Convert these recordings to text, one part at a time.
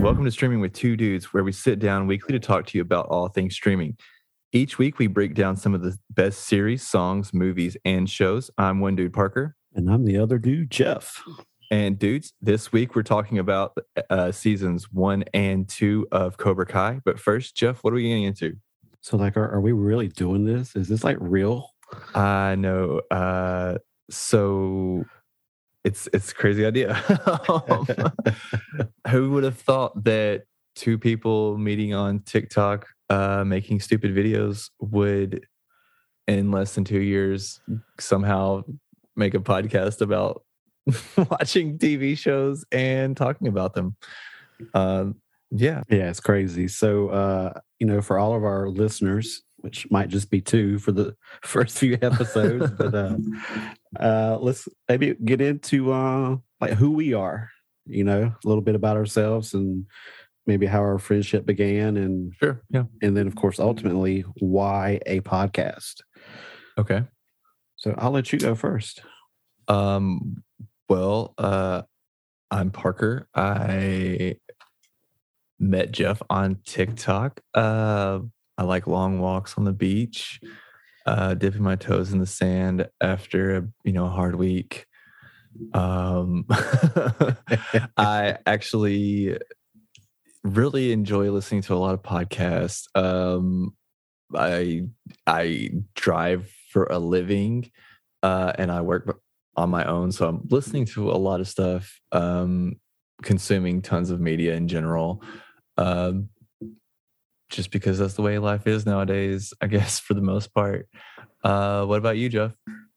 Welcome to Streaming with Two Dudes, where we sit down weekly to talk to you about all things streaming. Each week, we break down some of the best series, songs, movies, and shows. I'm one dude, Parker. And I'm the other dude, Jeff. And dudes, this week we're talking about uh, seasons one and two of Cobra Kai. But first, Jeff, what are we getting into? So, like, are, are we really doing this? Is this like real? I know. Uh, so it's it's a crazy idea. um, who would have thought that two people meeting on TikTok, uh, making stupid videos, would in less than two years somehow make a podcast about watching TV shows and talking about them? Um, yeah, yeah, it's crazy. So, uh, you know, for all of our listeners, which might just be two for the first few episodes, but uh, uh, let's maybe get into uh, like who we are. You know, a little bit about ourselves and maybe how our friendship began, and sure, yeah, and then of course ultimately why a podcast. Okay, so I'll let you go first. Um, well, uh, I'm Parker. I met Jeff on TikTok. Uh, I like long walks on the beach, uh, dipping my toes in the sand after a you know a hard week. Um, I actually really enjoy listening to a lot of podcasts. Um, I I drive for a living, uh, and I work on my own, so I'm listening to a lot of stuff. Um, consuming tons of media in general. Um, just because that's the way life is nowadays, I guess, for the most part. Uh, what about you, Jeff?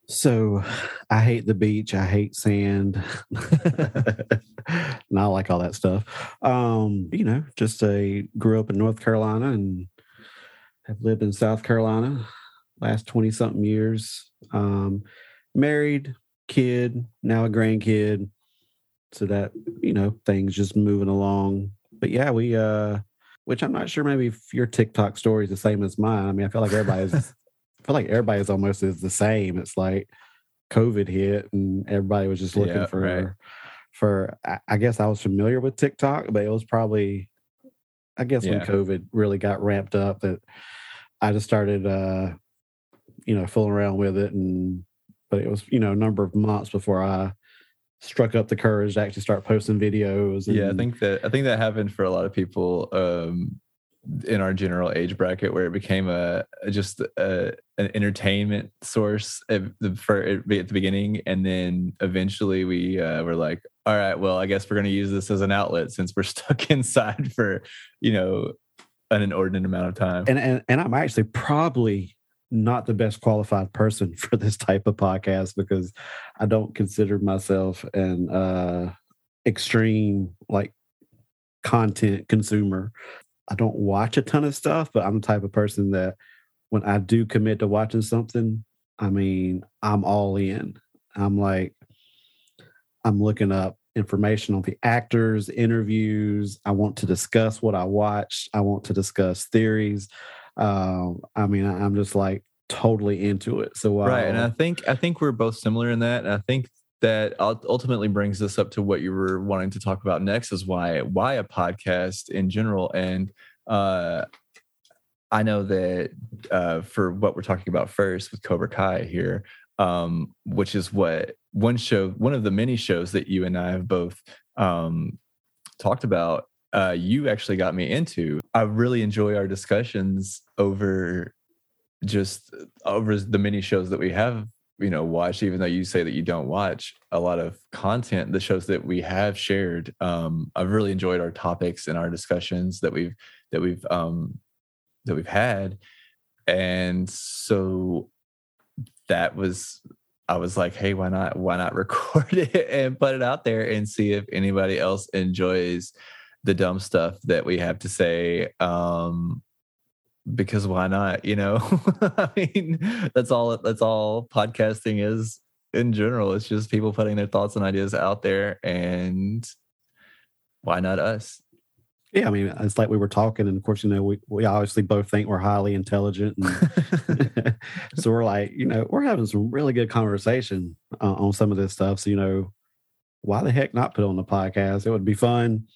So I hate the beach. I hate sand. and I like all that stuff. Um, you know, just a grew up in North Carolina and have lived in South Carolina last 20 something years. Um, married, kid, now a grandkid. So that, you know, things just moving along. But yeah, we uh which I'm not sure maybe if your TikTok story is the same as mine. I mean, I feel like everybody's I feel like everybody's almost is the same. It's like COVID hit and everybody was just looking yeah, for right. for I guess I was familiar with TikTok, but it was probably I guess yeah. when COVID really got ramped up that I just started uh you know fooling around with it and but it was you know a number of months before I struck up the courage to actually start posting videos. And... Yeah, I think that I think that happened for a lot of people um, in our general age bracket, where it became a just a, an entertainment source at the, for at the beginning, and then eventually we uh, were like, all right, well, I guess we're going to use this as an outlet since we're stuck inside for you know an inordinate amount of time. And and, and I'm actually probably not the best qualified person for this type of podcast because I don't consider myself an uh, extreme like content consumer. I don't watch a ton of stuff, but I'm the type of person that when I do commit to watching something, I mean, I'm all in. I'm like, I'm looking up information on the actors, interviews. I want to discuss what I watched. I want to discuss theories. Um, I mean, I'm just like totally into it. So uh, right, and I think I think we're both similar in that. And I think that ultimately brings us up to what you were wanting to talk about next is why why a podcast in general. And uh, I know that uh, for what we're talking about first with Cobra Kai here, um, which is what one show, one of the many shows that you and I have both um, talked about uh, you actually got me into. I really enjoy our discussions over just over the many shows that we have you know watched even though you say that you don't watch a lot of content the shows that we have shared um i've really enjoyed our topics and our discussions that we've that we've um that we've had. And so that was i was like hey why not why not record it and put it out there and see if anybody else enjoys the dumb stuff that we have to say? Um because why not you know? I mean that's all that's all podcasting is in general. It's just people putting their thoughts and ideas out there and why not us? Yeah i mean it's like we were talking and of course you know we, we obviously both think we're highly intelligent and so we're like you know we're having some really good conversation uh, on some of this stuff so you know why the heck not put on the podcast? It would be fun.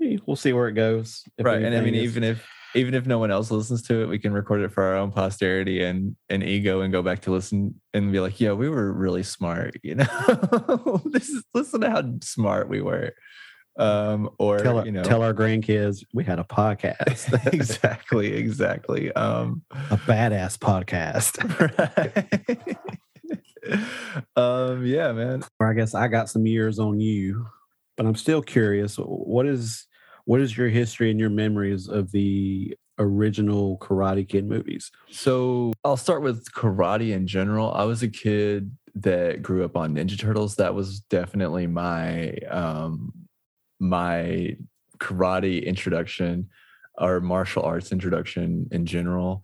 We'll see where it goes. Right, and I mean, is... even if even if no one else listens to it, we can record it for our own posterity and and ego and go back to listen and be like, yeah, we were really smart, you know. this is listen to how smart we were. Um, or tell our, you know, tell our grandkids we had a podcast. exactly, exactly. Um, a badass podcast. Right. um, yeah, man. Or I guess I got some years on you, but I'm still curious. What is what is your history and your memories of the original Karate Kid movies? So I'll start with karate in general. I was a kid that grew up on Ninja Turtles. That was definitely my um my karate introduction or martial arts introduction in general.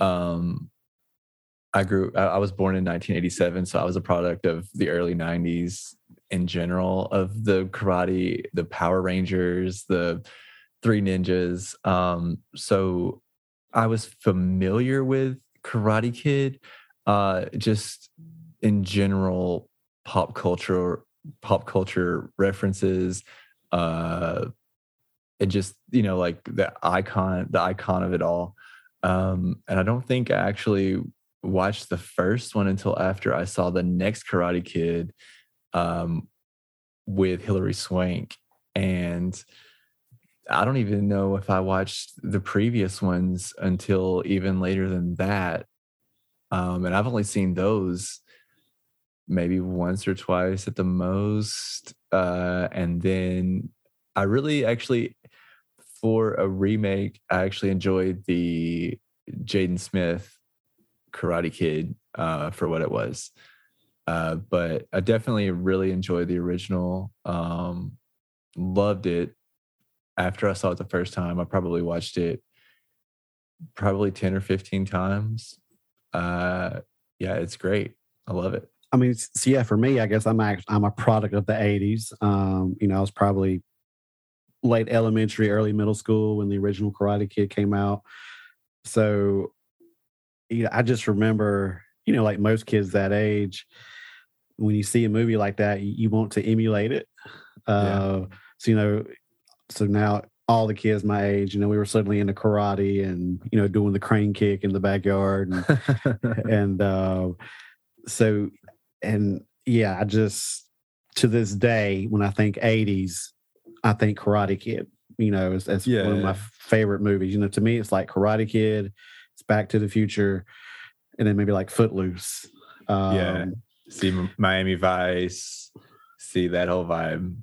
Um I grew I was born in 1987, so I was a product of the early 90s in general of the karate, the Power Rangers, the Three Ninjas. Um, so I was familiar with Karate Kid, uh, just in general pop culture, pop culture references, uh, and just you know like the icon, the icon of it all. Um, and I don't think I actually watched the first one until after I saw the next Karate Kid, um, with Hilary Swank. And I don't even know if I watched the previous ones until even later than that. Um, and I've only seen those maybe once or twice at the most. Uh, and then I really actually, for a remake, I actually enjoyed the Jaden Smith Karate Kid uh, for what it was. Uh, but I definitely really enjoyed the original. Um, loved it. After I saw it the first time, I probably watched it probably 10 or 15 times. Uh, yeah, it's great. I love it. I mean, so yeah, for me, I guess I'm actually, I'm a product of the 80s. Um, you know, I was probably late elementary, early middle school when the original Karate Kid came out. So, you know, I just remember, you know, like most kids that age, when you see a movie like that, you, you want to emulate it. Uh, yeah. So you know, so now all the kids my age, you know, we were suddenly into karate and you know doing the crane kick in the backyard, and, and uh, so and yeah, I just to this day when I think '80s, I think Karate Kid. You know, as, as yeah, one of my favorite movies. You know, to me, it's like Karate Kid, it's Back to the Future, and then maybe like Footloose. Um, yeah see Miami Vice, see that whole vibe.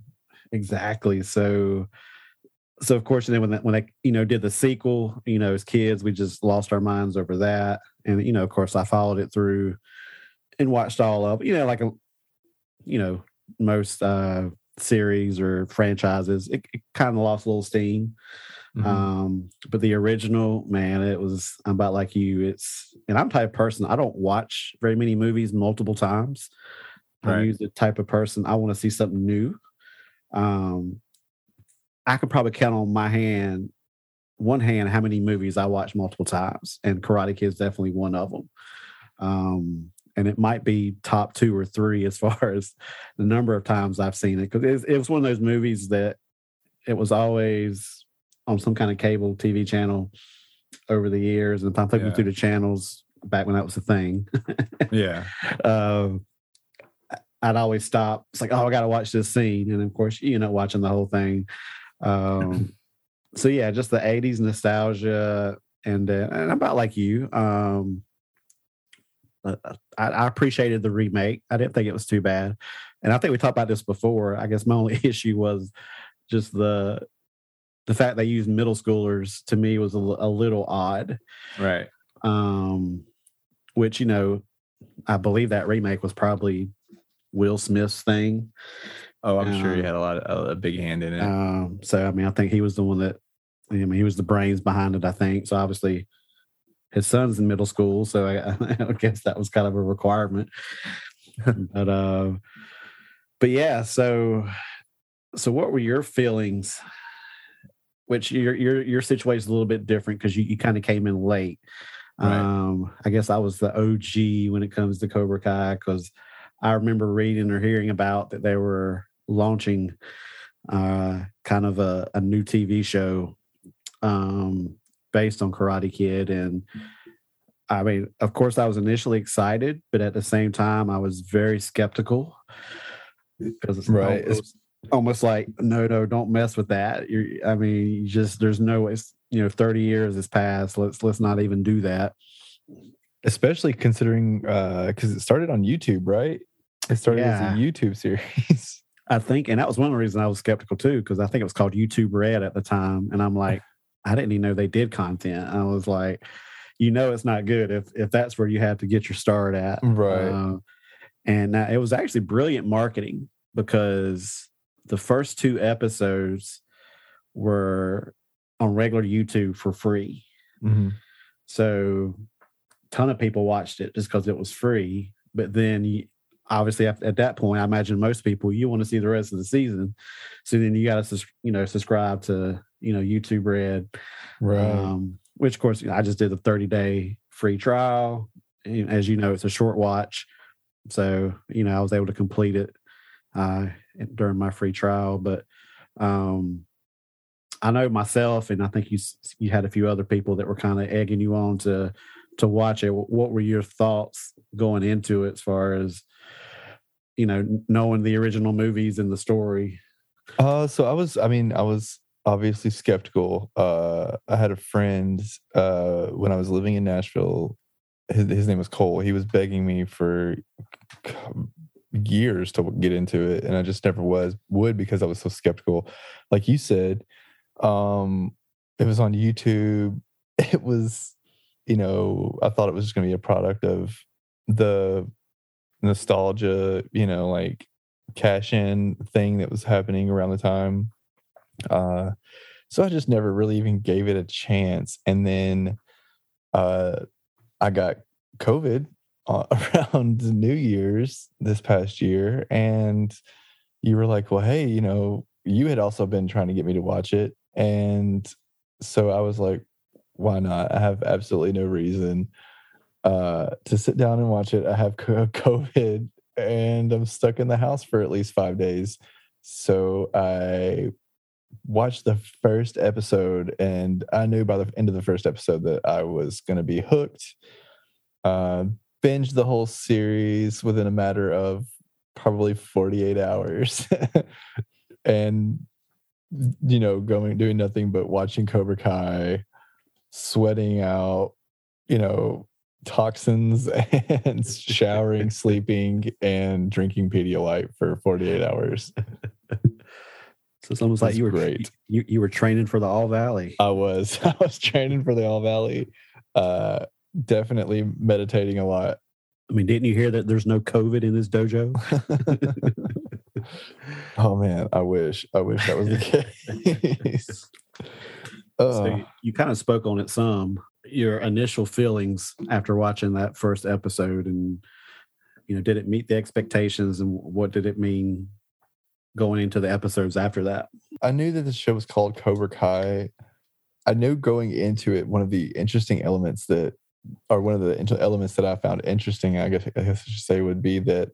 Exactly. So, so of course, and then when that, when they you know did the sequel, you know, as kids, we just lost our minds over that, and you know, of course, I followed it through and watched all of you know, like a you know most uh series or franchises, it, it kind of lost a little steam. Mm-hmm. Um, but the original, man, it was I'm about like you. It's and I'm type of person, I don't watch very many movies multiple times. Right. I'm the type of person I want to see something new. Um I could probably count on my hand, one hand, how many movies I watch multiple times, and Karate Kid is definitely one of them. Um, and it might be top two or three as far as the number of times I've seen it because it, it was one of those movies that it was always on some kind of cable TV channel over the years, and I'm flipping yeah. through the channels back when that was a thing. yeah. Uh, I'd always stop. It's like, oh, I got to watch this scene, and of course, you know, watching the whole thing. Um, so yeah, just the '80s nostalgia, and uh, and about like you. Um, I, I, appreciated the remake. I didn't think it was too bad, and I think we talked about this before. I guess my only issue was just the the fact they used middle schoolers to me was a, a little odd. Right. Um, which, you know, I believe that remake was probably Will Smith's thing. Oh, I'm um, sure he had a lot of a big hand in it. Um, so I mean, I think he was the one that I mean, he was the brains behind it. I think so. Obviously, his son's in middle school, so I, I guess that was kind of a requirement. but uh, but yeah. So so, what were your feelings which your your your situation is a little bit different because you, you kind of came in late. Right. Um, I guess I was the OG when it comes to Cobra Kai because I remember reading or hearing about that they were launching uh, kind of a, a new TV show um, based on Karate Kid. And I mean, of course, I was initially excited, but at the same time, I was very skeptical because it's Right. almost, almost like, no, no, don't mess with that. You're, I mean, you just there's no way. You know, thirty years has passed. Let's let's not even do that. especially considering uh because it started on YouTube, right? It started as a YouTube series. I think, and that was one of the reasons I was skeptical too, because I think it was called YouTube Red at the time, and I'm like, I didn't even know they did content. I was like, you know, it's not good if if that's where you have to get your start at, Right. Uh, and uh, it was actually brilliant marketing because the first two episodes were on regular YouTube for free. Mhm. So, ton of people watched it just because it was free. But then, you, obviously, at, at that point, I imagine most people you want to see the rest of the season. So then you got to, you know, subscribe to you know YouTube Red, Right. um, which of course you know, I just did the thirty day free trial. And as you know, it's a short watch, so you know I was able to complete it uh, during my free trial. But um, I know myself, and I think you you had a few other people that were kind of egging you on to to watch it. What were your thoughts going into it, as far as you know, knowing the original movies and the story? Uh, so I was, I mean, I was obviously skeptical. Uh, I had a friend uh, when I was living in Nashville. His, his name was Cole. He was begging me for years to get into it, and I just never was would because I was so skeptical. Like you said, um, it was on YouTube. It was, you know, I thought it was just going to be a product of the nostalgia, you know, like cash in thing that was happening around the time. Uh, so I just never really even gave it a chance. And then uh, I got COVID around New Year's this past year. And you were like, well, hey, you know, you had also been trying to get me to watch it. And so I was like, why not? I have absolutely no reason uh, to sit down and watch it. I have COVID and I'm stuck in the house for at least five days. So I watched the first episode and I knew by the end of the first episode that I was going to be hooked. Uh, binged the whole series within a matter of probably 48 hours. and, you know, going, doing nothing but watching Cobra Kai, sweating out, you know, toxins and showering, sleeping, and drinking Pedialyte for 48 hours. So it's almost like you were great. You you were training for the All Valley. I was I was training for the All Valley. Uh definitely meditating a lot. I mean, didn't you hear that there's no COVID in this dojo? oh man, I wish. I wish that was the case. So Uh, you kind of spoke on it some. Your initial feelings after watching that first episode, and you know, did it meet the expectations, and what did it mean going into the episodes after that? I knew that the show was called Cobra Kai. I knew going into it, one of the interesting elements that, or one of the elements that I found interesting, I guess, I guess I should say, would be that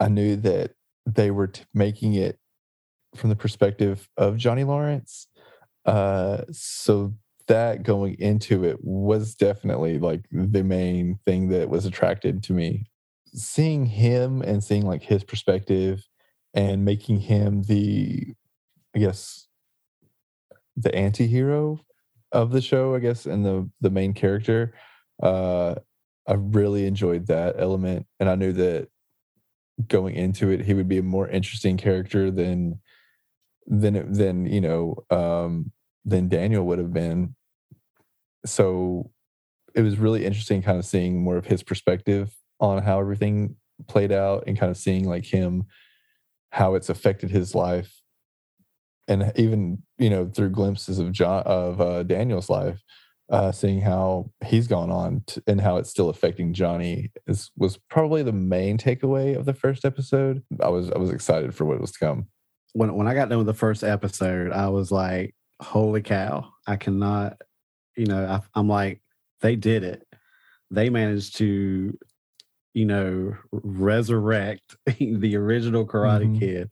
I knew that they were t- making it from the perspective of Johnny Lawrence. Uh, so that going into it was definitely like the main thing that was attracted to me. Seeing him and seeing like his perspective and making him the I guess the anti-hero of the show, I guess, and the the main character. Uh I really enjoyed that element and I knew that going into it he would be a more interesting character than than than you know um than Daniel would have been. So it was really interesting kind of seeing more of his perspective on how everything played out and kind of seeing like him how it's affected his life and even you know through glimpses of John of uh, Daniel's life, uh, seeing how he's gone on to, and how it's still affecting Johnny is was probably the main takeaway of the first episode. I was I was excited for what was to come. When when I got done with the first episode, I was like, "Holy cow! I cannot." You know, I, I'm like, they did it. They managed to you know, resurrect the original Karate mm-hmm. Kid,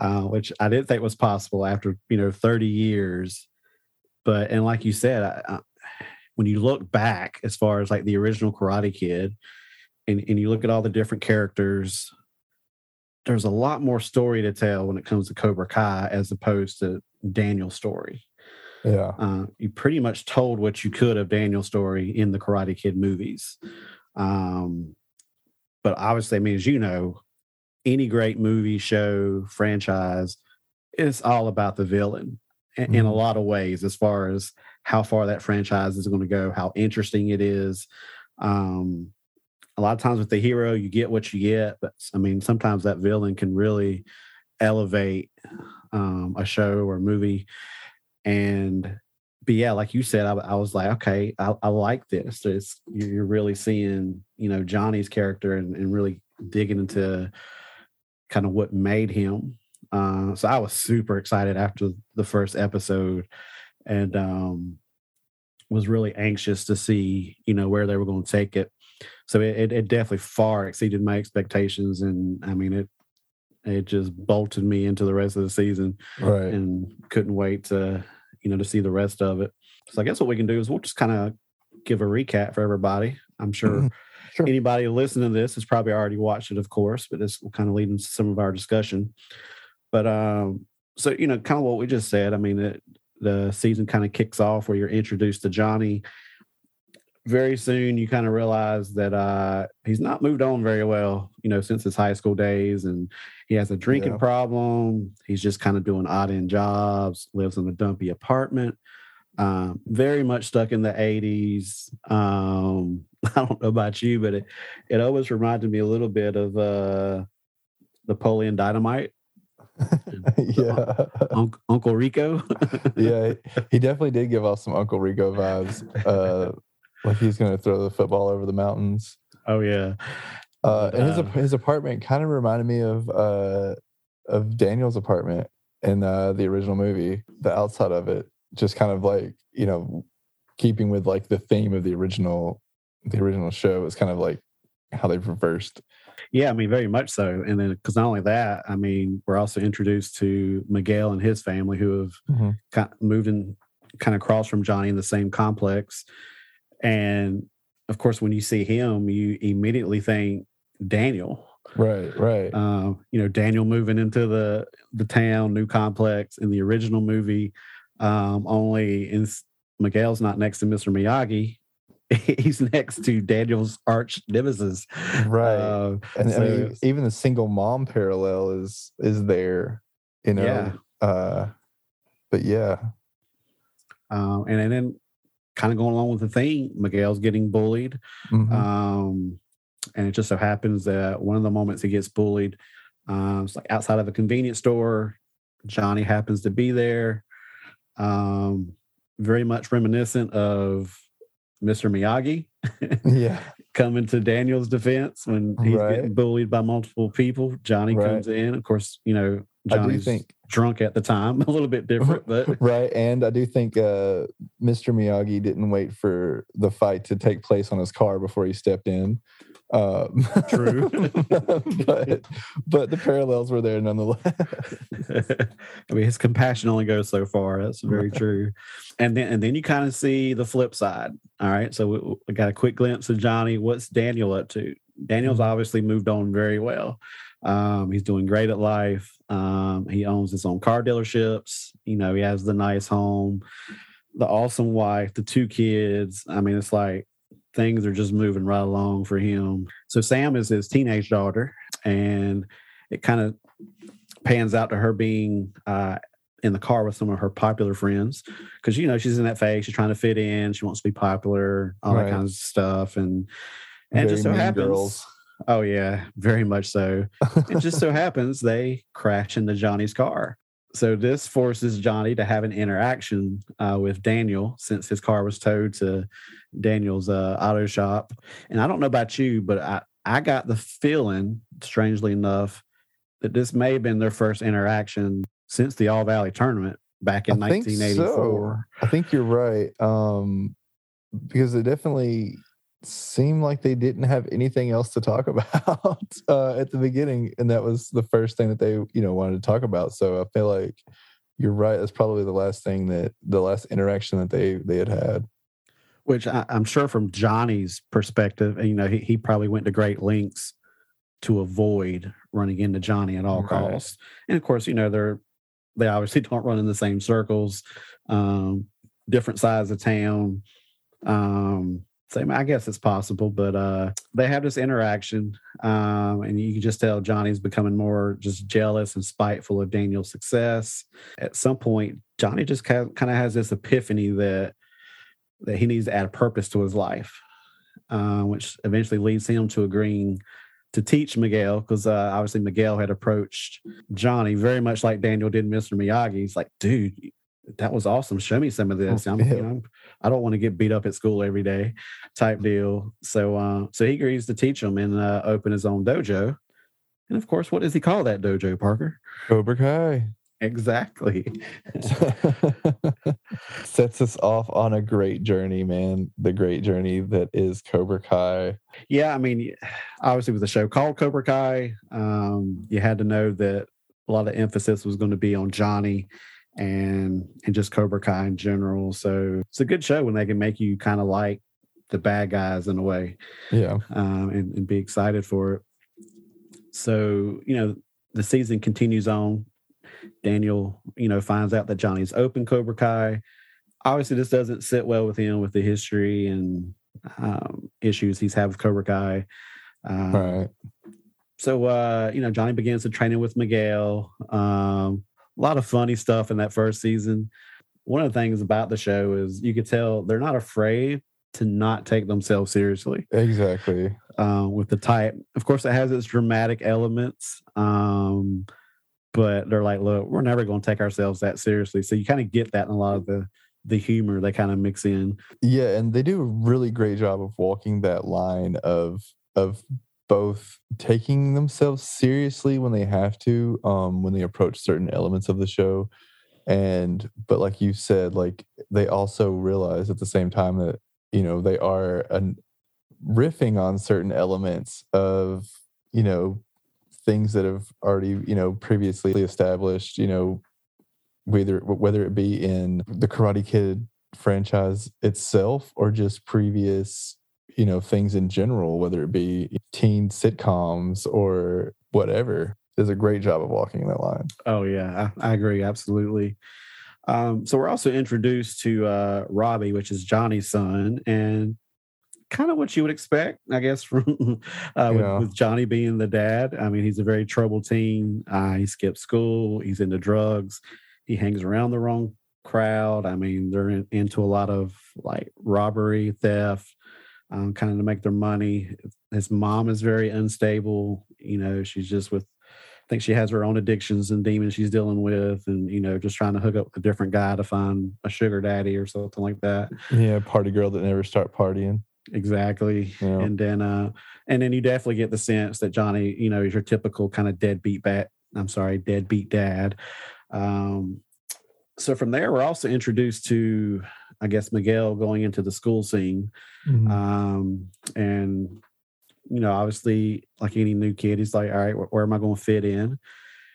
uh, which I didn't think was possible after you know 30 years. But and like you said, I, I, when you look back as far as like the original Karate Kid, and and you look at all the different characters, there's a lot more story to tell when it comes to Cobra Kai as opposed to Daniel's story. Yeah, uh, you pretty much told what you could of Daniel's story in the Karate Kid movies. Um, but obviously, I mean, as you know, any great movie, show, franchise, it's all about the villain mm-hmm. in a mm-hmm. lot of ways, as far as how far that franchise is going to go, how interesting it is. Um, a lot of times with the hero, you get what you get, but I mean, sometimes that villain can really elevate um, a show or movie. And but yeah, like you said, I, I was like, okay, I, I like this. It's, you're really seeing, you know, Johnny's character and, and really digging into kind of what made him. Uh, so I was super excited after the first episode, and um, was really anxious to see, you know, where they were going to take it. So it, it definitely far exceeded my expectations, and I mean it it just bolted me into the rest of the season, right? And couldn't wait to you know, to see the rest of it. So I guess what we can do is we'll just kind of give a recap for everybody. I'm sure, mm-hmm. sure, anybody listening to this has probably already watched it, of course, but this will kind of lead into some of our discussion. But um, so you know, kind of what we just said. I mean, it, the season kind of kicks off where you're introduced to Johnny. Very soon, you kind of realize that uh, he's not moved on very well, you know, since his high school days, and he has a drinking yeah. problem. He's just kind of doing odd end jobs, lives in a dumpy apartment. Um, very much stuck in the 80s. Um, I don't know about you, but it, it always reminded me a little bit of uh, Napoleon Dynamite. yeah. Un- Uncle Rico. yeah, he definitely did give off some Uncle Rico vibes. Uh, like he's going to throw the football over the mountains. Oh, yeah. Uh, and his his apartment kind of reminded me of uh, of Daniel's apartment in uh, the original movie. The outside of it, just kind of like you know, keeping with like the theme of the original the original show. It's kind of like how they've reversed. Yeah, I mean, very much so. And then, because not only that, I mean, we're also introduced to Miguel and his family who have mm-hmm. kind of moved in kind of across from Johnny in the same complex. And of course, when you see him, you immediately think Daniel. Right, right. Uh, you know, Daniel moving into the the town, new complex in the original movie. Um, only in Miguel's not next to Mr. Miyagi. He's next to Daniel's arch nemesis. Right. Uh, and so, I mean, even the single mom parallel is is there, you know. Yeah. Uh, but yeah. Um, and, and then kind of going along with the theme, Miguel's getting bullied. Mm-hmm. Um, and it just so happens that one of the moments he gets bullied, um, it's like outside of a convenience store. Johnny happens to be there. Um, very much reminiscent of Mr. Miyagi. yeah. Coming to Daniel's defense when he's right. getting bullied by multiple people. Johnny right. comes in. Of course, you know, Johnny's think, drunk at the time, a little bit different, but right. And I do think uh, Mr. Miyagi didn't wait for the fight to take place on his car before he stepped in. Um, True, but but the parallels were there nonetheless. I mean, his compassion only goes so far. That's very true. And then and then you kind of see the flip side. All right, so we, we got a quick glimpse of Johnny. What's Daniel up to? Daniel's mm-hmm. obviously moved on very well. Um, he's doing great at life. Um, he owns his own car dealerships. You know, he has the nice home, the awesome wife, the two kids. I mean, it's like things are just moving right along for him. So Sam is his teenage daughter, and it kind of pans out to her being uh, in the car with some of her popular friends because you know she's in that phase. She's trying to fit in. She wants to be popular, all right. that kind of stuff, and and just so happens. Girls. Oh yeah, very much so. it just so happens they crash into Johnny's car. So this forces Johnny to have an interaction uh, with Daniel since his car was towed to Daniel's uh, auto shop. And I don't know about you, but I, I got the feeling, strangely enough, that this may have been their first interaction since the All Valley tournament back in I 1984. So. I think you're right. Um, because it definitely seemed like they didn't have anything else to talk about uh, at the beginning, and that was the first thing that they you know wanted to talk about. So I feel like you're right. That's probably the last thing that the last interaction that they they had had. Which I, am sure, from Johnny's perspective, you know, he, he probably went to great lengths to avoid running into Johnny at all right. costs. And of course, you know, they're they obviously don't run in the same circles, um, different sides of town. Um, same, I guess it's possible, but uh, they have this interaction, um, and you can just tell Johnny's becoming more just jealous and spiteful of Daniel's success. At some point, Johnny just kind of has this epiphany that that he needs to add a purpose to his life, uh, which eventually leads him to agreeing to teach Miguel because uh, obviously Miguel had approached Johnny very much like Daniel did Mr. Miyagi. He's like, dude, that was awesome. Show me some of this. I'm, you know, I don't want to get beat up at school every day, type deal. So, uh, so he agrees to teach him and uh, open his own dojo. And of course, what does he call that dojo, Parker? Cobra Kai. Exactly. Sets us off on a great journey, man. The great journey that is Cobra Kai. Yeah, I mean, obviously, with a show called Cobra Kai, um, you had to know that a lot of emphasis was going to be on Johnny and and just Cobra Kai in general. So it's a good show when they can make you kind of like the bad guys in a way. Yeah. Um, and, and be excited for it. So, you know, the season continues on. Daniel, you know, finds out that Johnny's open Cobra Kai. Obviously, this doesn't sit well with him with the history and um, issues he's had with Cobra Kai. Um, right. So, uh, you know, Johnny begins to train with Miguel. Um, a lot of funny stuff in that first season. One of the things about the show is you could tell they're not afraid to not take themselves seriously. Exactly. Uh, with the type, of course, it has its dramatic elements, um, but they're like, look, we're never going to take ourselves that seriously. So you kind of get that in a lot of the the humor they kind of mix in. Yeah, and they do a really great job of walking that line of of both taking themselves seriously when they have to um when they approach certain elements of the show. And but like you said like they also realize at the same time that you know they are an, riffing on certain elements of you know things that have already you know previously established you know whether whether it be in the karate kid franchise itself or just previous you know things in general whether it be teen sitcoms or whatever does a great job of walking that line. Oh yeah i, I agree absolutely. Um, so we're also introduced to uh, robbie which is johnny's son and kind of what you would expect i guess from uh, with, yeah. with, johnny being the dad. I mean he's a very troubled teen. Uh, he skips school he's into drugs he hangs around the wrong crowd. I mean they're in, into a lot of like robbery theft um, kind of to make their money. His mom is very unstable. You know, she's just with, I think she has her own addictions and demons she's dealing with, and you know, just trying to hook up with a different guy to find a sugar daddy or something like that. Yeah, party girl that never start partying. Exactly. Yeah. And then, uh, and then you definitely get the sense that Johnny, you know, is your typical kind of deadbeat bat. I'm sorry, deadbeat dad. Um, so from there, we're also introduced to I guess Miguel going into the school scene. Mm-hmm. Um, and you know, obviously, like any new kid, he's like, all right, where, where am I going to fit in?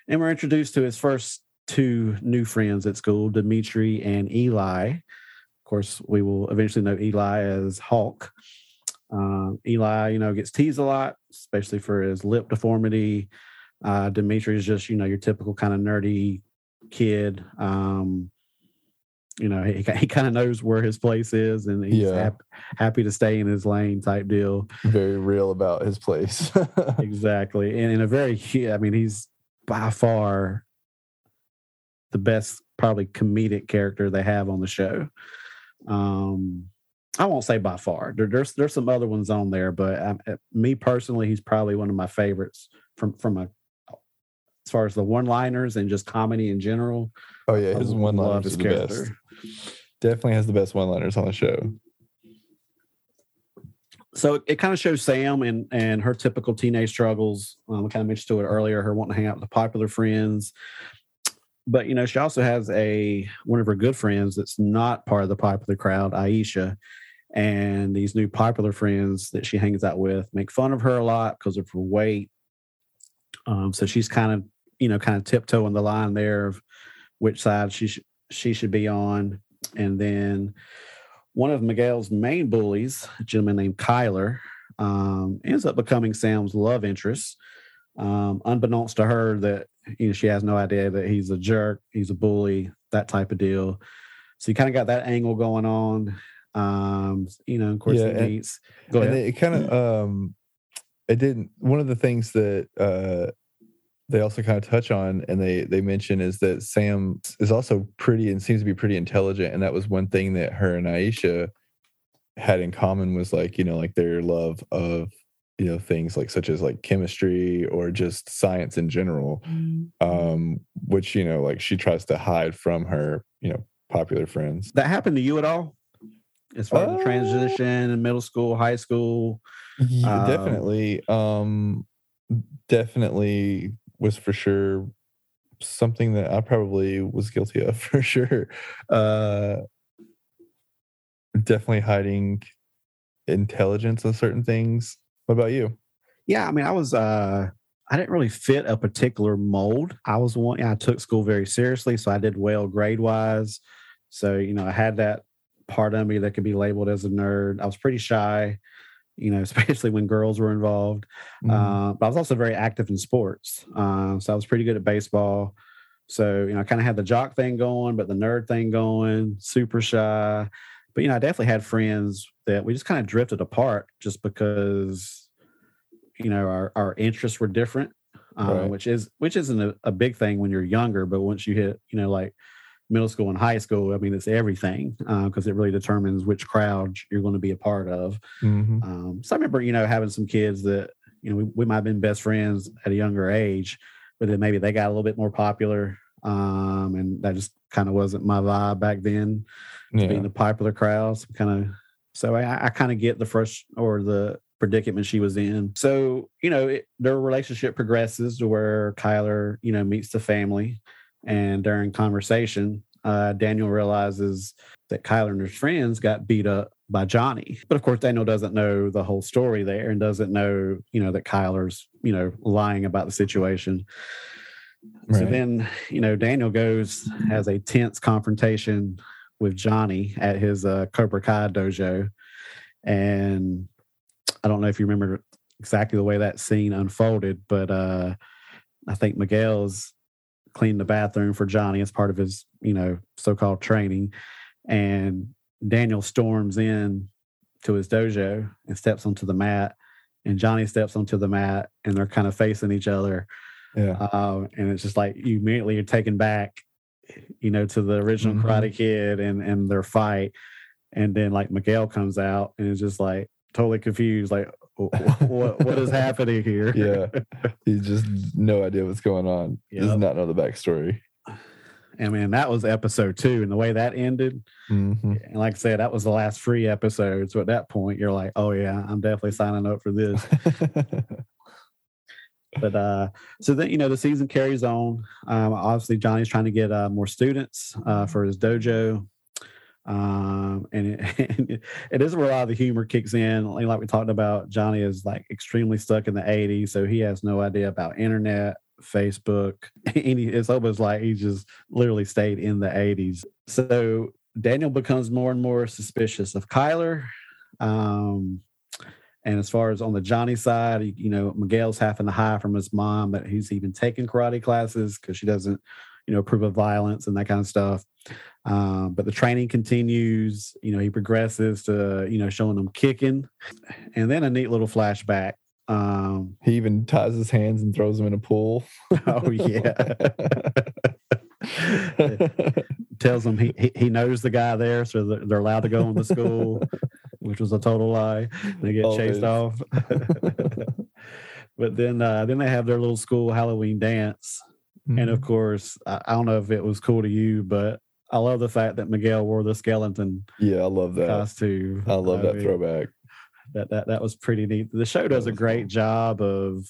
And we're introduced to his first two new friends at school, Demetri and Eli. Of course, we will eventually know Eli as Hulk. Uh, Eli, you know, gets teased a lot, especially for his lip deformity. Uh, Demetri is just, you know, your typical kind of nerdy kid. Um, you know he, he kind of knows where his place is and he's yeah. happy, happy to stay in his lane type deal very real about his place exactly and in a very i mean he's by far the best probably comedic character they have on the show um i won't say by far there, there's there's some other ones on there but I, uh, me personally he's probably one of my favorites from from a as far as the one liners and just comedy in general oh yeah his one liners are the character. best Definitely has the best one liners on the show. So it, kind of shows Sam and and her typical teenage struggles. Um, I kind of mentioned to it earlier, her wanting to hang out with the popular friends. But you know, she also has a one of her good friends that's not part of the popular crowd, Aisha. and these new popular friends that she hangs out with make fun of her a lot because of her weight. Um, so she's kind of, you know, kind of tiptoeing the line there of which side she sh- she should be on. And then one of Miguel's main bullies, a gentleman named Kyler, um, ends up becoming Sam's love interest. Um, unbeknownst to her, that you know she has no idea that he's a jerk, he's a bully, that type of deal. So you kind of got that angle going on. Um, you know, of course, Yeah, he meets. Go and ahead. it kind of um it didn't one of the things that uh they also kind of touch on and they they mention is that sam is also pretty and seems to be pretty intelligent and that was one thing that her and aisha had in common was like you know like their love of you know things like such as like chemistry or just science in general um which you know like she tries to hide from her you know popular friends that happened to you at all? As far as Uh, the transition in middle school, high school. Yeah, Um, definitely. Um, definitely was for sure something that I probably was guilty of for sure. Uh, definitely hiding intelligence on certain things. What about you? Yeah, I mean, I was uh I didn't really fit a particular mold. I was one I took school very seriously, so I did well grade wise. So, you know, I had that part of me that could be labeled as a nerd. I was pretty shy, you know, especially when girls were involved. Mm-hmm. Uh, but I was also very active in sports. Uh, so I was pretty good at baseball. So, you know, I kind of had the jock thing going, but the nerd thing going, super shy. But, you know, I definitely had friends that we just kind of drifted apart just because, you know, our, our interests were different, uh, Right. which is, which isn't a, a big thing when you're younger. But once you hit, you know, like middle school and high school, I mean, it's everything because it really determines which crowd you're going to be a part of. Mhm. Um, so I remember, you know, having some kids that, you know, we, we might have been best friends at a younger age, but then maybe they got a little bit more popular. Um, and that just kind of wasn't my vibe back then, Yeah. being the popular crowds. Kind of, so I, I kind of get the first or the predicament she was in. So, you know, it, their relationship progresses to where Kyler, you know, meets the family. And during conversation, uh, Daniel realizes that Kyler and his friends got beat up by Johnny. But of course, Daniel doesn't know the whole story there and doesn't know, you know, that Kyler's, you know, lying about the situation. So then, you know, Daniel goes, has a tense confrontation with Johnny at his uh, Cobra Kai dojo. And I don't know if you remember exactly the way that scene unfolded, but uh, I think Miguel's cleaned the bathroom for Johnny as part of his, you know, so-called training. And Daniel storms in to his dojo and steps onto the mat. And Johnny steps onto the mat and they're kind of facing each other. yeah. Um, and it's just like you immediately are taken back, you know, to the original Mhm. Karate Kid and and their fight. And then like Miguel comes out and is just like totally confused, like what what is happening here? yeah. He just no idea what's going on. Does not know the backstory. I mean, that was episode two, and the way that ended, Mhm. and like I said, that was the last free episode. So at that point, you're like, oh yeah, I'm definitely signing up for this. But uh, so then you know the season carries on. Um, obviously, Johnny's trying to get uh, more students uh, for his dojo, um, and it, it is where a lot of the humor kicks in. Like we talked about, Johnny is like extremely stuck in the '80s, so he has no idea about internet, Facebook. Any, it's almost like he just literally stayed in the '80s. So Daniel becomes more and more suspicious of Kyler. Um, and as far as on the Johnny side, you- you know, Miguel's having to hide from his mom but he's even taking karate classes because she doesn't, you know, approve of violence and that kind of stuff. Um, but the training continues. You know, he progresses to, you know, showing them kicking. And then a neat little flashback. Um, he even ties his hands and throws them in a pool. oh, yeah. tells them he, he he knows the guy there, so they're, they're allowed to go in the school, which was a total lie. They get chased off. but then uh, then they have their little school Halloween dance, and Mm-hmm. of course, I, I don't know if it was cool to you, but I love the fact that Miguel wore the skeleton yeah, I love that. costume. I love that mean, throwback. That, that that was pretty neat. The show does a great cool. job of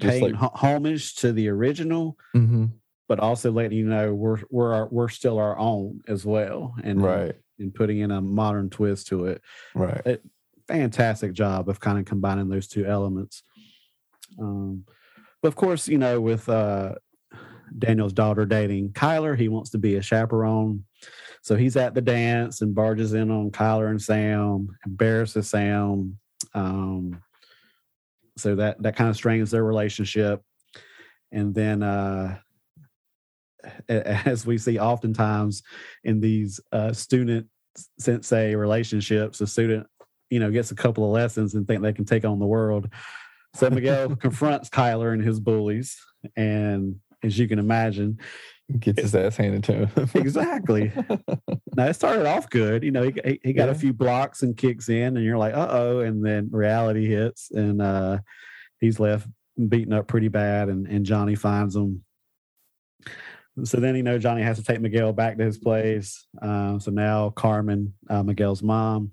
Just paying like homage to the original, mm-hmm. but also letting you know we're we're our, we're still our own as well. And right. and putting in a modern twist to it. Right. Fantastic job of kind of combining those two elements. Um, but of course, you know, with uh, Daniel's daughter dating Kyler, he wants to be a chaperone. So he's at the dance and barges in on Kyler and Sam, embarrasses Sam. Um, so that that kind of strains their relationship. And then uh, as we see oftentimes in these uh, student sensei relationships, a student, you know, gets a couple of lessons and think they can take on the world. So Miguel confronts Kyler and his bullies, and as you can imagine, gets his ass handed to him. exactly. now it started off good, you know. He he got yeah. a few blocks and kicks in, and you're like, uh oh, and then reality hits, and uh, he's left beaten up pretty bad, and and Johnny finds him so then you know Johnny has to take Miguel back to his place. Uh, so now Carmen, uh, Miguel's mom,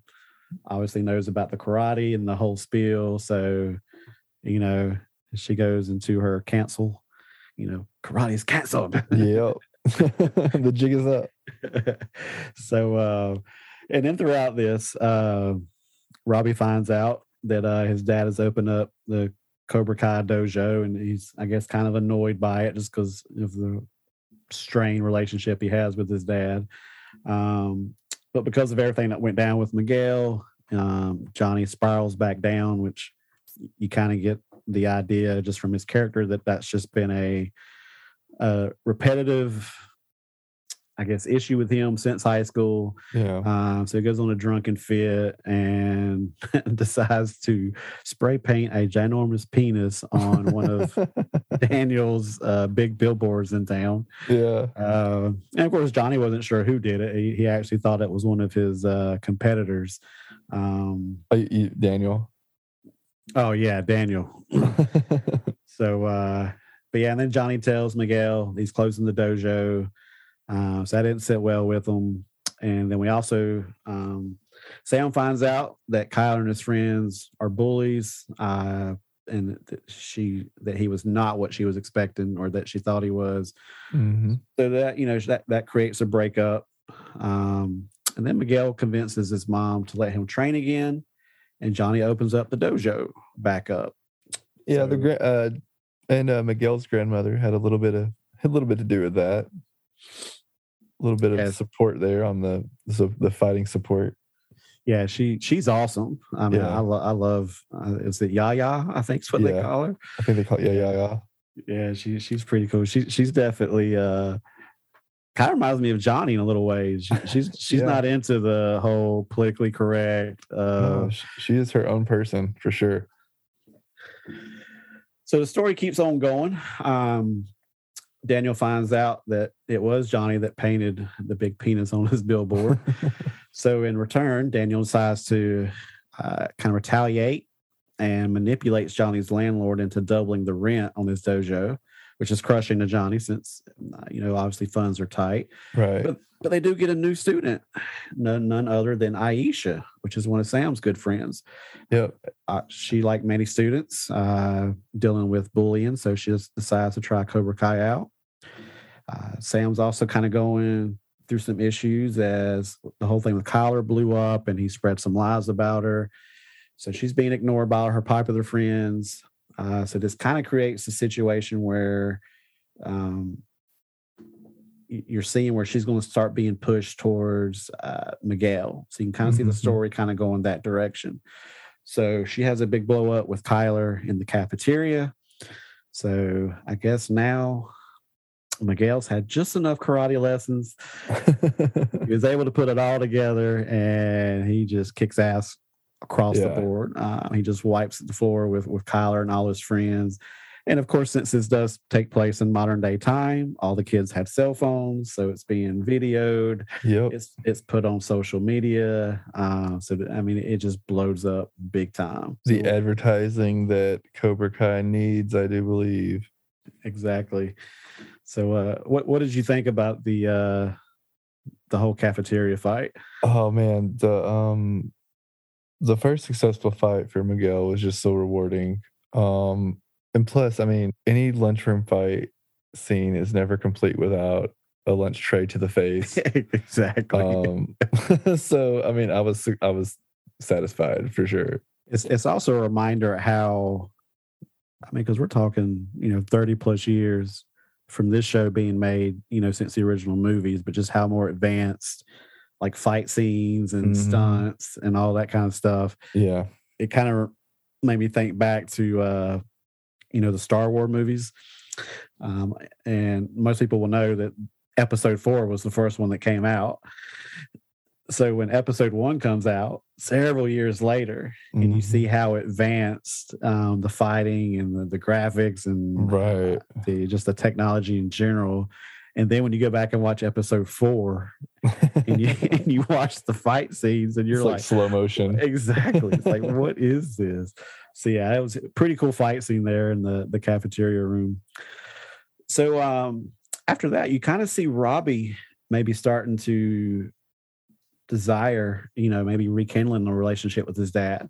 obviously knows about the karate and the whole spiel. So you know she goes into her cancel. You know, karate is canceled. yep, the jig is up. so uh, and then throughout this, uh, Robbie finds out that uh, his dad has opened up the Cobra Kai dojo, and he's I guess kind of annoyed by it just because of the strained relationship he has with his dad. Um, but because of everything that went down with Miguel, um, Johnny spirals back down, which you kind of get the idea just from his character that that's just been a, a repetitive I guess, issue with him since high school. Yeah. Um, so he goes on a drunken fit and decides to spray paint a ginormous penis on one of Daniel's uh, big billboards in town. Yeah. Uh, and of course, Johnny wasn't sure who did it. He, he actually thought it was one of his uh, competitors. Um, oh, Daniel. Oh yeah, Daniel. so, uh, but yeah, and then Johnny tells Miguel he's closing the dojo. Uh, so that didn't sit well with him. And then we also, um, Sam finds out that Kyle and his friends are bullies, uh, and that she that he was not what she was expecting or that she thought he was. Mm-hmm. So that you know that that creates a breakup. Um, and then Miguel convinces his mom to let him train again, and Johnny opens up the dojo back up. Yeah, so, the uh, and uh, Miguel's grandmother had a little bit of a little bit to do with that a little bit of support there on the the, the fighting support. Yeah, she she's awesome. I mean, yeah. I, lo- I love. Uh, is it Yaya? I think is what yeah. they call her. I think they call yeah Yaya. Yeah, she she's pretty cool. She she's definitely uh kind of reminds me of Johnny in a little ways. She, she's she's yeah. not into the whole politically correct. Uh, no, she is her own person for sure. So the story keeps on going. Um, Daniel finds out that it was Johnny that painted the big penis on his billboard. so in return, Daniel decides to uh, kind of retaliate and manipulates Johnny's landlord into doubling the rent on his dojo, which is crushing to Johnny since uh, you know obviously funds are tight. Right. But but they do get a new student, none, none other than Aisha, which is one of Sam's good friends. Yep. Uh, she, like many students, uh, dealing with bullying, so she just decides to try Cobra Kai out. Uh, Sam's also kind of going through some issues as the whole thing with Kyler blew up and he spread some lies about her. So she's being ignored by her popular friends. Uh, so this kind of creates a situation where um, you're seeing where she's going to start being pushed towards uh, Miguel. So you can kind of mm-hmm. see the mm-hmm. story kind of going that direction. So she has a big blow up with Kyler in the cafeteria. So I guess now Miguel's had just enough karate lessons. he was able to put it all together and he just kicks ass across yeah. the board. Uh, he just wipes the floor with, with Kyler and all his friends. And of course, since this does take place in modern day time, all the kids have cell phones, so it's being videoed. Yep. It's it's put on social media. Uh, so that, I mean, it just blows up big time. The so, advertising that Cobra Kai needs, I do believe. Exactly. So, uh, what what did you think about the uh, the whole cafeteria fight? Oh man, the um the first successful fight for Miguel was just so rewarding. Um, and plus, I mean, any lunchroom fight scene is never complete without a lunch tray to the face. exactly. Um, so I mean, I was I was satisfied for sure. It's it's also a reminder how, I mean, because we're talking, you know, thirty plus years from this show being made, you know, since the original movies, but just how more advanced, like fight scenes and Mhm. stunts and all that kind of stuff. Yeah. It kind of made me think back to, uh, you know, the Star Wars movies. Um, and most people will know that Episode Four was the first one that came out. So when Episode One comes out, several years later, and you see how advanced um, the fighting and the, the graphics and Right. the just the technology in general. And then when you go back and watch episode four and you and you watch the fight scenes and you're like, like, slow motion. exactly. It's like, what is this? So yeah, it was a pretty cool fight scene there in the, the cafeteria room. So um after that, you kind of see Robbie maybe starting to desire, you know, maybe rekindling a relationship with his dad.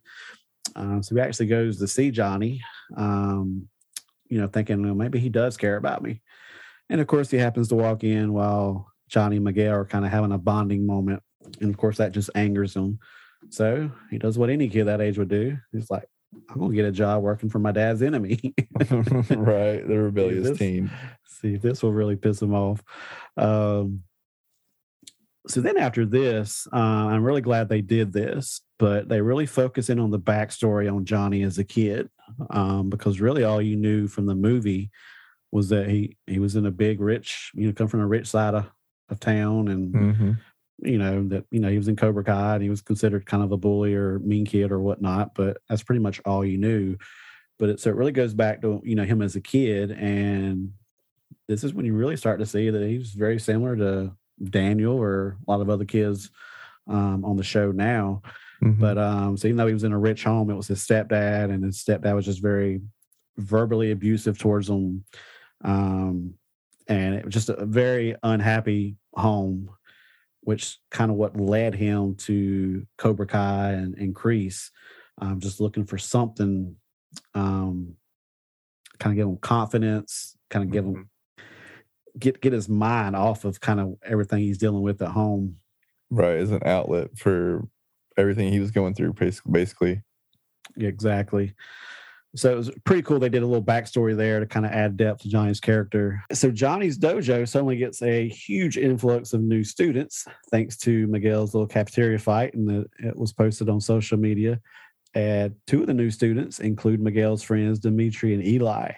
Um, so he actually goes to see Johnny, um, you know, thinking, well, maybe he does care about me. And of course, he happens to walk in while Johnny and Miguel are kind of having a bonding moment. And of course, that just angers him. So he does what any kid that age would do. He's like, I'm going to get a job working for my dad's enemy. right. The rebellious this- teen. See if this will really piss him off. Um, so then after this, uh, I'm really glad they did this, but they really focus in on the backstory on Johnny as a kid, um, because really all you knew from the movie was that he he was in a big rich, you know, come from a rich side of, of town, and hmm you know that you know he was in Cobra Kai and he was considered kind of a bully or mean kid or whatnot, but that's pretty much all you knew. But it so it really goes back to you know him as a kid, and this is when you really start to see that he's very similar to Daniel or a lot of other kids um, on the show now. Mm-hmm. But um, so even though he was in a rich home, it was his stepdad, and his stepdad was just very verbally abusive towards him, um, and it was just a very unhappy home, which kind of what led him to Cobra Kai and, and Kreese, um, just looking for something, um, kind of give him confidence, kind of give him get get his mind off of kind of everything he's dealing with at home. right. As an outlet for everything he was going through, basically. Yeah, exactly. So it was pretty cool. They did a little backstory there to kind of add depth to Johnny's character. So Johnny's dojo suddenly gets a huge influx of new students thanks to Miguel's little cafeteria fight, and the, it was posted on social media. And two of the new students include Miguel's friends Demetri and Eli.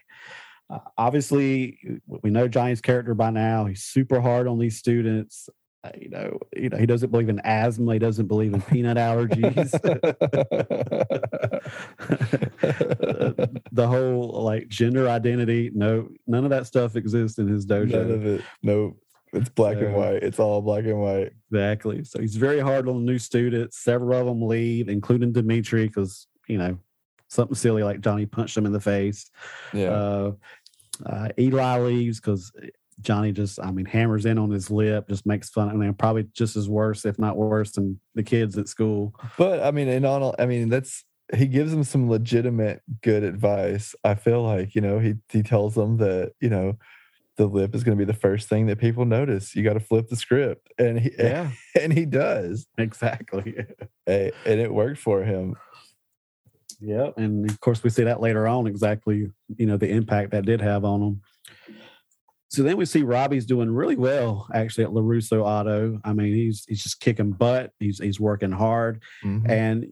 Uh, obviously, we know Johnny's character by now. He's super hard on these students. Uh, you know, you know, he doesn't believe in asthma. He doesn't believe in peanut allergies. the whole like gender identity no none of that stuff exists in his dojo. None of it. Nope. It's black and white. It's all black and white. exactly so he's very hard on new students several of them leave including demetri because you know something silly like johnny punched him in the face Yeah. uh, uh eli leaves because johnny just i mean hammers in on his lip just makes fun i mean probably just as worse if not worse than the kids at school but I mean, in all, I mean, that's he gives them some legitimate good advice. I feel like you know he he tells them that you know the lip is going to be the first thing that people notice. You got to flip the script, and he yeah. and he does, exactly Eh, and it worked for him. Yeah, and of course we see that later on exactly, you know, the impact that did have on him. So then we see Robbie's doing really well actually at Larusso Auto. I mean, he's he's just kicking butt. He's he's working hard, Mhm. and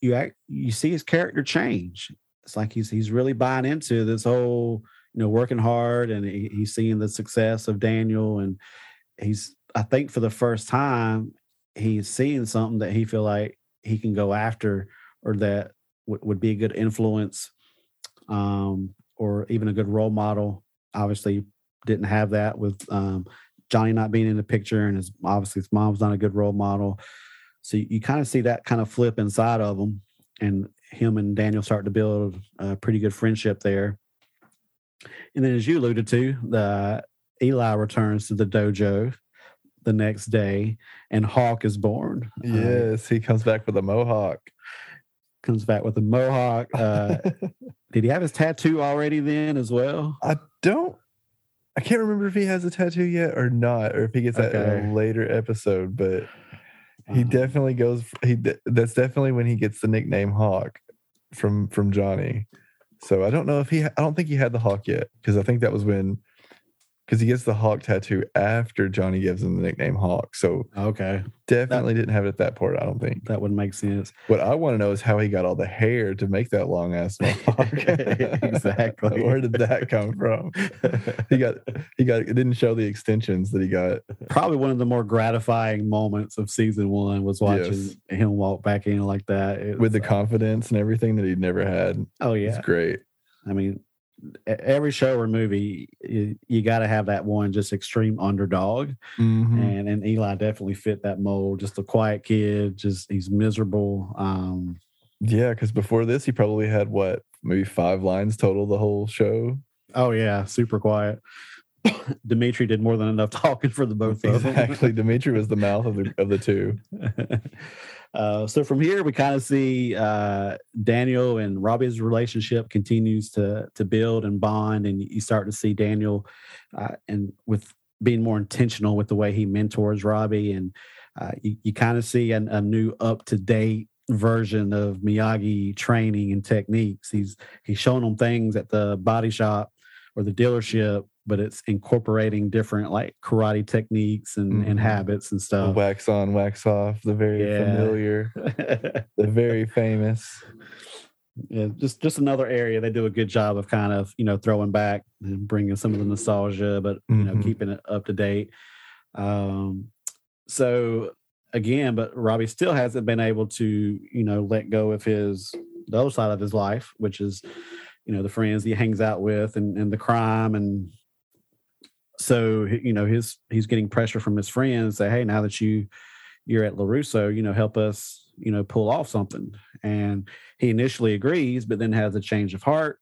you act you see his character change. It's like he's he's really buying into this whole you know working hard, and he, he's seeing the success of Daniel, and he's I think for the first time he's seeing something that he feel like he can go after or that would would be a good influence um, or even a good role model. Obviously, didn't have that with um, Johnny not being in the picture, and his obviously his mom's not a good role model. So you, you kind of see that kind of flip inside of him, and him and Daniel start to build a pretty good friendship there. And then, as you alluded to, the Eli returns to the dojo the next day, and Hawk is born. Yes, he comes back with a mohawk. comes back with a mohawk. Uh, did he have his tattoo already then as well? I don't I can't remember if he has a tattoo yet or not, or if he gets that in a later episode. But he Um, definitely goes. He that's definitely when he gets the nickname Hawk from from Johnny. So I don't know if he. I don't think he had the Hawk yet because I think that was when because he gets the Hawk tattoo after Johnny gives him the nickname Hawk. So Okay, definitely didn't have it at that part. I don't think. that would make sense. What I want to know is how he got all the hair to make that long ass mohawk. Exactly. Where did that come from? He got he got it didn't show the extensions that he got. Probably one of the more gratifying moments of season one was watching Yes. him walk back in like that. It with the was, uh, confidence and everything that he'd never had. oh yeah, It's great. I mean, every show or movie, you, you got to have that one just extreme underdog, Mhm. and and Eli definitely fit that mold. Just a quiet kid, just he's miserable. Um, Yeah, because before this, he probably had what, maybe five lines total the whole show. oh yeah, super quiet. Demetri did more than enough talking for the both of them. Exactly. Demetri was the mouth of the of the two. uh, so from here, we kind of see uh, Daniel and Robbie's relationship continues to to build and bond, and you start to see Daniel uh, and with being more intentional with the way he mentors Robbie, and uh, you, you kind of see an, a new up to date version of Miyagi training and techniques. He's he's showing them things at the body shop or the dealership, but it's incorporating different like karate techniques and, and Mhm. habits and stuff. wax on, wax off, the very Yeah. familiar, the very famous. yeah, just just another area they do a good job of kind of you know throwing back and bringing some of the nostalgia, but you know Mhm. keeping it up to date. Um, so again, but Robbie still hasn't been able to you know let go of his the other side of his life, which is you know the friends he hangs out with and and the crime and so you know his he's getting pressure from his friends say hey now that you you're at larusso you know help us you know pull off something. And he initially agrees but then has a change of heart.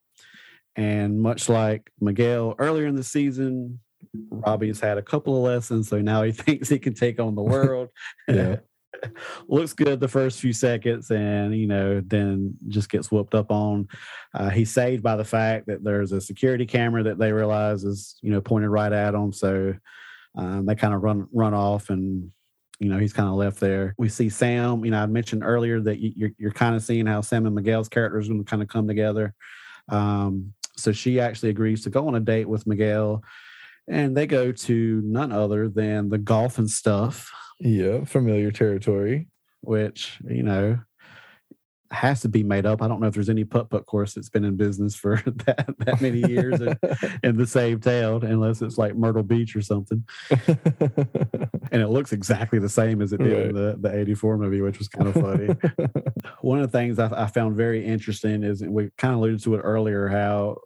And much like miguel earlier in the season robbie's had a couple of lessons so now he thinks he can take on the world. Yeah. looks good the first few seconds and you know then just gets whooped up on. Uh, he's saved by the fact that there's a security camera that they realize is you know pointed right at him. So um, they kind of run run off and you know he's kind of left there. We see sam you know i mentioned earlier that you, you're, you're kind of seeing how sam and miguel's characters are going to kind of come together. Um, so she actually agrees to go on a date with miguel and they go to none other than the golf and stuff Yeah, familiar territory. which you know has to be made up. I don't know if there's any putt putt course that's been in business for that that many years in, the same town, unless it's like Myrtle Beach or something. And it looks exactly the same as it did in the the '84 movie, which was kind of funny. One of the things I, I found very interesting is we kind of alluded to it earlier how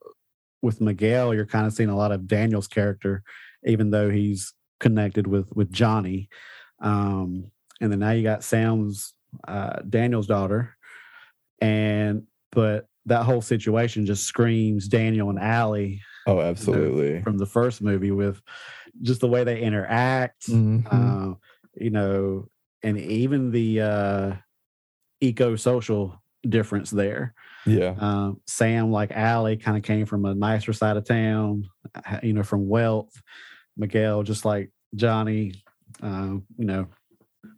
with Miguel you're kind of seeing a lot of Daniel's character, even though he's connected with with Johnny. Um, and then now you got Sam's uh, Daniel's daughter, and but that whole situation just screams Daniel and Ali oh, absolutely. from the first movie with just the way they interact, Mhm. uh, you know, and even the uh, eco-social difference there. yeah. Um, Sam, like Ali, kind of came from a nicer side of town, uh, you know, from wealth. Miguel, just like Johnny, uh, you know,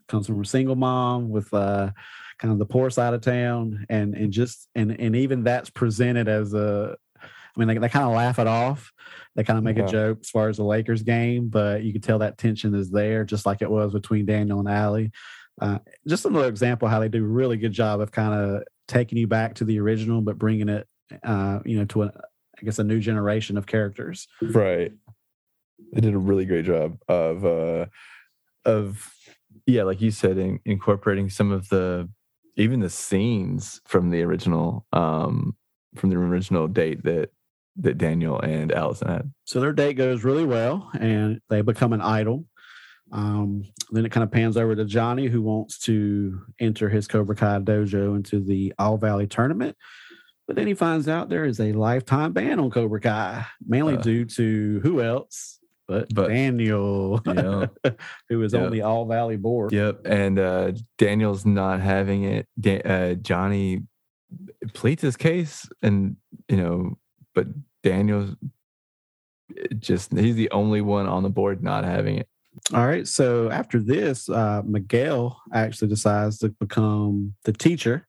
comes from a single mom with uh, kind of the poor side of town, and and just and and even that's presented as a. I mean, they, they kind of laugh it off. They kind of make Yeah. a joke as far as the Lakers game, but you can tell that tension is there, just like it was between Daniel and Ali. Uh, just another example how they do a really good job of kind of taking you back to the original, but bringing it, uh, you know, to a, I guess, a new generation of characters. Right. They did a really great job of uh of yeah like you said in, incorporating some of the even the scenes from the original um from the original date that that daniel and allison had So their date goes really well, and they become an idol. Um, then it kind of pans over to Johnny, who wants to enter his Cobra Kai dojo into the All Valley tournament. But then he finds out there is a lifetime ban on Cobra Kai, mainly Uh. due to who else but, But- Daniel, yeah who is Yeah. on the All Valley board. yep and uh daniel's not having it da- uh johnny pleads his case and you know but daniel's just he's the only one on the board not having it. All right. So after this, uh, Miguel actually decides to become the teacher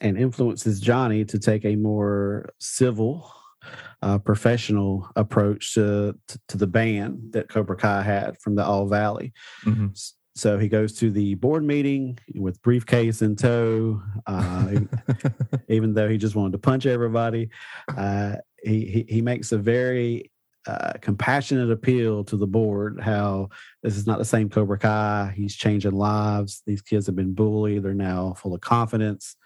and influences Johnny to take a more civil, uh, professional approach to, to, to the ban that Cobra Kai had from the All Valley. Mm-hmm. So he goes to the board meeting with briefcase in tow, uh, even though he just wanted to punch everybody. Uh, he, he he makes a very uh, compassionate appeal to the board how this is not the same Cobra Kai. He's changing lives. These kids have been bullied. They're now full of confidence.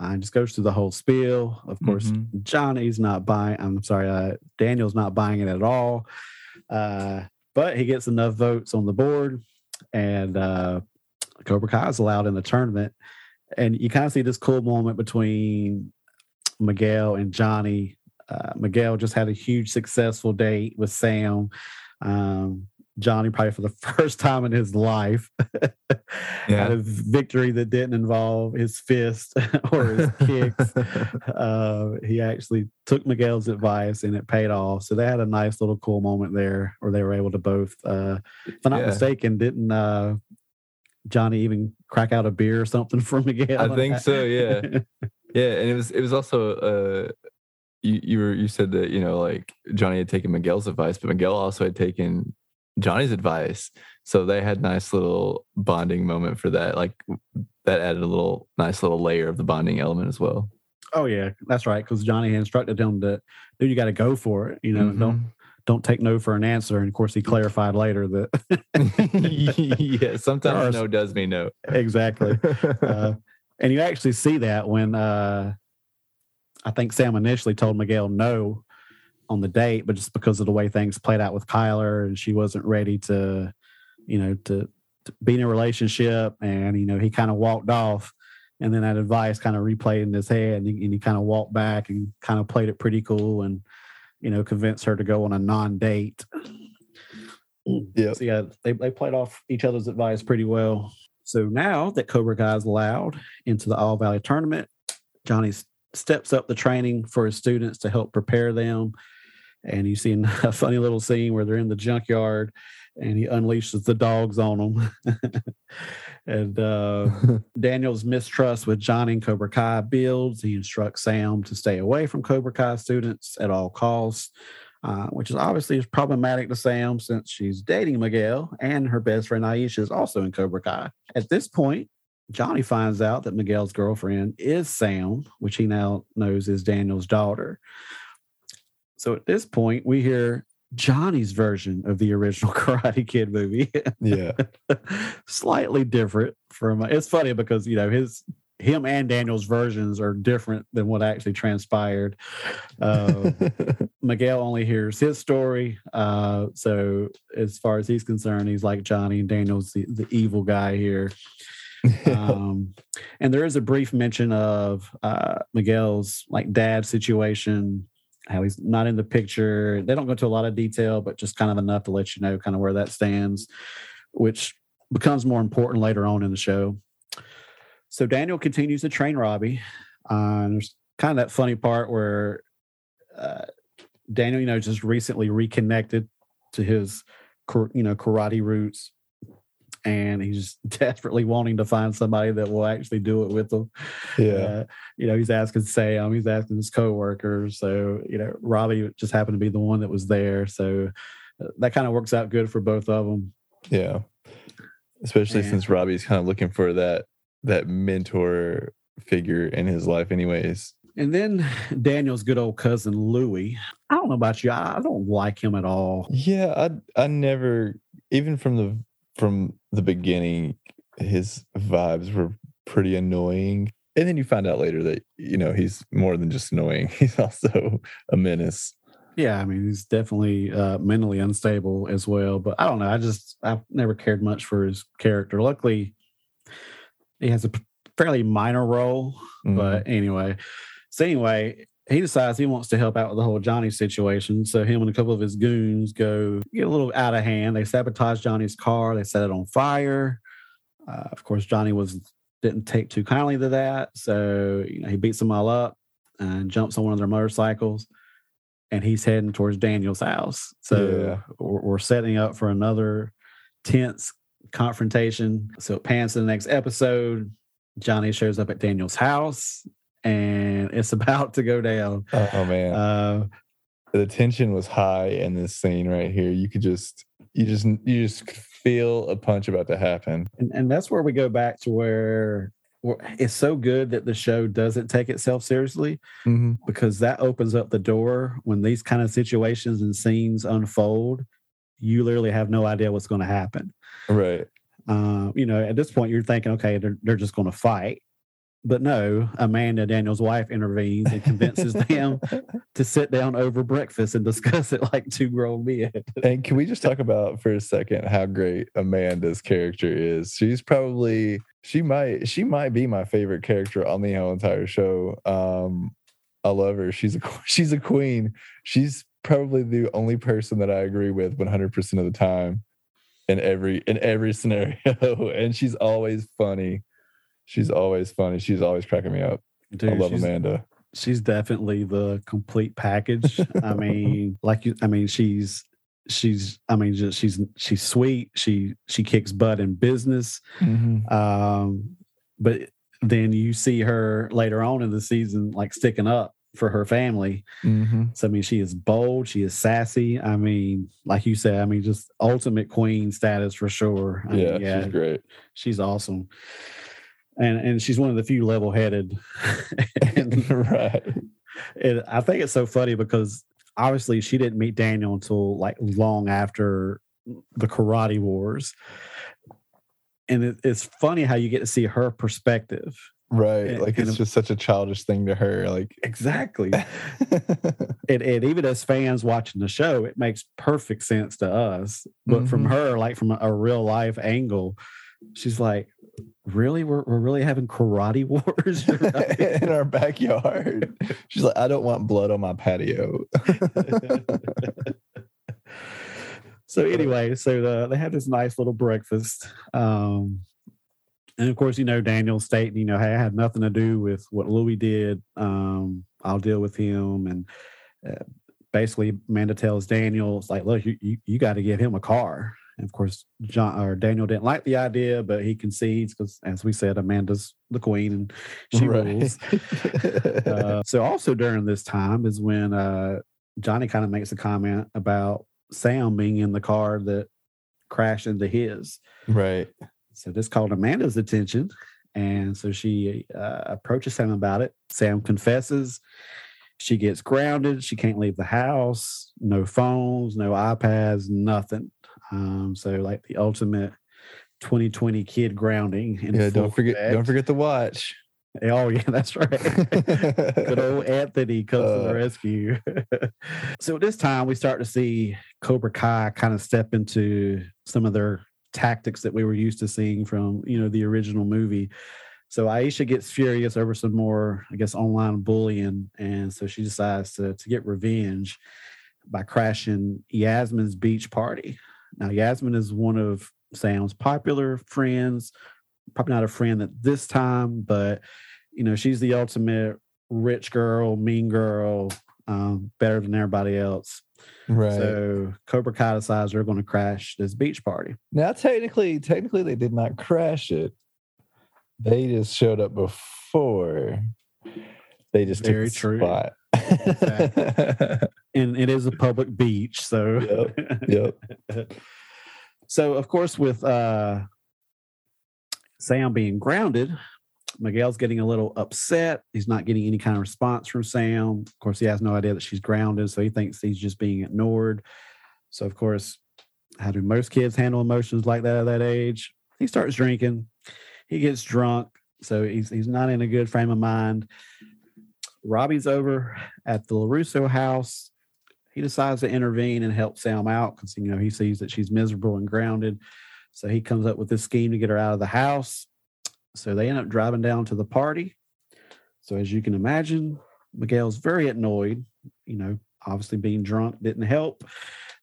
Uh, and just goes through the whole spiel. Of course, Mhm. Johnny's not buying. I'm sorry, uh, Daniel's not buying it at all. Uh, but he gets enough votes on the board, and uh, Cobra Kai is allowed in the tournament. And you kind of see this cool moment between Miguel and Johnny. Uh, Miguel just had a huge successful date with Sam. Um, Johnny probably for the first time in his life Yeah. had a victory that didn't involve his fist or his kicks. Uh, he actually took Miguel's advice and it paid off. So they had a nice little cool moment there where they were able to both, uh, if I'm not Yeah. mistaken, didn't uh, Johnny even crack out a beer or something for Miguel? I think so, yeah. Yeah, and it was it was also uh you you were you said that you know like Johnny had taken Miguel's advice, but Miguel also had taken Johnny's advice. So they had nice little bonding moment for that. Like that added a little nice little layer of the bonding element as well. oh yeah, that's right. Because Johnny had instructed him that, dude, you got to go for it. You know, don't don't take no for an answer. And of course, he clarified later that yeah, sometimes no does mean no. exactly. Uh, and you actually see that when uh, I think Sam initially told Miguel no on the date, but just because of the way things played out with Kyler, and she wasn't ready to, you know, to, to be in a relationship, and you know, he kind of walked off, and then that advice kind of replayed in his head, and he, and he kind of walked back and kind of played it pretty cool, and you know, convinced her to go on a non-date. Yeah. So yeah, they, they played off each other's advice pretty well. So now that Cobra Kai is allowed into the All Valley tournament, Johnny steps up the training for his students to help prepare them. And you see a funny little scene where they're in the junkyard and he unleashes the dogs on them. and uh, Daniel's mistrust with Johnny and Cobra Kai builds. He instructs Sam to stay away from Cobra Kai students at all costs, uh, which is obviously is problematic to Sam since she's dating Miguel and her best friend Aisha is also in Cobra Kai. At this point, Johnny finds out that Miguel's girlfriend is Sam, which he now knows is Daniel's daughter. So at this point, we hear Johnny's version of the original Karate Kid movie. yeah. slightly different from it's funny because you know his him and daniel's versions are different than what actually transpired uh, miguel only hears his story uh, so as far as he's concerned he's like johnny and daniel's the, the evil guy here um, and there is a brief mention of uh, miguel's like dad situation how he's not in the picture they don't go into a lot of detail but just kind of enough to let you know kind of where that stands which becomes more important later on in the show. So Daniel continues to train Robbie. Uh, there's kind of that funny part where uh, Daniel, you know, just recently reconnected to his, you know, karate roots, and he's desperately wanting to find somebody that will actually do it with him. Yeah. Uh, you know, he's asking Sam, he's asking his coworkers. So, you know, Robbie just happened to be the one that was there. So uh, that kind of works out good for both of them. Yeah. Especially And- since Robbie's kind of looking for that that mentor figure in his life anyways. And then Daniel's good old cousin Louie. I don't know about you. I I don't like him at all. Yeah, I I never even from the from the beginning his vibes were pretty annoying. And then you find out later that you know he's more than just annoying. He's also a menace. Yeah, I mean, he's definitely uh, mentally unstable as well. But I don't know. I just I've never cared much for his character. Luckily, he has a fairly minor role. Mhm. But anyway, so anyway, he decides he wants to help out with the whole Johnny situation. So him and a couple of his goons go get a little out of hand. They sabotage Johnny's car. They set it on fire. Uh, of course, Johnny was didn't take too kindly to that. So you know he beats them all up and jumps on one of their motorcycles. and he's heading towards Daniel's house. So Yeah. we're, we're setting up for another tense confrontation. So it pans to the next episode. Johnny shows up at Daniel's house and it's about to go down. Oh man, Uh, the tension was high in this scene right here. You could just, you just, you just feel a punch about to happen. and, and that's where we go back to where, where it's so good that the show doesn't take itself seriously Mm-hmm. because that opens up the door when these kind of situations and scenes unfold. You literally have no idea what's going to happen. Right. Uh, you know, at this point, you're thinking, okay, they're, they're just going to fight. But no, Amanda, Daniel's wife, intervenes and convinces them to sit down over breakfast and discuss it like two grown men. And can we just talk about for a second how great Amanda's character is? She's probably she might she might be my favorite character on the whole entire show. Um, I love her. She's a she's a queen. She's probably the only person that I agree with 100% of the time in every in every scenario, and she's always funny. She's always funny. She's always cracking me up. Dude, I love Amanda. she's definitely the complete package. I mean, like you, I mean, she's she's I mean, just she's she's sweet. She she kicks butt in business. Um, but then you see her later on in the season, like sticking up for her family. Mm-hmm. So I mean, she is bold. She is sassy. I mean, like you said, I mean, just ultimate queen status for sure. I mean, Yeah, she's great. she's awesome. And and she's one of the few level headed. and right. it, I think it's so funny because obviously she didn't meet Daniel until like long after the Karate Wars. And it, it's funny how you get to see her perspective. Right. And- like it's it- just such a childish thing to her. Like Exactly. and, and even as fans watching the show, it makes perfect sense to us. But from Mhm. her, like from a, a real life angle, she's like, "Really, we're we're really having karate wars?" in our backyard. She's like, I don't want blood on my patio. so anyway, so the, they have this nice little breakfast. Um, and of course, you know, Daniel stating, you know, hey, I had nothing to do with what Louis did. Um, I'll deal with him. And uh, basically, Amanda tells Daniel, it's like, look, you, you, you got to give him a car. And of course, John or Daniel didn't like the idea, but he concedes because, as we said, Amanda's the queen and she rules. Uh, so also during this time is when uh, Johnny kind of makes a comment about Sam being in the car that crashed into his. right. So this called Amanda's attention, and so she uh, approaches Sam about it. Sam confesses. She gets grounded. She can't leave the house. No phones, no iPads, nothing. Um, so like the ultimate 2020 kid grounding. in Yeah, don't forget don't forget the watch. Oh yeah, that's right. Good old Anthony comes to Uh. the rescue. so this time, we start to see Cobra Kai kind of step into some of their tactics that we were used to seeing from you know the original movie. So Aisha gets furious over some more, I guess, online bullying, and so she decides to to get revenge by crashing Yasmin's beach party. Now Yasmin is one of Sam's popular friends, probably not a friend at this time, but you know, she's the ultimate rich girl, mean girl, um, better than everybody else. Right. So Cobra Kai decides they're going to crash this beach party. now technically, technically they did not crash it. They just showed up before. They just Very took the true. spot. And it is a public beach. So, yep. so of course, with uh, Sam being grounded, Miguel's getting a little upset. He's not getting any kind of response from Sam. Of course, he has no idea that she's grounded, so he thinks he's just being ignored. So, of course, how do most kids handle emotions like that at that age? He starts drinking. He gets drunk, so he's he's not in a good frame of mind. Robbie's over at the LaRusso house. He decides to intervene and help Sam out because you know he sees that she's miserable and grounded. So he comes up with this scheme to get her out of the house. So they end up driving down to the party. So as you can imagine, Miguel's very annoyed. You know, obviously being drunk didn't help,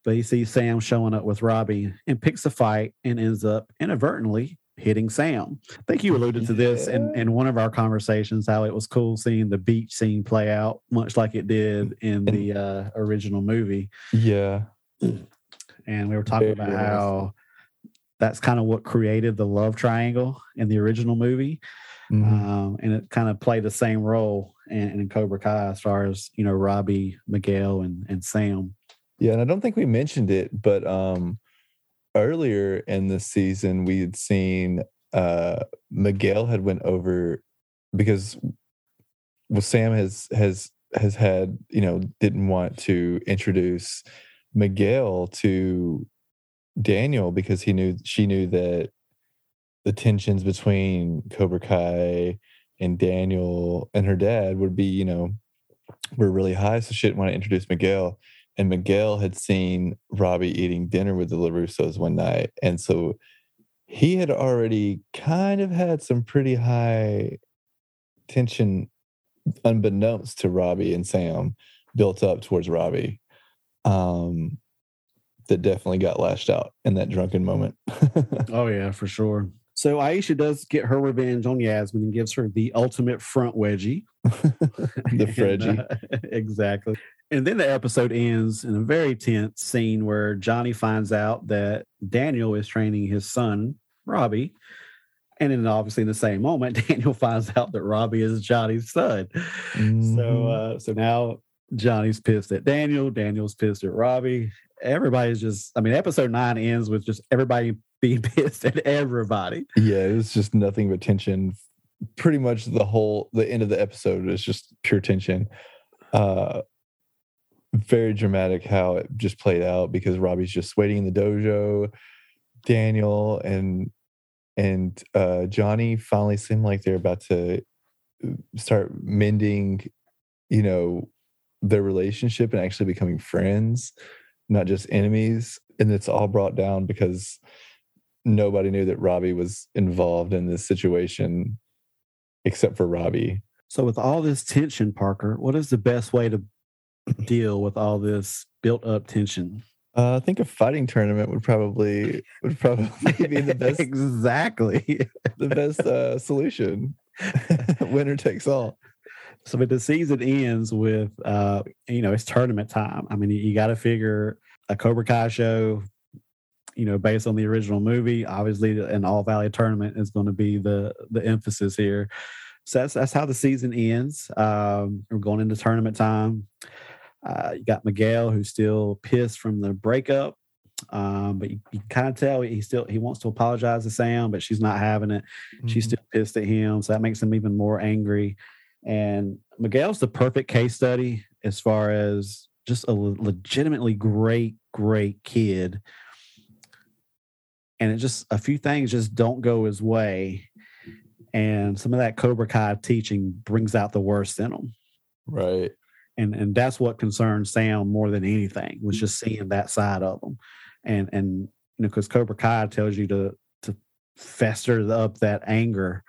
but he sees Sam showing up with Robbie and picks a fight and ends up inadvertently hitting Sam. I think you alluded to this in, in one of our conversations, how it was cool seeing the beach scene play out, much like it did in the uh, original movie. Yeah. And we were talking Very about nice. how that's kind of what created the love triangle in the original movie. Mhm. Um, and it kind of played the same role in, in Cobra Kai as far as, you know, Robbie, Miguel, and, and Sam. Yeah, and I don't think we mentioned it, but um earlier in the season we had seen uh Miguel had went over because well Sam has has has had, you know, didn't want to introduce Miguel to Daniel because he knew she knew that the tensions between Cobra Kai and Daniel and her dad would be, you know, were really high. So she didn't want to introduce Miguel and Miguel had seen Robbie eating dinner with the LaRussos one night. And so he had already kind of had some pretty high tension, unbeknownst to Robbie and Sam, built up towards Robbie. Um, that definitely got lashed out in that drunken moment. Oh yeah, for sure. So Aisha does get her revenge on Yasmin and gives her the ultimate front wedgie. the And, uh, exactly. And then the episode ends in a very tense scene where Johnny finds out that Daniel is training his son, Robbie. And then obviously in the same moment, Daniel finds out that Robbie is Johnny's son. So Mhm. uh so now Johnny's pissed at Daniel, Daniel's pissed at Robbie. Everybody's just I mean, episode nine ends with just everybody being pissed at everybody. yeah, it was just nothing but tension. Pretty much the whole the end of the episode is just pure tension. Uh very dramatic how it just played out because Robbie's just waiting in the dojo. Daniel and and uh Johnny finally seem like they're about to uh, start mending, you know, their relationship and actually becoming friends, not just enemies. And it's all brought down because nobody knew that Robbie was involved in this situation except for Robbie. So with all this tension, Parker, what is the best way to deal with all this built up tension? Uh, I think a fighting tournament would probably would probably be the best exactly. the best uh, solution. Winner takes all. So but the season ends with uh, you know, it's tournament time. I mean, you, you gotta figure a Cobra Kai show, you know, based on the original movie, obviously an all valley tournament is going to be the the emphasis here. So that's that's how the season ends. Um, we're going into tournament time. Uh, you got Miguel who's still pissed from the breakup. Um, but you, you kind of tell he still he wants to apologize to Sam, but she's not having it. She's Mhm. still pissed at him, so that makes him even more angry. And Miguel's the perfect case study as far as just a legitimately great, great kid. And it just a few things just don't go his way, and some of that Cobra Kai teaching brings out the worst in him. right. And and that's what concerns Sam more than anything was just seeing that side of them, and and you know because Cobra Kai tells you to to fester up that anger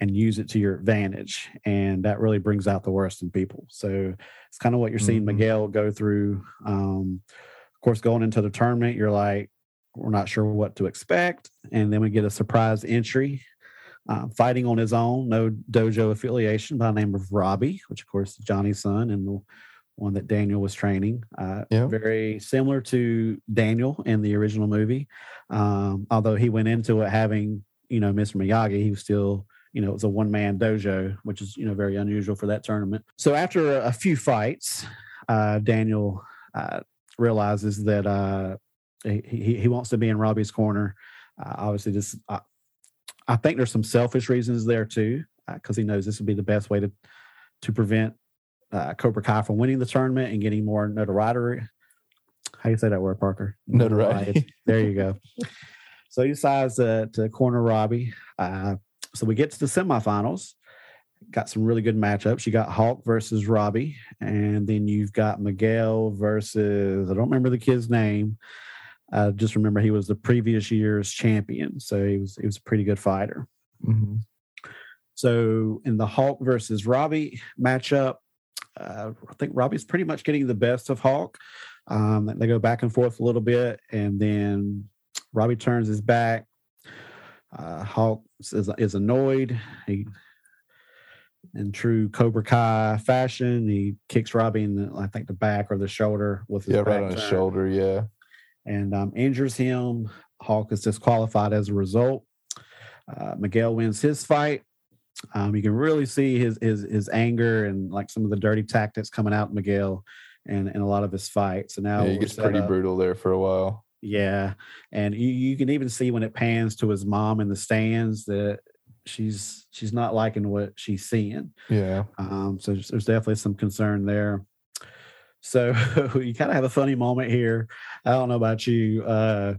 and use it to your advantage. And that really brings out the worst in people. So it's kind of what you're seeing Mhm. Miguel go through. Um, of course, going into the tournament, you're like, we're not sure what to expect. And then we get a surprise entry. Uh, fighting on his own, no dojo affiliation by the name of Robbie, which of course is Johnny's son and the one that Daniel was training. Uh, Yeah. Very similar to Daniel in the original movie. Um, although he went into it having, you know, Mr. Miyagi, he was still, you know, it was a one man dojo, which is, you know, very unusual for that tournament. So after a, a few fights, uh, Daniel uh, realizes that uh, he, he, he wants to be in Robbie's corner. Uh, obviously, this, uh, I think there's some selfish reasons there too, because he knows this would be the best way to, to prevent uh, Cobra Kai from winning the tournament and getting more notoriety. How do you say that word, Parker? Notoriety. There you go. So he decides to, to corner Robbie. Uh, so we get to the semifinals. Got some really good matchups. You got Hawk versus Robbie, and then you've got Miguel versus I don't remember the kid's name. I just remember he was the previous year's champion, so he was he was a pretty good fighter. Mhm. So in the Hawk versus Robbie matchup, uh, I think Robbie's pretty much getting the best of Hawk. Um, they go back and forth a little bit, and then Robbie turns his back. Uh, Hawk is, is annoyed. He, in true Cobra Kai fashion, he kicks Robbie in the, I think the back or the shoulder with his Yeah, right on his shoulder. Yeah. And um, injures him. Hawk is disqualified as a result. Uh, Miguel wins his fight. Um, you can really see his his his anger and like some of the dirty tactics coming out Miguel and in a lot of his fights. And now yeah, he gets pretty up- brutal there for a while. yeah, and you, you can even see when it pans to his mom in the stands that she's she's not liking what she's seeing. Yeah. Um, so there's, there's definitely some concern there. So you kind of have a funny moment here. I don't know about you. Uh,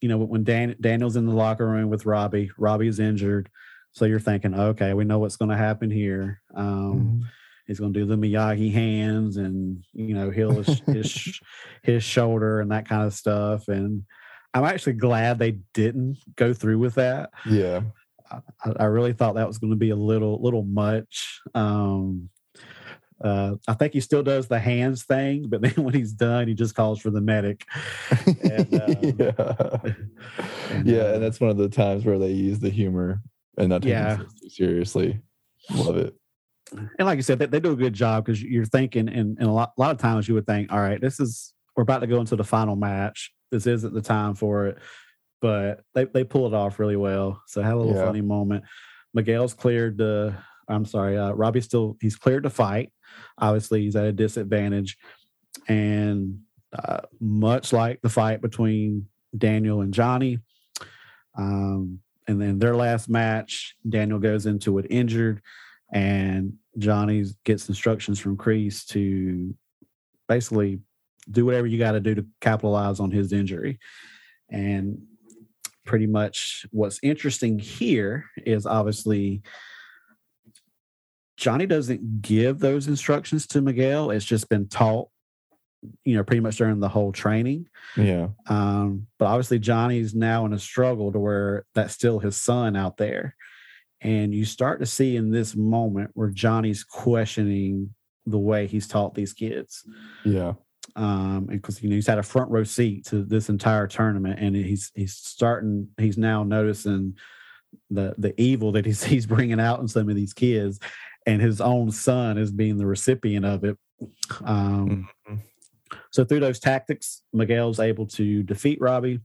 you know, when Dan, Daniel's in the locker room with Robbie, Robbie is injured. So you're thinking, okay, we know what's going to happen here. Um, Mhm. He's going to do the Miyagi hands and you know heal his his, his shoulder and that kind of stuff. And I'm actually glad they didn't go through with that. Yeah. I, I really thought that was going to be a little little much. Um, uh, I think he still does the hands thing, but then when he's done, he just calls for the medic. And, um, yeah. and, yeah, uh, and that's one of the times where they use the humor and not taking Yeah. seriously. Love it. And like you said, they, they do a good job because you're thinking, and, and a, lot, a lot of times you would think, all right, this is we're about to go into the final match. This isn't the time for it, but they they pull it off really well. So had a little Yeah. funny moment. Miguel's cleared the. I'm sorry, uh, Robbie's still he's cleared to fight. Obviously, he's at a disadvantage, and uh, much like the fight between Daniel and Johnny, um, and then their last match, Daniel goes into it injured, and Johnny gets instructions from Kreese to basically do whatever you got to do to capitalize on his injury. And pretty much what's interesting here is obviously Johnny doesn't give those instructions to Miguel. It's just been taught, you know, pretty much during the whole training. Yeah. Um, but obviously Johnny's now in a struggle to where that's still his son out there. And you start to see in this moment where Johnny's questioning the way he's taught these kids. Yeah. Um, and because you know he's had a front row seat to this entire tournament, and he's he's starting, he's now noticing the the evil that he's he's bringing out in some of these kids, and his own son is being the recipient of it. Um, Mhm. so through those tactics, Miguel's able to defeat Robbie.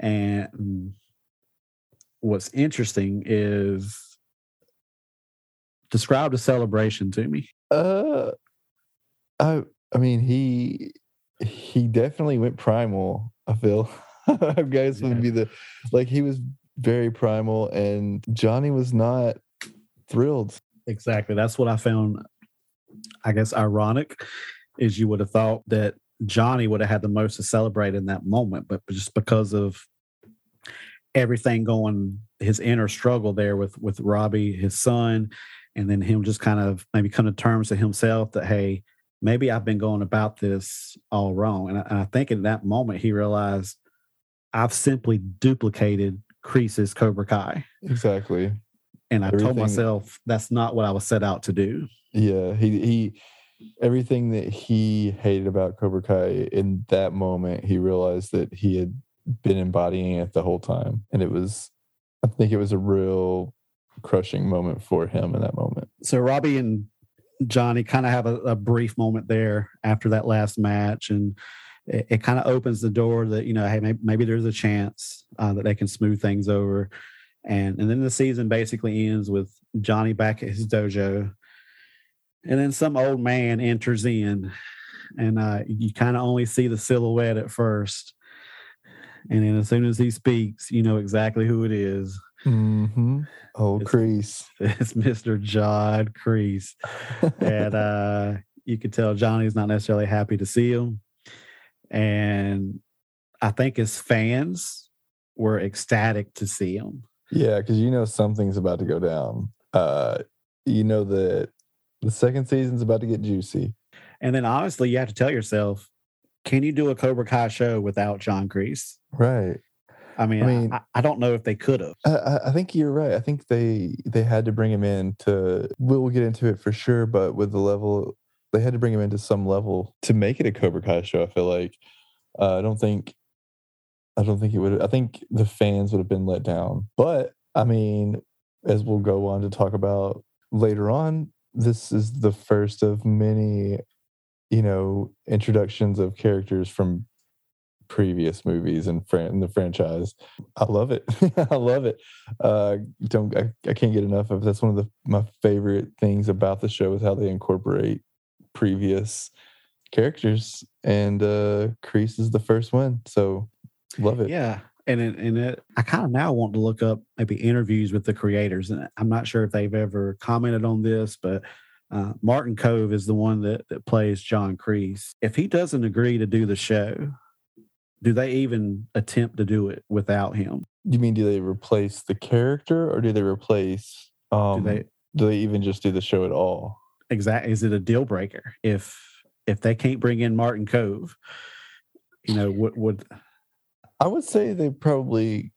And what's interesting is describe the celebration to me. Uh, I I mean he he definitely went primal. I feel I guess Yeah. would be the like he was very primal, and Johnny was not thrilled. Exactly. That's what I found, I guess, ironic is you would have thought that Johnny would have had the most to celebrate in that moment, but just because of everything going, his inner struggle there with with Robbie, his son, and then him just kind of maybe come to terms with himself that hey, maybe I've been going about this all wrong, and I, and I think in that moment he realized I've simply duplicated Kreese's Cobra Kai, Exactly. And I told myself that's not what I was set out to do. Yeah, he he everything that he hated about Cobra Kai in that moment, he realized that he had been embodying it the whole time. And it was I think it was a real crushing moment for him in that moment. so Robbie and Johnny kind of have a, a brief moment there after that last match, and it, it kind of opens the door that you know, hey, maybe, maybe there's a chance uh, that they can smooth things over, and and then the season basically ends with Johnny back at his dojo, and then some old man enters in, and uh, you kind of only see the silhouette at first, and then as soon as he speaks, you know exactly who it is. Mm-hmm. Oh, It's- Kreese. It's Mr. John Kreese. and uh, you could tell Johnny's not necessarily happy to see him. And I think his fans were ecstatic to see him. Yeah, because you know something's about to go down. Uh you know that the second season's about to get juicy. And then honestly, you have to tell yourself, can you do a Cobra Kai show without John Kreese? Right. I mean, I, mean- I, I don't know if they could have. I- I, I think you're right. I think they they had to bring him in to. We'll get into it for sure, but with the level, they had to bring him into some level to make it a Cobra Kai show. I feel like uh, I don't think I don't think it would. I think the fans would have been let down. But I mean, as we'll go on to talk about later on, this is the first of many, you know, introductions of characters from previous movies and fran- the franchise. I love it. I love it. Uh, don't I, I can't get enough of. That's one of the my favorite things about the show is how they incorporate previous characters, and uh, Kreese is the first one. So love it. Yeah. And it, and it, I kind of now want to look up maybe interviews with the creators, and I'm not sure if they've ever commented on this, but uh, Martin Kove is the one that, that plays John Kreese. If he doesn't agree to do the show, do they even attempt to do it without him? You mean do they replace the character, or do they replace? Um, do they do they even just do the show at all? exactly? Is it a deal breaker if if they can't bring in Martin Kove? You know, would would I would say they probably.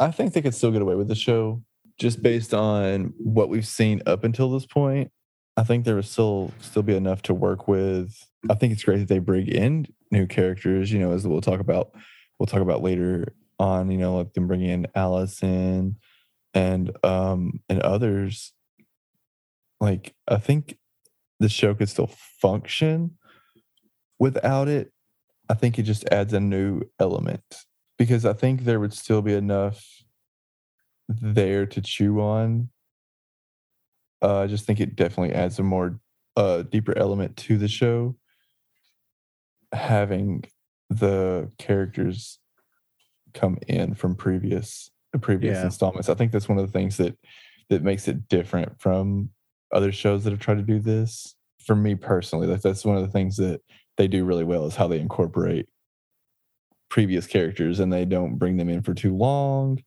I think they could still get away with the show just based on what we've seen up until this point. I think there would still still be enough to work with. I think it's great that they bring in new characters. You know, as we'll talk about, we'll talk about later on. You know, like them bringing in Allison and um and others. Like I think the show could still function without it. I think it just adds a new element because I think there would still be enough there to chew on. Uh, I just think it definitely adds a more uh, deeper element to the show. Having the characters come in from previous previous Yeah. installments, I think that's one of the things that that makes it different from other shows that have tried to do this. For me personally, that that's one of the things that they do really well is how they incorporate previous characters and they don't bring them in for too long.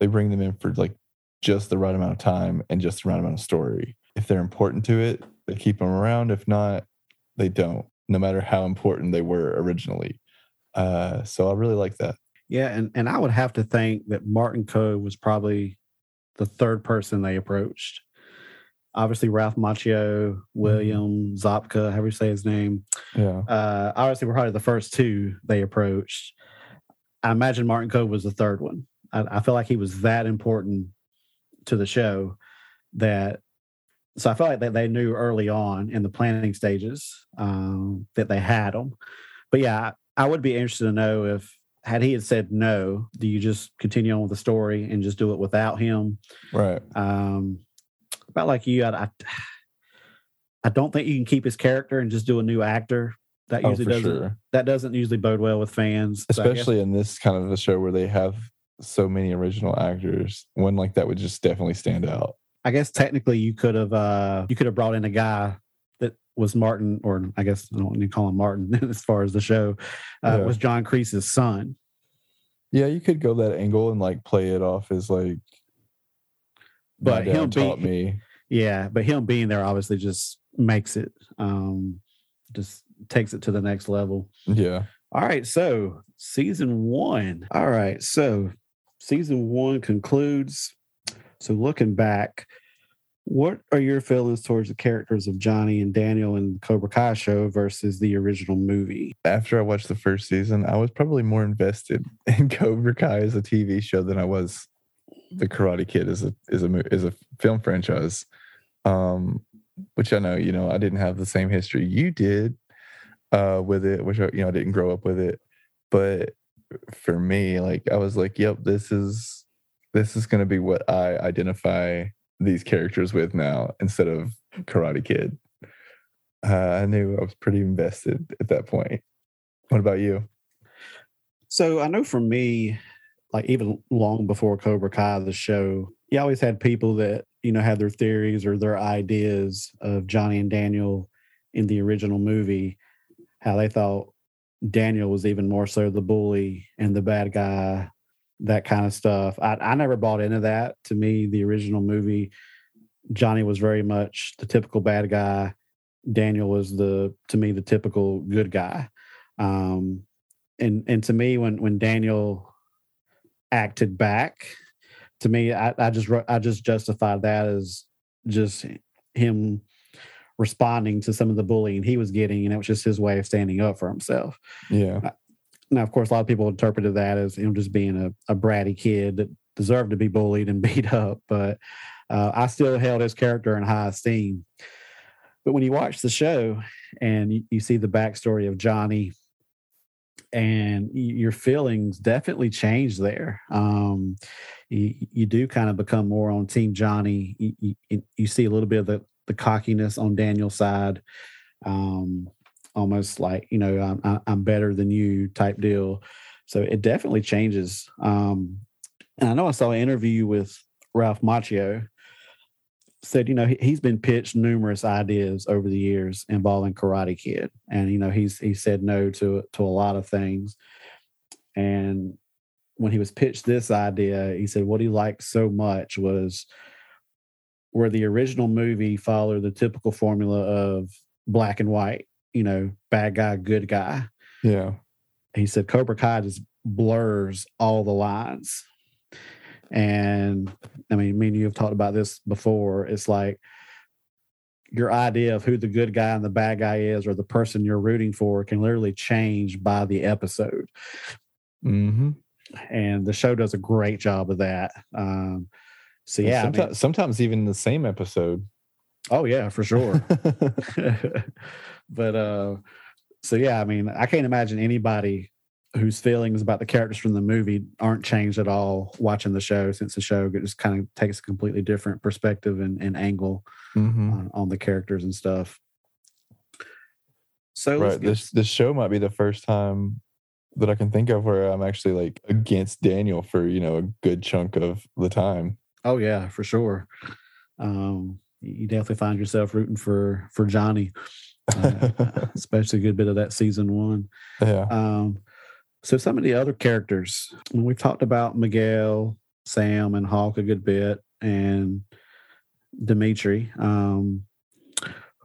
They bring them in for like just the right amount of time and just the right amount of story. If they're important to it, they keep them around. If not, they don't, no matter how important they were originally. Uh, so I really like that. Yeah, and, and I would have to think that Martin Kove was probably the third person they approached. Obviously, Ralph Macchio, William Zabka, however you say his name. Yeah. Uh, obviously, we're probably the first two they approached. I imagine Martin Kove was the third one. I, I feel like he was that important to the show that. So I feel like that they knew early on in the planning stages um, that they had him. But yeah, I, I would be interested to know if had he had said no, do you just continue on with the story and just do it without him? Right. Um, about like you, I, I, I don't think you can keep his character and just do a new actor. That Oh, usually for doesn't. sure. That doesn't usually bode well with fans, So Especially in this kind of a show where they have so many original actors. One like that would just definitely stand out. I guess technically you could have uh you could have brought in a guy that was Martin, or I guess I don't want to call him Martin as far as the show uh, Yeah. was John Kreese's son. Yeah, you could go that angle and like play it off as like But him taught being me. yeah, but him being there obviously just makes it um just takes it to the next level. Yeah. All right, so season one. All right, so season one concludes. So looking back, what are your feelings towards the characters of Johnny and Daniel in the Cobra Kai show versus the original movie? After I watched the first season, I was probably more invested in Cobra Kai as a TV show than I was the Karate Kid as a as a as a film franchise. Um, which I know, you know, I didn't have the same history you did uh with it, which you know, I didn't grow up with it. But for me, like I was like, yep, this is this is gonna be what I identify these characters with now instead of Karate Kid. Uh, I knew I was pretty invested at that point. What about you? So I know for me, like even long before Cobra Kai, the show, you always had people that, you know, had their theories or their ideas of Johnny and Daniel in the original movie, how they thought Daniel was even more so the bully and the bad guy, that kind of stuff. I, I never bought into that. To me, the original movie, Johnny was very much the typical bad guy. Daniel was the, to me, the typical good guy. Um, and and to me when when daniel acted back to me i, I just i just justified that as just him responding to some of the bullying he was getting and it was just his way of standing up for himself Yeah. now, of course, a lot of people interpreted that as him just being a, a bratty kid that deserved to be bullied and beat up. But uh, I still held his character in high esteem. But when you watch the show and you, you see the backstory of Johnny, and your feelings definitely change there. Um, you, you do kind of become more on Team Johnny. You, you, you see a little bit of the, the cockiness on Daniel's side. Um, almost like you know I'm, I'm better than you type deal. So it definitely changes. Um, and I know I saw an interview with Ralph Macchio said, you know, he, has been pitched numerous ideas over the years involving Karate Kid, and you know, he's he said no to to a lot of things. And when he was pitched this idea, he said what he liked so much was where the original movie followed the typical formula of black and white you know, bad guy, good guy. Yeah. He said Cobra Kai just blurs all the lines. And I mean, me and you have talked about this before. It's like your idea of who the good guy and the bad guy is, or the person you're rooting for, can literally change by the episode. Mm-hmm. And the show does a great job of that. Um, so yeah, sometimes, I mean, sometimes even the same episode. Oh yeah, for sure. but uh so yeah, I mean, I can't imagine anybody whose feelings about the characters from the movie aren't changed at all watching the show since the show just kind of takes a completely different perspective and, and angle mm-hmm. on, on, the characters and stuff. So right, this this show might be the first time that I can think of where I'm actually like against Daniel for you know a good chunk of the time. Oh yeah, for sure. Um, you definitely find yourself rooting for for Johnny, uh, especially a good bit of that season one. Yeah. Um, so some of the other characters, we've talked about Miguel, Sam, and Hawk a good bit, and Demetri. Um,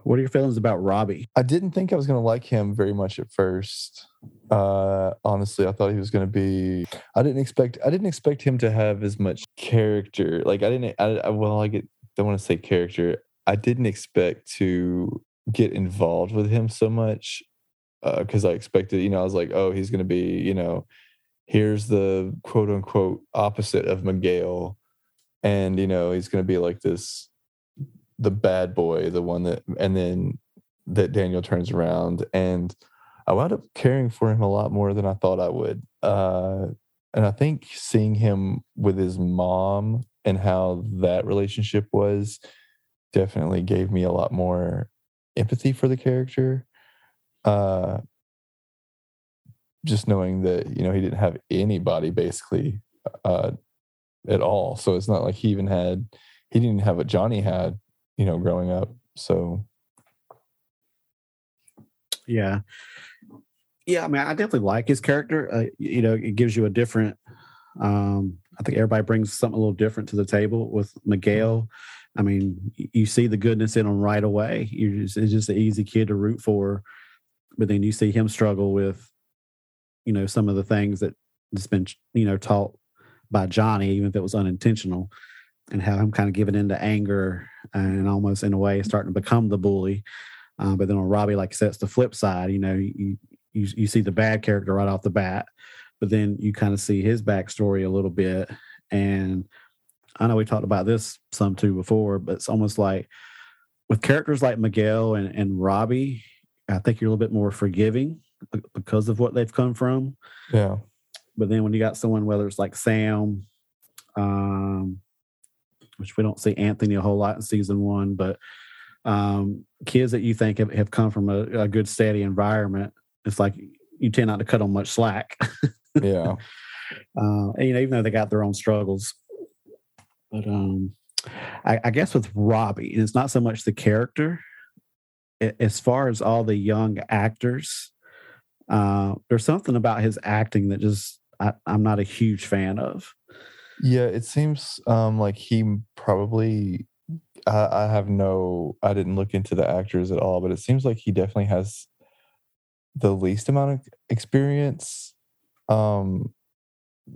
what are your feelings about Robbie? I didn't think I was going to like him very much at first. Uh, honestly, I thought he was going to be. I didn't expect. I didn't expect him to have as much character. Like I didn't. I, I well, I get don't want to say character. I didn't expect to get involved with him so much because uh, I expected, you know, I was like, oh, he's going to be, you know, here's the quote unquote opposite of Miguel. And, you know, he's going to be like this, the bad boy, the one that, and then that Daniel turns around. And I wound up caring for him a lot more than I thought I would. Uh, and I think seeing him with his mom and how that relationship was definitely gave me a lot more empathy for the character. Uh, just knowing that you know he didn't have anybody basically uh, at all, so it's not like he even had he didn't have what Johnny had, you know, growing up. So yeah, yeah. I mean, I definitely like his character. Uh, you know, it gives you a different um, I think everybody brings something a little different to the table with Miguel. I mean, you see the goodness in him right away. You're just, it's just an easy kid to root for. But then you see him struggle with, you know, some of the things that has been, you know, taught by Johnny, even if it was unintentional, and how him kind of giving into anger and almost in a way starting to become the bully. Uh, but then on Robbie, like I said, it's the flip side. You know, you, you you see the bad character right off the bat, but then you kind of see his backstory a little bit. And I know we talked about this some too before, but it's almost like with characters like Miguel and, and Robbie, I think you're a little bit more forgiving because of what they've come from. Yeah. But then when you got someone, whether it's like Sam, um, which we don't see Anthony a whole lot in season one, but um, kids that you think have, have come from a, a, good steady environment, it's like you tend not to cut them much slack. yeah. Uh, and, you know, even though they got their own struggles, but um, I, I guess with Robbie, it's not so much the character. As far as all the young actors, uh, there's something about his acting that just I, I'm not a huge fan of. Yeah, it seems um, like he probably. I, I have no. I didn't look into the actors at all, but it seems like he definitely has the least amount of experience um,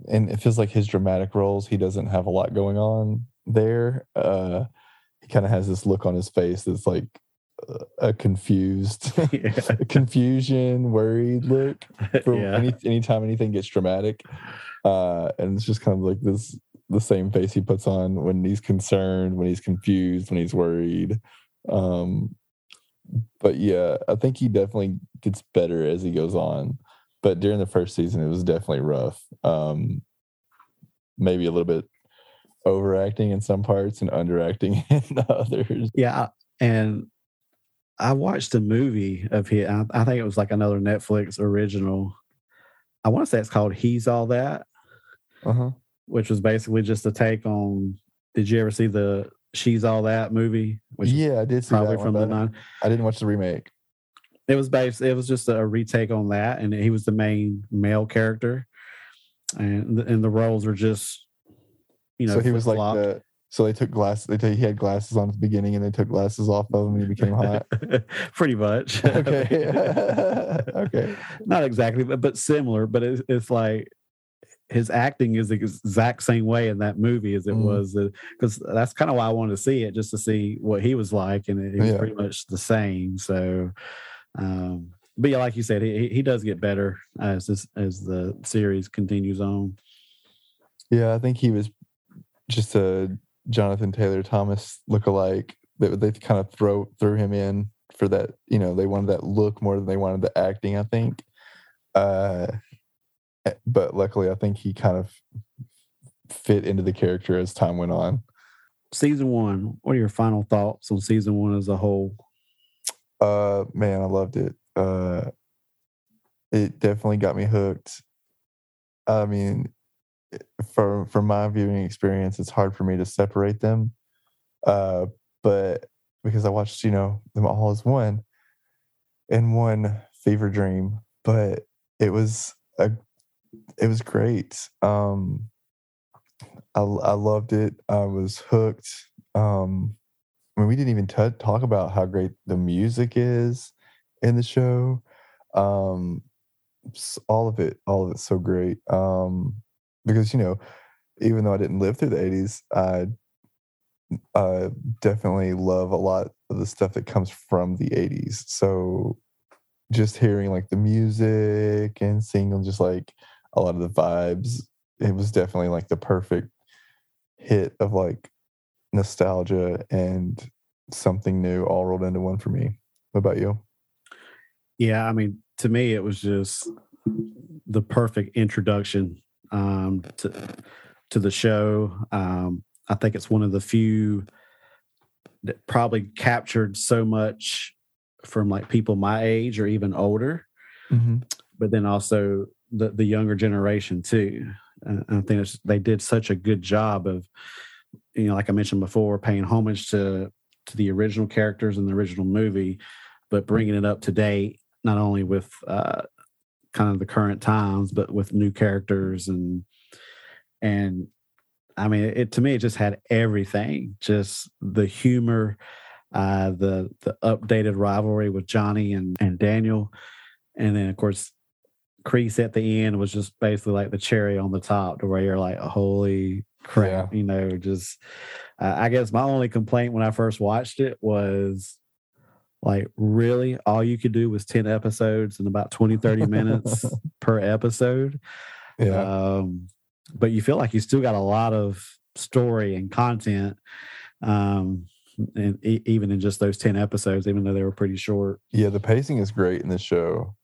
and it feels like his dramatic roles, he doesn't have a lot going on there. Uh, he kind of has this look on his face that's like a confused, Yeah. confusion, worried look for yeah. any anytime anything gets dramatic. Uh, and it's just kind of like this the same face he puts on when he's concerned, when he's confused, when he's worried. Um, but yeah, I think he definitely gets better as he goes on. But during the first season, it was definitely rough. Um, maybe a little bit overacting in some parts and underacting in others. Yeah, and I watched a movie of his. I, I think it was like another Netflix original. I want to say it's called "He's All That," Uh-huh. which was basically just a take on. Did you ever see the "She's All That" movie? Which yeah, I did see probably that from one, the I- nine. I didn't watch the remake. It was based. It was just a retake on that, and he was the main male character, and the, and the roles were just, you know, so he was like the. So they took glasses. They took, he had glasses on at the beginning, and they took glasses off of him, and he became hot. pretty much. okay. okay. Not exactly, but, but similar. But it's, it's like his acting is the exact same way in that movie as it Mm. was, because that's kind of why I wanted to see it, just to see what he was like, and it, it was Yeah. pretty much the same. So, um, but yeah, like you said, he he does get better as this as the series continues on. Yeah, I think he was just a Jonathan Taylor Thomas lookalike. They they kind of throw threw him in for that. You know, they wanted that look more than they wanted the acting. I think. Uh, eh, but luckily, I think he kind of fit into the character as time went on. Season one. What are your final thoughts on season one as a whole? Uh, man, I loved it. Uh, it definitely got me hooked. I mean, from from my viewing experience, it's hard for me to separate them. Uh, but because I watched, you know, them all as one in one fever dream, but it was a, it was great. Um, I I loved it. I was hooked. Um, I mean, we didn't even t- talk about how great the music is in the show. Um, all of it, all of it's so great. Um, because you know, even though I didn't live through the '80s, I uh, definitely love a lot of the stuff that comes from the '80s. So, just hearing like the music and seeing just like a lot of the vibes, it was definitely like the perfect hit of like nostalgia and something new all rolled into one for me. What about you? Yeah, I mean, to me, it was just the perfect introduction um, to to the show. Um, I think it's one of the few that probably captured so much from like people my age or even older, Mm-hmm. but then also the the younger generation too. Uh, I think it's, they did such a good job of, you know, like I mentioned before, paying homage to to the original characters in the original movie, but bringing it up to date, not only with uh, kind of the current times, but with new characters and and I mean, it to me it just had everything, just the humor, uh, the the updated rivalry with Johnny and and Daniel, and then of course Kreese at the end was just basically like the cherry on the top to where you're like, holy crap, you know, just uh, I guess my only complaint when I first watched it was like really all you could do was 10 episodes and about 20 30 minutes per episode Yeah. um but you feel like you still got a lot of story and content um and e- even in just those 10 episodes even though they were pretty short yeah, the pacing is great in the show.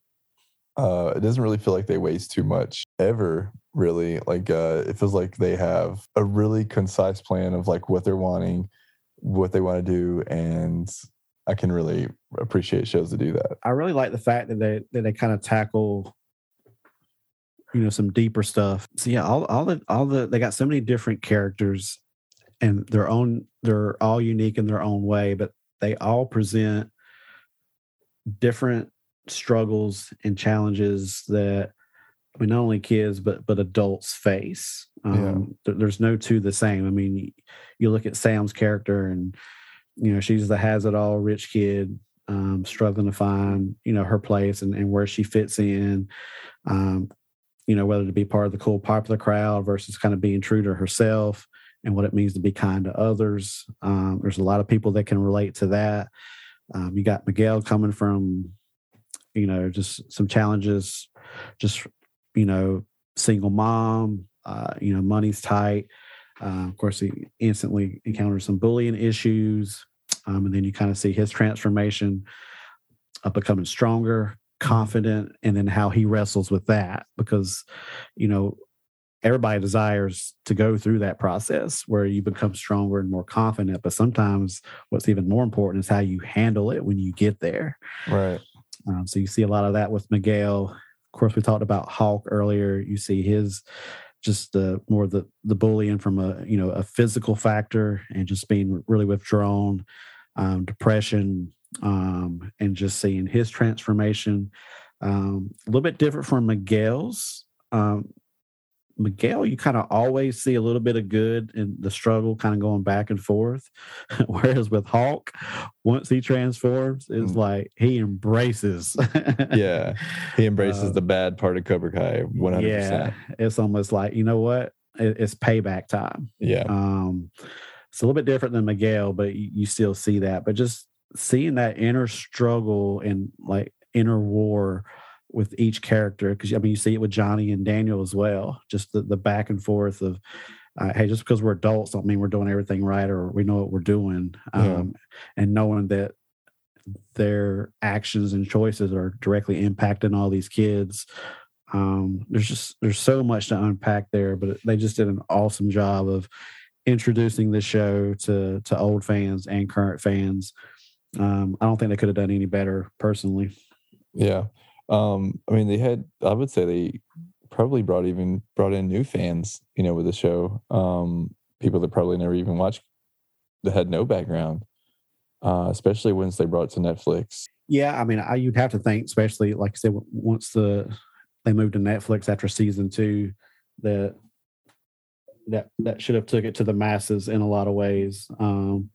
Uh, it doesn't really feel like they waste too much ever, really. Like uh, it feels like they have a really concise plan of like what they're wanting, what they want to do, and I can really appreciate shows that do that. I really like the fact that they that they kind of tackle you know some deeper stuff. So yeah, all all the all the they got so many different characters and their own they're all unique in their own way, but they all present different struggles and challenges that I mean not only kids but but adults face. Um, th- there's no two the same. I mean, you look at Sam's character and you know she's the has it all rich kid um, struggling to find you know her place and, and where she fits in um, you know whether to be part of the cool popular crowd versus kind of being true to herself and what it means to be kind to others um, there's a lot of people that can relate to that Um, you got Miguel coming from, you know, just some challenges, just you know, single mom. Uh, you know, money's tight. Uh, of course, he instantly encounters some bullying issues, um, and then you kind of see his transformation of becoming stronger, confident, and then how he wrestles with that because, you know, everybody desires to go through that process where you become stronger and more confident. But sometimes what's even more important is how you handle it when you get there. Right. Um, so you see a lot of that with Miguel. Of course, we talked about Hawk earlier. You see his just the more the the bullying from a you know a physical factor and just being really withdrawn, um, depression, um, and just seeing his transformation. Um, a little bit different from Miguel's. Um, Miguel, you kind of always see a little bit of good in the struggle, kind of going back and forth. Whereas with Hawk, once he transforms, it's mm. like he embraces. yeah, he embraces uh, the bad part of Cobra Kai. One hundred percent. It's almost like you know what? It, it's payback time. Yeah. Um, it's a little bit different than Miguel, but you, you still see that. But just seeing that inner struggle and like inner war with each character because I mean you see it with Johnny and Daniel as well. Just the, the back and forth of uh, hey, just because we're adults don't mean we're doing everything right or we know what we're doing. Um, And knowing that their actions and choices are directly impacting all these kids. Um, there's just there's so much to unpack there, but they just did an awesome job of introducing the show to to old fans and current fans. Um, I don't think they could have done any better personally. Yeah. Um, I mean, they had. I would say they probably brought even brought in new fans. You know, with the show, um, people that probably never even watched, that had no background, uh, especially once they brought to Netflix. Yeah, I mean, I, you'd have to think, especially like I said, once the they moved to Netflix after season two, that that that should have took it to the masses in a lot of ways. Um,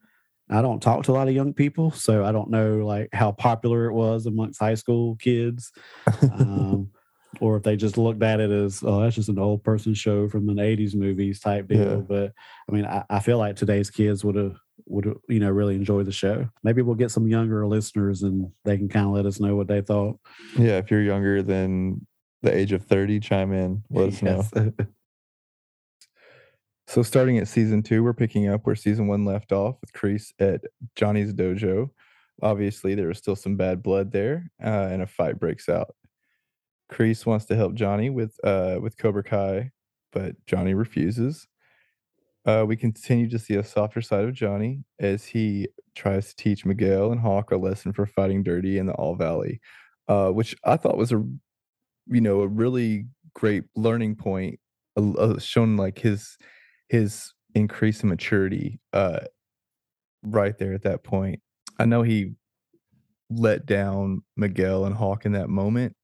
I don't talk to a lot of young people, so I don't know like how popular it was amongst high school kids, um, or if they just looked at it as oh that's just an old person show from an '80s movies type deal. Yeah. But I mean, I, I, feel like today's kids would have would you know really enjoy the show. Maybe we'll get some younger listeners and they can kind of let us know what they thought. Yeah, if you're younger than the age of 30, chime in. Let yes. us know. So starting at season two, we're picking up where season one left off with Kreese at Johnny's dojo. Obviously, there is still some bad blood there, uh, and a fight breaks out. Kreese wants to help Johnny with uh, with Cobra Kai, but Johnny refuses. Uh, we continue to see a softer side of Johnny as he tries to teach Miguel and Hawk a lesson for fighting dirty in the All Valley, uh, which I thought was a you know a really great learning point, uh, shown like his his increase in maturity uh right there at that point. I know he let down Miguel and Hawk in that moment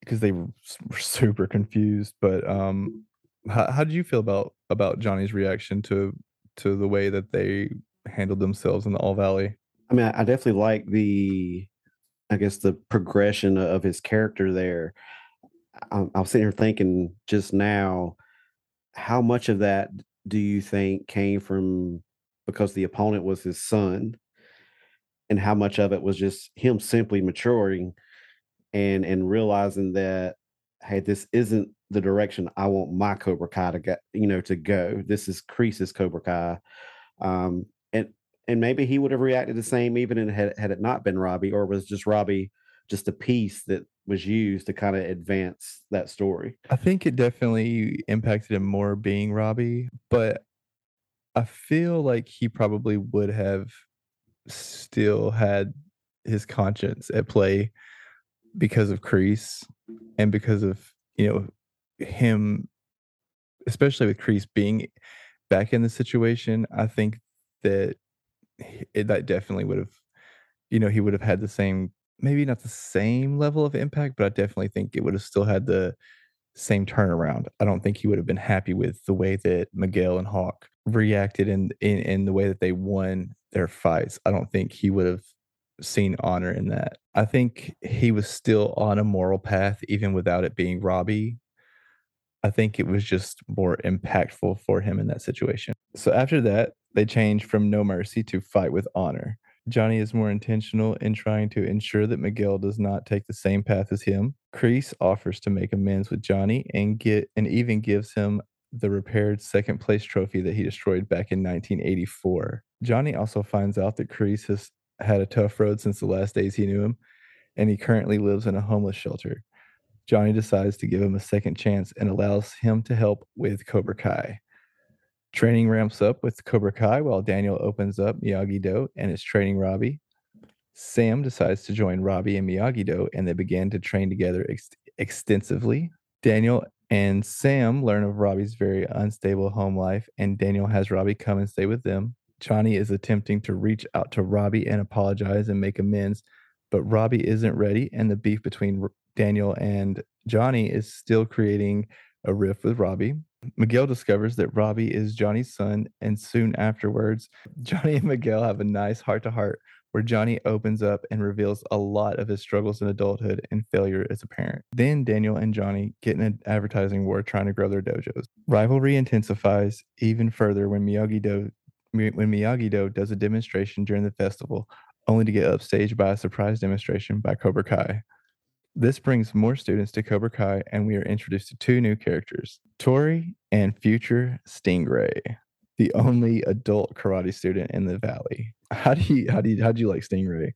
because they were super confused. But um, how, how did you feel about about Johnny's reaction to to the way that they handled themselves in the All Valley? I mean, I definitely like the, I guess the progression of his character there. I, I was sitting here thinking just now how much of that do you think came from because the opponent was his son and how much of it was just him simply maturing and and realizing that hey this isn't the direction i want my cobra kai to get you know to go. This is Kreese's cobra kai. Um and and maybe he would have reacted the same even in, had, had it not been robbie or was just robbie just a piece that was used to kind of advance that story. I think it definitely impacted him more being Robbie, but I feel like he probably would have still had his conscience at play because of Kreese and because of, you know, him especially with Kreese being back in the situation, I think that it, that definitely would have you know, he would have had the same maybe not the same level of impact, but I definitely think it would have still had the same turnaround. I don't think he would have been happy with the way that Miguel and Hawk reacted in in, in the way that they won their fights. I don't think he would have seen honor in that. I think he was still on a moral path even without it being Robbie. I think it was just more impactful for him in that situation. So after that, they changed from no mercy to fight with honor. Johnny is more intentional in trying to ensure that Miguel does not take the same path as him. Kreese offers to make amends with Johnny and get and even gives him the repaired second place trophy that he destroyed back in 1984. Johnny also finds out that Kreese has had a tough road since the last days he knew him, and he currently lives in a homeless shelter. Johnny decides to give him a second chance and allows him to help with Cobra Kai. Training ramps up with Cobra Kai while Daniel opens up Miyagi Do and is training Robbie. Sam decides to join Robbie and Miyagi Do and they begin to train together ex- extensively. Daniel and Sam learn of Robbie's very unstable home life, and Daniel has Robbie come and stay with them. Johnny is attempting to reach out to Robbie and apologize and make amends, but Robbie isn't ready, and the beef between Daniel and Johnny is still creating a rift with Robbie. Miguel discovers that Robbie is Johnny's son, and soon afterwards, Johnny and Miguel have a nice heart to heart where Johnny opens up and reveals a lot of his struggles in adulthood and failure as a parent. Then Daniel and Johnny get in an advertising war trying to grow their dojos. Rivalry intensifies even further when Miyagi Do when Miyagi Do does a demonstration during the festival, only to get upstaged by a surprise demonstration by Cobra Kai. This brings more students to Cobra Kai, and we are introduced to two new characters Tori and future Stingray, the only adult karate student in the valley. How do you, how do you, how do you like Stingray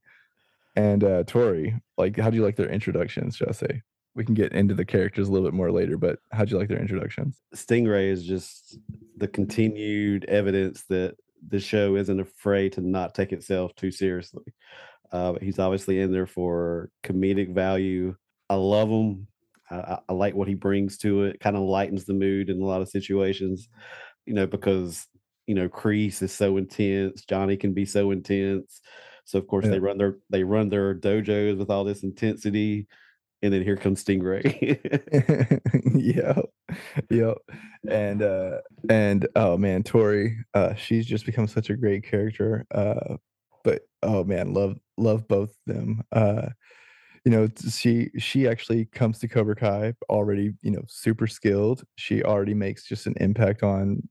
and uh, Tori? Like, how do you like their introductions, shall I say? We can get into the characters a little bit more later, but how do you like their introductions? Stingray is just the continued evidence that the show isn't afraid to not take itself too seriously. Uh, he's obviously in there for comedic value. I love him. I, I like what he brings to it. Kind of lightens the mood in a lot of situations, you know, because you know Kreese is so intense. Johnny can be so intense. So of course yeah. they run their they run their dojos with all this intensity, and then here comes Stingray. yep, yep, and uh and oh man, Tori, uh, she's just become such a great character. Uh, but oh man, love love both them. Uh, you know, she she actually comes to Cobra Kai already, you know, super skilled. She already makes just an impact on,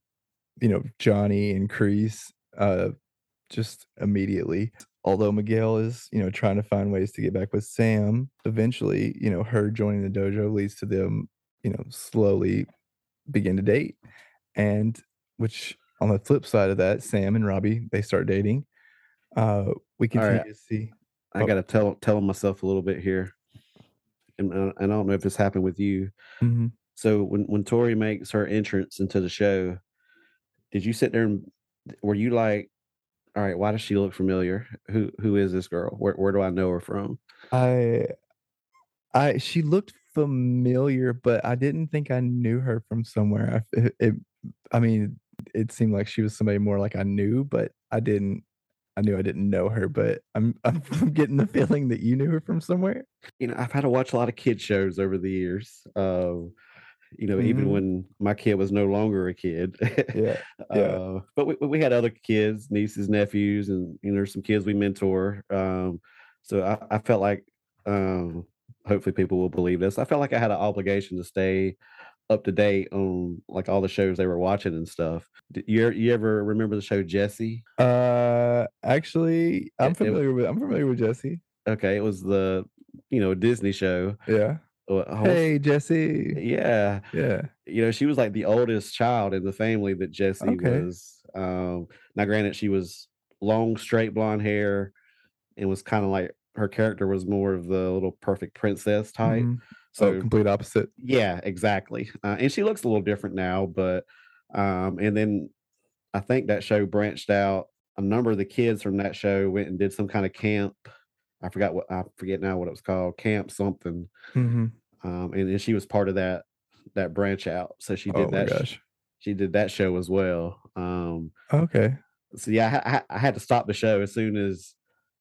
you know, Johnny and Kreese, uh, just immediately. Although Miguel is, you know, trying to find ways to get back with Sam, eventually, you know, her joining the dojo leads to them, you know, slowly begin to date. And which on the flip side of that, Sam and Robbie, they start dating uh, we continue right. to see. I oh. got to tell tell myself a little bit here, and, uh, and I don't know if this happened with you. Mm-hmm. So when when Tori makes her entrance into the show, did you sit there and were you like, all right, why does she look familiar? Who who is this girl? Where where do I know her from? I I she looked familiar, but I didn't think I knew her from somewhere. I, it, it, I mean, it seemed like she was somebody more like I knew, but I didn't I knew I didn't know her, but I'm I'm getting the feeling that you knew her from somewhere. You know, I've had to watch a lot of kid shows over the years. Uh, you know, mm-hmm. even when my kid was no longer a kid. yeah. yeah. Uh, but we, we had other kids, nieces, nephews, and you know, some kids we mentor. Um, so I, I felt like, um, hopefully people will believe this. I felt like I had an obligation to stay up to date on like all the shows they were watching and stuff. Did you you ever remember the show Jessie? Uh, actually, I'm familiar with I'm familiar with Jessie. Okay, it was the you know Disney show. Yeah. Hey Jessie. Yeah. Yeah. You know, she was like the oldest child in the family that Jessie okay. was. Um, now, granted, she was long, straight blonde hair, and was kind of like her character was more of the little perfect princess type. Mm-hmm. So oh, complete opposite. Yeah, exactly. Uh, and she looks a little different now, but um, and then I think that show branched out. A number of the kids from that show went and did some kind of camp. I forgot what I forget now what it was called, camp something. Mm-hmm. Um, and then she was part of that that branch out. So she did oh that. Sh- she did that show as well. Um, okay. So yeah, I, I had to stop the show as soon as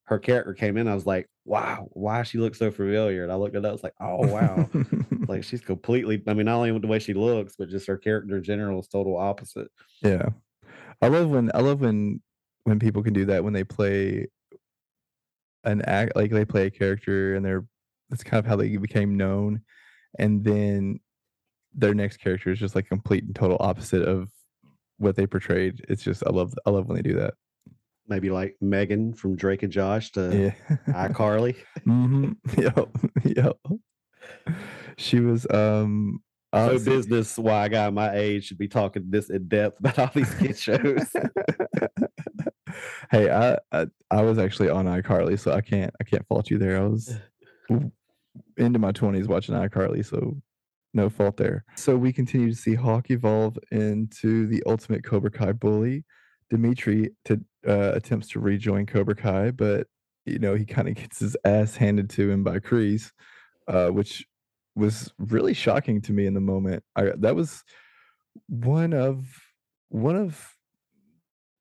her character came in, I was like, wow, why she looks so familiar? And I looked at that, I was like, oh wow. like she's completely I mean, not only the way she looks, but just her character in general is total opposite. Yeah. I love when I love when when people can do that when they play an act like they play a character and they're that's kind of how they became known. And then their next character is just like complete and total opposite of what they portrayed. It's just I love I love when they do that. Maybe like Megan from Drake and Josh to Yeah. iCarly. hmm Yep. Yep. She was um So business why a guy my age should be talking this in depth about all these kid shows. hey, I, I I was actually on iCarly, so I can't I can't fault you there. I was into my twenties watching iCarly, so no fault there. So we continue to see Hawk evolve into the ultimate Cobra Kai bully. Demetri to uh, attempts to rejoin Cobra Kai, but you know he kind of gets his ass handed to him by Kreese, uh, which was really shocking to me in the moment. I that was one of one of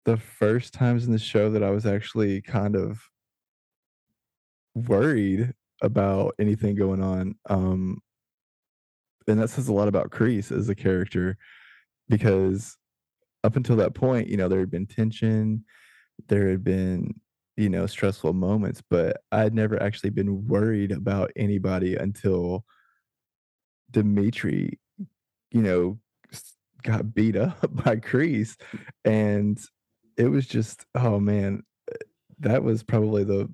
the first times in the show that I was actually kind of worried about anything going on. Um, and that says a lot about Kreese as a character because up until that point, you know, there had been tension, there had been, you know, stressful moments, but I had never actually been worried about anybody until Demetri, you know, got beat up by Kreese. And it was just, oh man, uh, that was probably the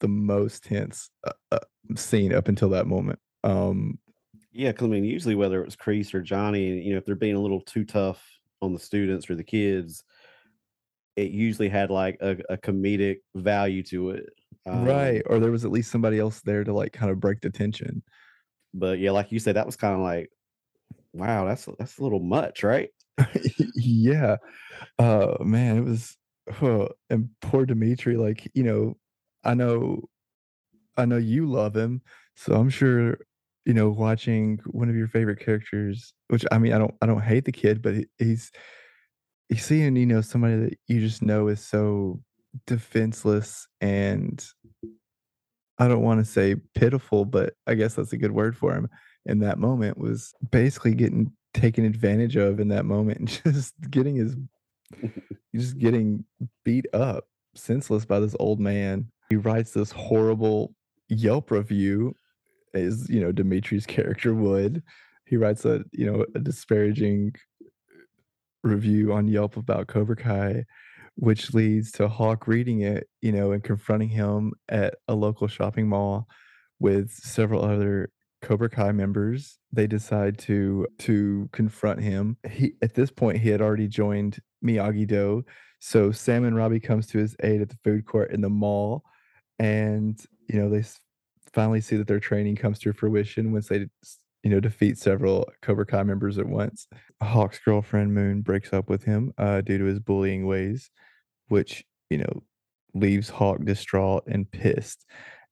the most tense uh, uh, scene up until that moment. Um, yeah, because I mean, usually whether it was Kreese or Johnny, you know, if they're being a little too tough on the students or the kids, it usually had like a, a comedic value to it. Um, right. Or there was at least somebody else there to like kind of break the tension. But yeah, like you said, that was kind of like, wow, that's that's a little much, right? yeah. Uh man, it was and poor Demetri, like, you know, I know I know you love him, so I'm sure, you know, watching one of your favorite characters, which I mean, I don't I don't hate the kid, but he, he's seeing, you know, somebody that you just know is so defenseless and I don't want to say pitiful, but I guess that's a good word for him. In that moment was basically getting taken advantage of in that moment and just getting his just getting beat up senseless by this old man. He writes this horrible Yelp review as you know Demetri's character would. He writes a you know a disparaging review on Yelp about Cobra Kai, which leads to Hawk reading it, you know, and confronting him at a local shopping mall with several other Cobra Kai members. They decide to to confront him. He at this point he had already joined Miyagi Do. So Sam and Robbie comes to his aid at the food court in the mall, and you know they finally see that their training comes to fruition once they you know defeat several Cobra Kai members at once. Hawk's girlfriend Moon breaks up with him uh, due to his bullying ways, which you know leaves Hawk distraught and pissed.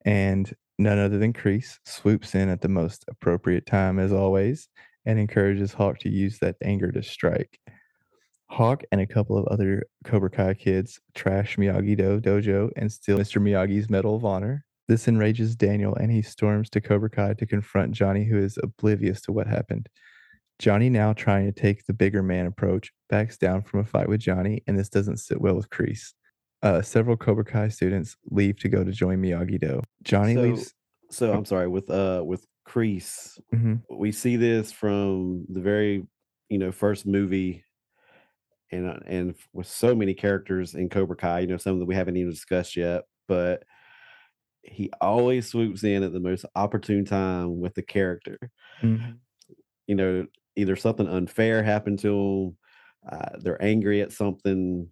And none other than Kreese swoops in at the most appropriate time, as always, and encourages Hawk to use that anger to strike. Hawk and a couple of other Cobra Kai kids trash Miyagi Do dojo and steal Mr. Miyagi's Medal of Honor. This enrages Daniel and he storms to Cobra Kai to confront Johnny, who is oblivious to what happened. Johnny, now trying to take the bigger man approach, backs down from a fight with Johnny, and this doesn't sit well with Kreese. Uh, several Cobra Kai students leave to go to join Miyagi Do. Johnny So- leaves. So I'm sorry with uh with Kreese, Mhm. we see this from the very you know first movie and uh, and with so many characters in cobra kai you know some that we haven't even discussed yet but he always swoops in at the most opportune time with the character Mhm. you know either something unfair happened to them uh, they're angry at something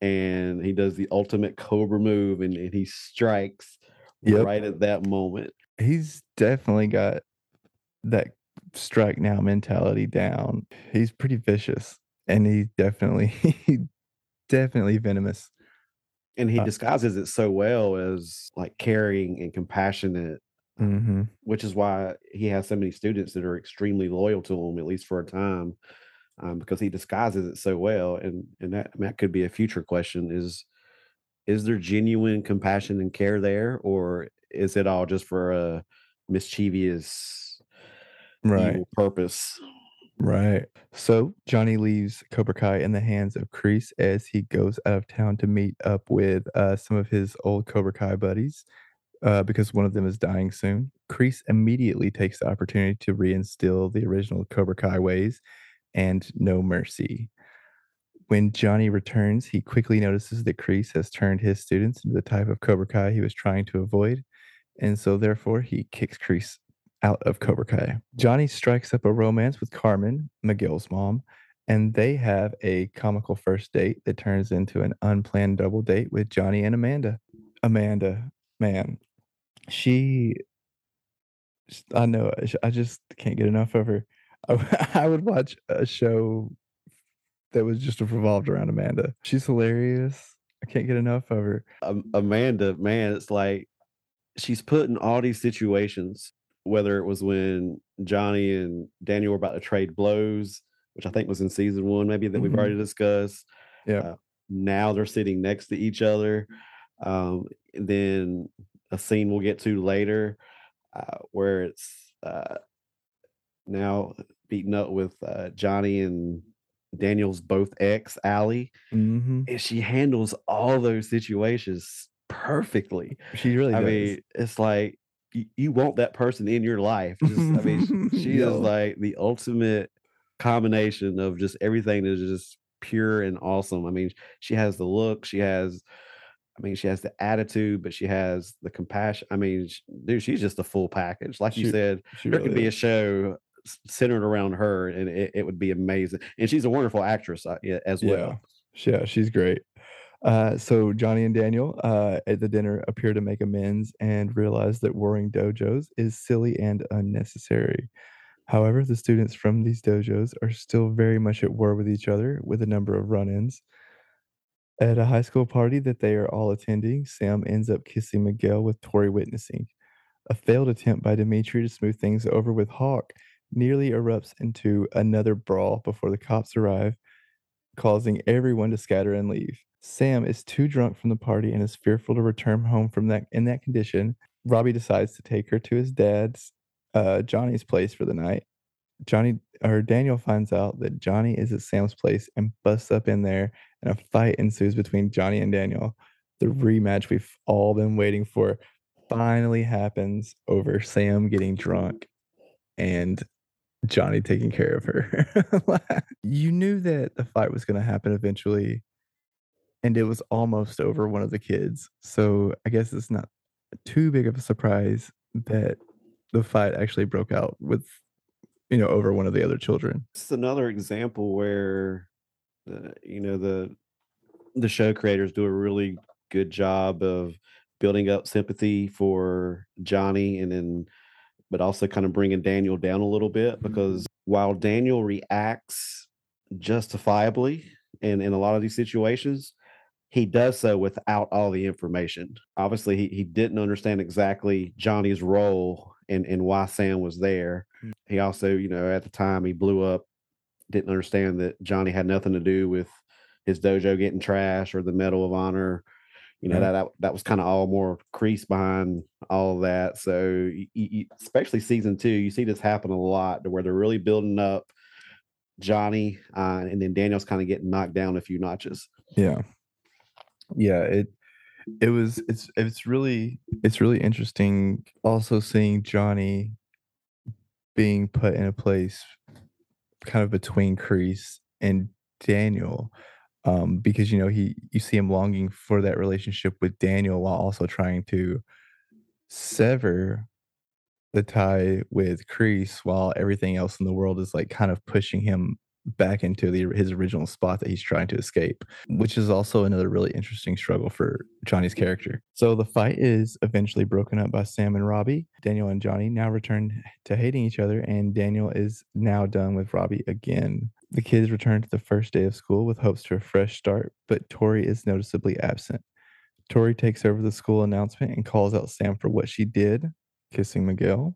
and he does the ultimate cobra move and, and he strikes Yep. right at that moment he's definitely got that strike now mentality down. He's pretty vicious and he definitely definitely venomous. And he Uh, disguises it so well as like caring and compassionate hmm which is why he has so many students that are extremely loyal to him at least for a time um, because he disguises it so well and and that, that could be a future question is is there genuine compassion and care there or is it all just for a mischievous Right. purpose Right. So Johnny leaves Cobra Kai in the hands of Kreese as he goes out of town to meet up with uh, some of his old Cobra Kai buddies uh, because one of them is dying soon. Kreese immediately takes the opportunity to reinstill the original Cobra Kai ways and no mercy. When Johnny returns, he quickly notices that Kreese has turned his students into the type of Cobra Kai he was trying to avoid, and so therefore he kicks Kreese out of Cobra Kai. Johnny strikes up a romance with Carmen, Miguel's mom, and they have a comical first date that turns into an unplanned double date with Johnny and Amanda. Amanda, man, she I know I just can't get enough of her. I, I would watch a show that was just revolved around Amanda. She's hilarious. I can't get enough of her. Um, Amanda, man, it's like she's put in all these situations, whether it was when Johnny and Daniel were about to trade blows, which I think was in season one, maybe that we've Mhm. already discussed. Yeah. Uh, now they're sitting next to each other. Um, then a scene we'll get to later uh, where it's uh, now beaten up with uh, Johnny and Daniel's both ex, Ali. Mm-hmm. And she handles all those situations perfectly. She really I does. mean, it's like you, want that person in your life. Just, I mean, she Yo. is like the ultimate combination of just everything that is just pure and awesome. I mean, she has the look, she has, I mean, she has the attitude, but she has the compassion. I mean, sh- dude, she's just a full package. Like you said, she there really could be a show centered around her, and it, it would be amazing. And she's a wonderful actress uh, as well. Yeah, yeah, she's great. Uh, so Johnny and Daniel uh, at the dinner appear to make amends and realize that warring dojos is silly and unnecessary. However, the students from these dojos are still very much at war with each other, with a number of run-ins. At a high school party that they are all attending, Sam ends up kissing Miguel with Tori witnessing. A failed attempt by Demetri to smooth things over with Hawk nearly erupts into another brawl before the cops arrive, causing everyone to scatter and leave. Sam is too drunk from the party and is fearful to return home from that in that condition. Robbie decides to take her to his dad's uh, Johnny's place for the night. Johnny or Daniel finds out that Johnny is at Sam's place and busts up in there, and a fight ensues between Johnny and Daniel. The rematch we've all been waiting for finally happens over Sam getting drunk and Johnny taking care of her. you knew that the fight was going to happen eventually, and it was almost over one of the kids. So I guess it's not too big of a surprise that the fight actually broke out with, you know, over one of the other children. It's another example where, the, you know, the the show creators do a really good job of building up sympathy for Johnny, and then, but also kind of bringing Daniel down a little bit mm-hmm. because while Daniel reacts justifiably in in a lot of these situations, he does so without all the information. Obviously, he, he didn't understand exactly Johnny's role and, and why Sam was there. Mm. He also, you know, at the time he blew up, didn't understand that Johnny had nothing to do with his dojo getting trash or the Medal of Honor. You know, that, that that was kind of all more Kreese behind all of that. So, y- y- y- especially season two, you see this happen a lot to where they're really building up Johnny, uh, and then Daniel's kind of getting knocked down a few notches. Yeah. Yeah, it it was it's it's really it's really interesting also seeing Johnny being put in a place kind of between Kreese and Daniel. Um, because you know he you see him longing for that relationship with Daniel while also trying to sever the tie with Kreese while everything else in the world is like kind of pushing him back into the his original spot that he's trying to escape, which is also another really interesting struggle for Johnny's character. So the fight is eventually broken up by Sam and Robbie. Daniel and Johnny now return to hating each other, and Daniel is now done with Robbie again. The kids return to the first day of school with hopes for a fresh start, but Tori is noticeably absent. Tori takes over the school announcement and calls out Sam for what she did, kissing Miguel.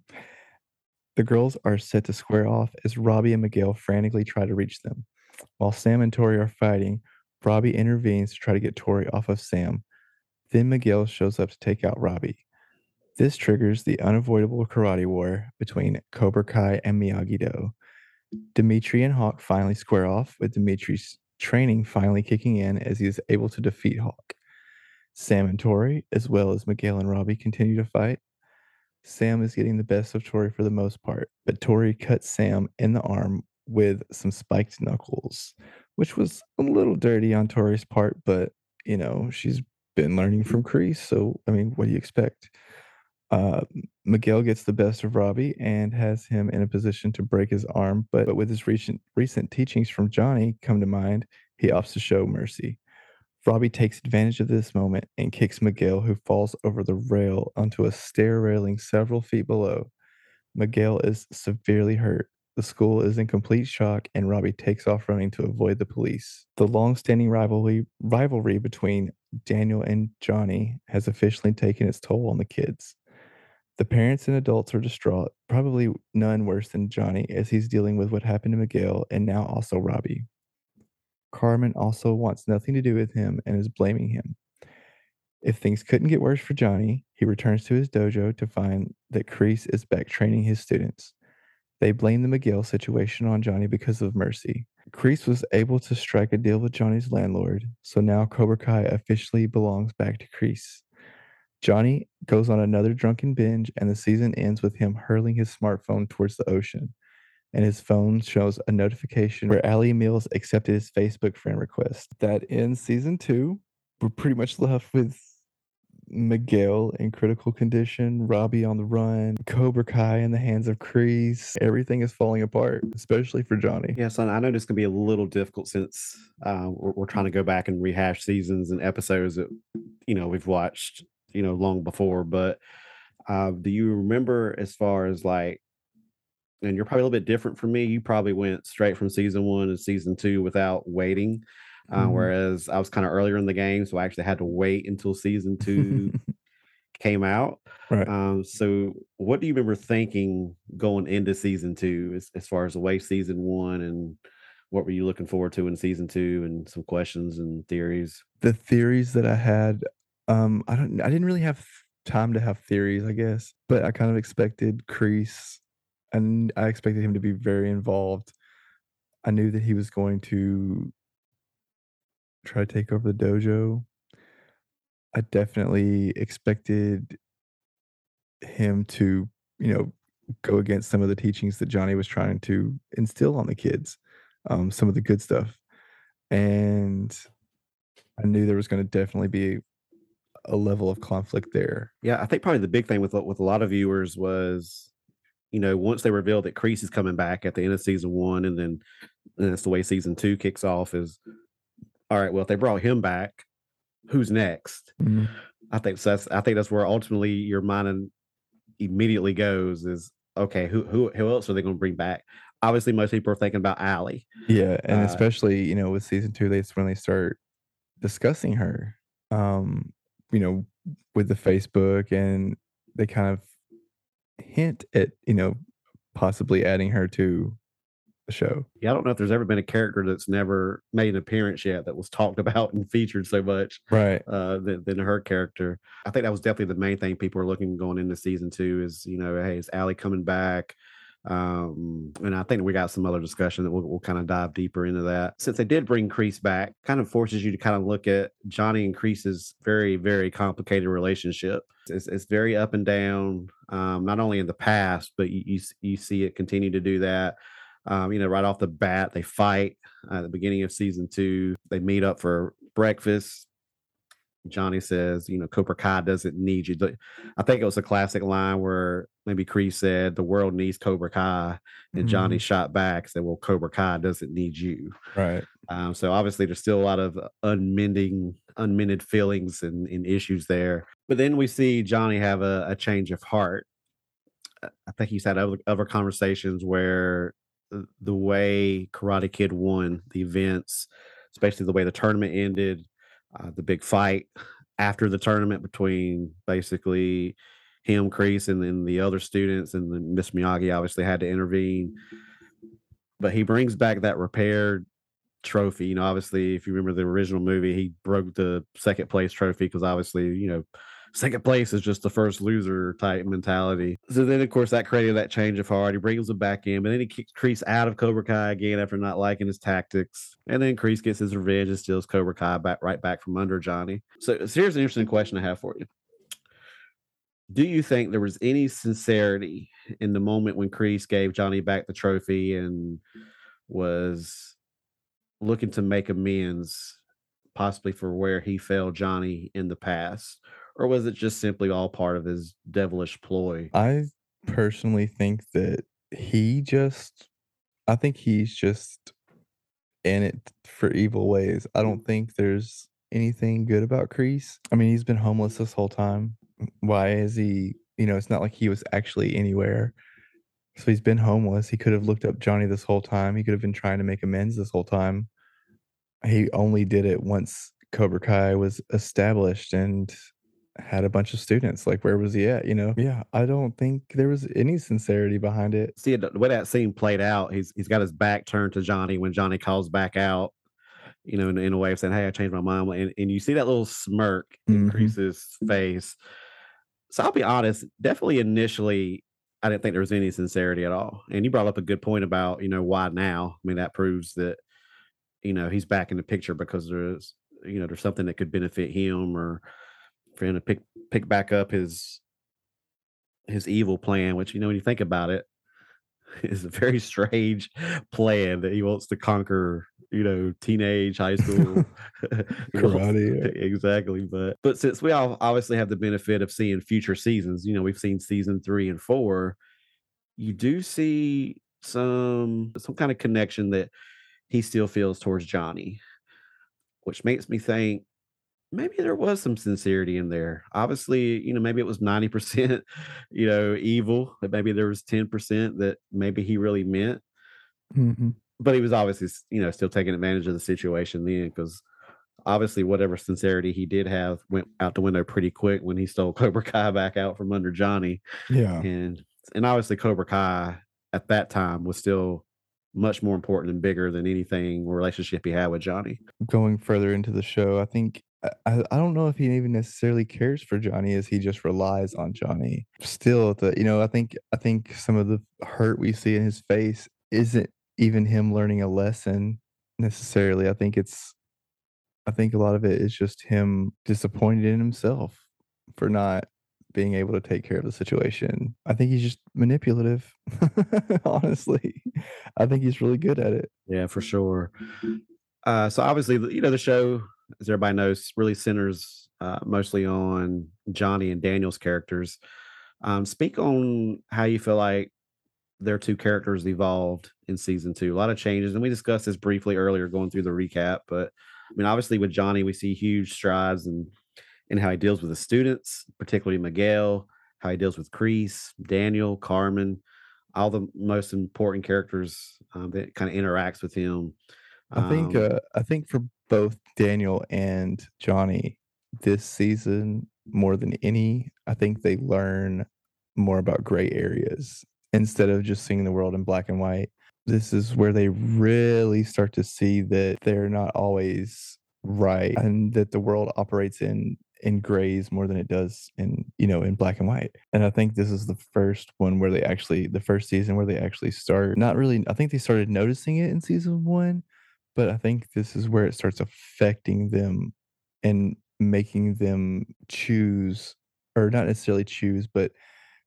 The girls are set to square off as Robbie and Miguel frantically try to reach them. While Sam and Tori are fighting, Robbie intervenes to try to get Tori off of Sam. Then Miguel shows up to take out Robbie. This triggers the unavoidable karate war between Cobra Kai and Miyagi Do. Demetri and Hawk finally square off, with Demetri's training finally kicking in as he is able to defeat Hawk. Sam and Tori, as well as Miguel and Robbie, continue to fight. Sam is getting the best of Tori for the most part, but Tori cuts Sam in the arm with some spiked knuckles. which was a little dirty on Tori's part, but you know, she's been learning from Kreese. So, I mean, what do you expect? Uh, Miguel gets the best of Robbie and has him in a position to break his arm, but, but with his recent recent teachings from Johnny come to mind, he opts to show mercy. Robbie takes advantage of this moment and kicks Miguel, who falls over the rail onto a stair railing several feet below. Miguel is severely hurt. The school is in complete shock, and Robbie takes off running to avoid the police. The long-standing rivalry rivalry between Daniel and Johnny has officially taken its toll on the kids. The parents and adults are distraught, probably none worse than Johnny, as he's dealing with what happened to Miguel and now also Robbie. Carmen also wants nothing to do with him and is blaming him. If things couldn't get worse for Johnny, he returns to his dojo to find that Kreese is back training his students. They blame the Miguel situation on Johnny because of Mercy. Kreese was able to strike a deal with Johnny's landlord, so now Cobra Kai officially belongs back to Kreese. Johnny goes on another drunken binge, and the season ends with him hurling his smartphone towards the ocean and his phone shows a notification where Ali Mills accepted his Facebook friend request. That ends season two. We're pretty much left with Miguel in critical condition, Robbie on the run, Cobra Kai in the hands of Kreese. Everything is falling apart, especially for Johnny. Yes, and I know this can be a little difficult since uh, we're, we're, trying to go back and rehash seasons and episodes that you know we've watched you know long before. But uh, do you remember as far as like and you're probably a little bit different from me. You probably went straight from season one to season two without waiting. Uh, mm-hmm. Whereas I was kind of earlier in the game, so I actually had to wait until season two came out. Right. Um, so, what do you remember thinking going into season two, as, as far as the way season one, and what were you looking forward to in season two, and some questions and theories? The theories that I had, um, I don't, I didn't really have time to have theories, I guess, but I kind of expected Kreese and I expected him to be very involved. I knew that he was going to try to take over the dojo. I definitely expected him to, you know, go against some of the teachings that Johnny was trying to instill on the kids, um, some of the good stuff. And I knew there was going to definitely be a level of conflict there. Yeah, I think probably the big thing with with a lot of viewers was you know, once they reveal that Kreese is coming back at the end of season one, and then and that's the way season two kicks off is all right, well, if they brought him back, who's next? Mm-hmm. I think so that's I think that's where ultimately your mind immediately goes is okay, who who who else are they going to bring back? Obviously, most people are thinking about Ali. Yeah, and uh, especially you know with season two, that's when they start discussing her. Um, you know, with the Facebook, and they kind of hint at you know possibly adding her to the show. Yeah, I don't know if there's ever been a character that's never made an appearance yet that was talked about and featured so much, right? Uh, than, than her character. I think that was definitely the main thing people are looking going into season two is you know, hey, is Ali coming back? Um, and I think we got some other discussion that we'll, we'll kind of dive deeper into that. Since they did bring Kreese back, kind of forces you to kind of look at Johnny and Kreese's very, very complicated relationship. It's, it's very up and down, um, not only in the past, but you, you, you see it continue to do that. Um, you know, right off the bat, they fight at the beginning of season two. They meet up for breakfast. Johnny says, you know, Cobra Kai doesn't need you. I think it was a classic line where maybe Kreese said, the world needs Cobra Kai. And mm-hmm. Johnny shot back, said, well, Cobra Kai doesn't need you. Right. Um, so obviously there's still a lot of unmending, unmended feelings and, and issues there. But then we see Johnny have a, a change of heart. I think he's had other, other conversations where the way Karate Kid won the events, especially the way the tournament ended, uh, the big fight after the tournament between basically him, Kreese, and then the other students, and then Miss Miyagi obviously had to intervene. But he brings back that repaired trophy. You know, obviously, if you remember the original movie, he broke the second place trophy because obviously, you know, second place is just the first loser type mentality. So then, of course, that created that change of heart. He brings him back in, but then he kicks Kreese out of Cobra Kai again after not liking his tactics. And then Kreese gets his revenge and steals Cobra Kai back right back from under Johnny. So, so here's an interesting question I have for you. Do you think there was any sincerity in the moment when Kreese gave Johnny back the trophy and was looking to make amends, possibly for where he failed Johnny in the past, or was it just simply all part of his devilish ploy? I personally think that he just, I think he's just in it for evil ways. I don't think there's anything good about Kreese. I mean, he's been homeless this whole time. Why is he? You know, it's not like he was actually anywhere. So he's been homeless. He could have looked up Johnny this whole time. He could have been trying to make amends this whole time. He only did it once Cobra Kai was established and had a bunch of students. Like, where was he at? You know? Yeah, I don't think there was any sincerity behind it. See the way that scene played out. He's he's got his back turned to Johnny when Johnny calls back out. You know, in, in a way of saying, "Hey, I changed my mind," and, and you see that little smirk Mhm. increase his face. So I'll be honest. Definitely, initially, I didn't think there was any sincerity at all. And you brought up a good point about you know why now. I mean, that proves that you know he's back in the picture because there's you know there's something that could benefit him or for him to pick pick back up his his evil plan, which you know when you think about it, is a very strange plan that he wants to conquer. You know, teenage high school Karate. exactly. But but since we all obviously have the benefit of seeing future seasons, you know, we've seen season three and four. You do see some some kind of connection that he still feels towards Johnny, which makes me think maybe there was some sincerity in there. Obviously, you know, maybe it was 90%, you know, evil, but maybe there was 10% that maybe he really meant. Mhm. But he was obviously, you know, still taking advantage of the situation then because obviously whatever sincerity he did have went out the window pretty quick when he stole Cobra Kai back out from under Johnny. Yeah. And and obviously Cobra Kai at that time was still much more important and bigger than anything relationship he had with Johnny. going further into the show, I think I, I don't know if he even necessarily cares for Johnny as he just relies on Johnny. Still, the you know I think I think some of the hurt we see in his face isn't even him learning a lesson necessarily. I think it's I think a lot of it is just him disappointed in himself for not being able to take care of the situation. I think he's just manipulative. Honestly, I think he's really good at it. Yeah, for sure. Uh, so obviously, you know, the show, as everybody knows, really centers uh, mostly on Johnny and Daniel's characters. Um, speak on how you feel like their two characters evolved in season two. A lot of changes, and we discussed this briefly earlier, going through the recap. But I mean, obviously, with Johnny, we see huge strides and in how he deals with the students, particularly Miguel, how he deals with Kreese, Daniel, Carmen, all the most important characters um, that kind of interacts with him. I think Um, uh, I think for both Daniel and Johnny this season more than any, I think they learn more about gray areas instead of just seeing the world in black and white. This is where they really start to see that they're not always right and that the world operates in in grays more than it does in you know in black and white and i think this is the first one where they actually the first season where they actually start not really i think they started noticing it in season one but I think this is where it starts affecting them and making them choose, or not necessarily choose, but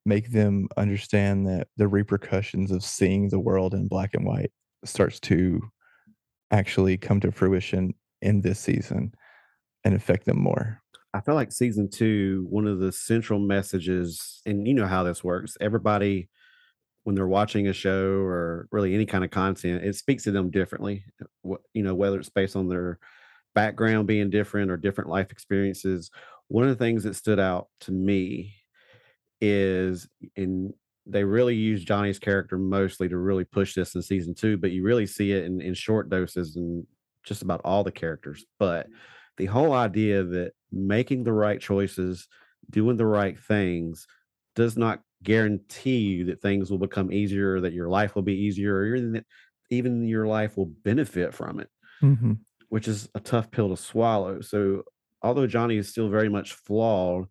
make them understand that the repercussions of seeing the world in black and white starts to actually come to fruition in this season and affect them more. I feel like season two, one of the central messages, and you know how this works. Everybody, when they're watching a show or really any kind of content, it speaks to them differently. Uh, you know, whether it's based on their background being different or different life experiences. One of the things that stood out to me is, and they really use Johnny's character mostly to really push this in season two, but you really see it in, in short doses and just about all the characters. But the whole idea that making the right choices, doing the right things, does not guarantee you that things will become easier, that your life will be easier, or even that even your life will benefit from it, Mm-hmm. which is a tough pill to swallow. So, although Johnny is still very much flawed,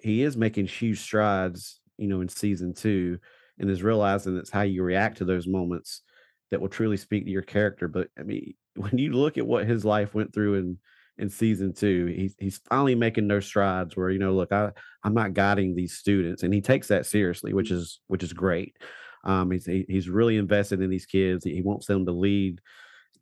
he is making huge strides, you know, in season two, and is realizing it's how you react to those moments that will truly speak to your character. But I mean, when you look at what his life went through in in season two, he's he's finally making those strides where you know, look, I I'm not guiding these students, and he takes that seriously, which is which is great. Um, he's he, he's really invested in these kids. He, he wants them to lead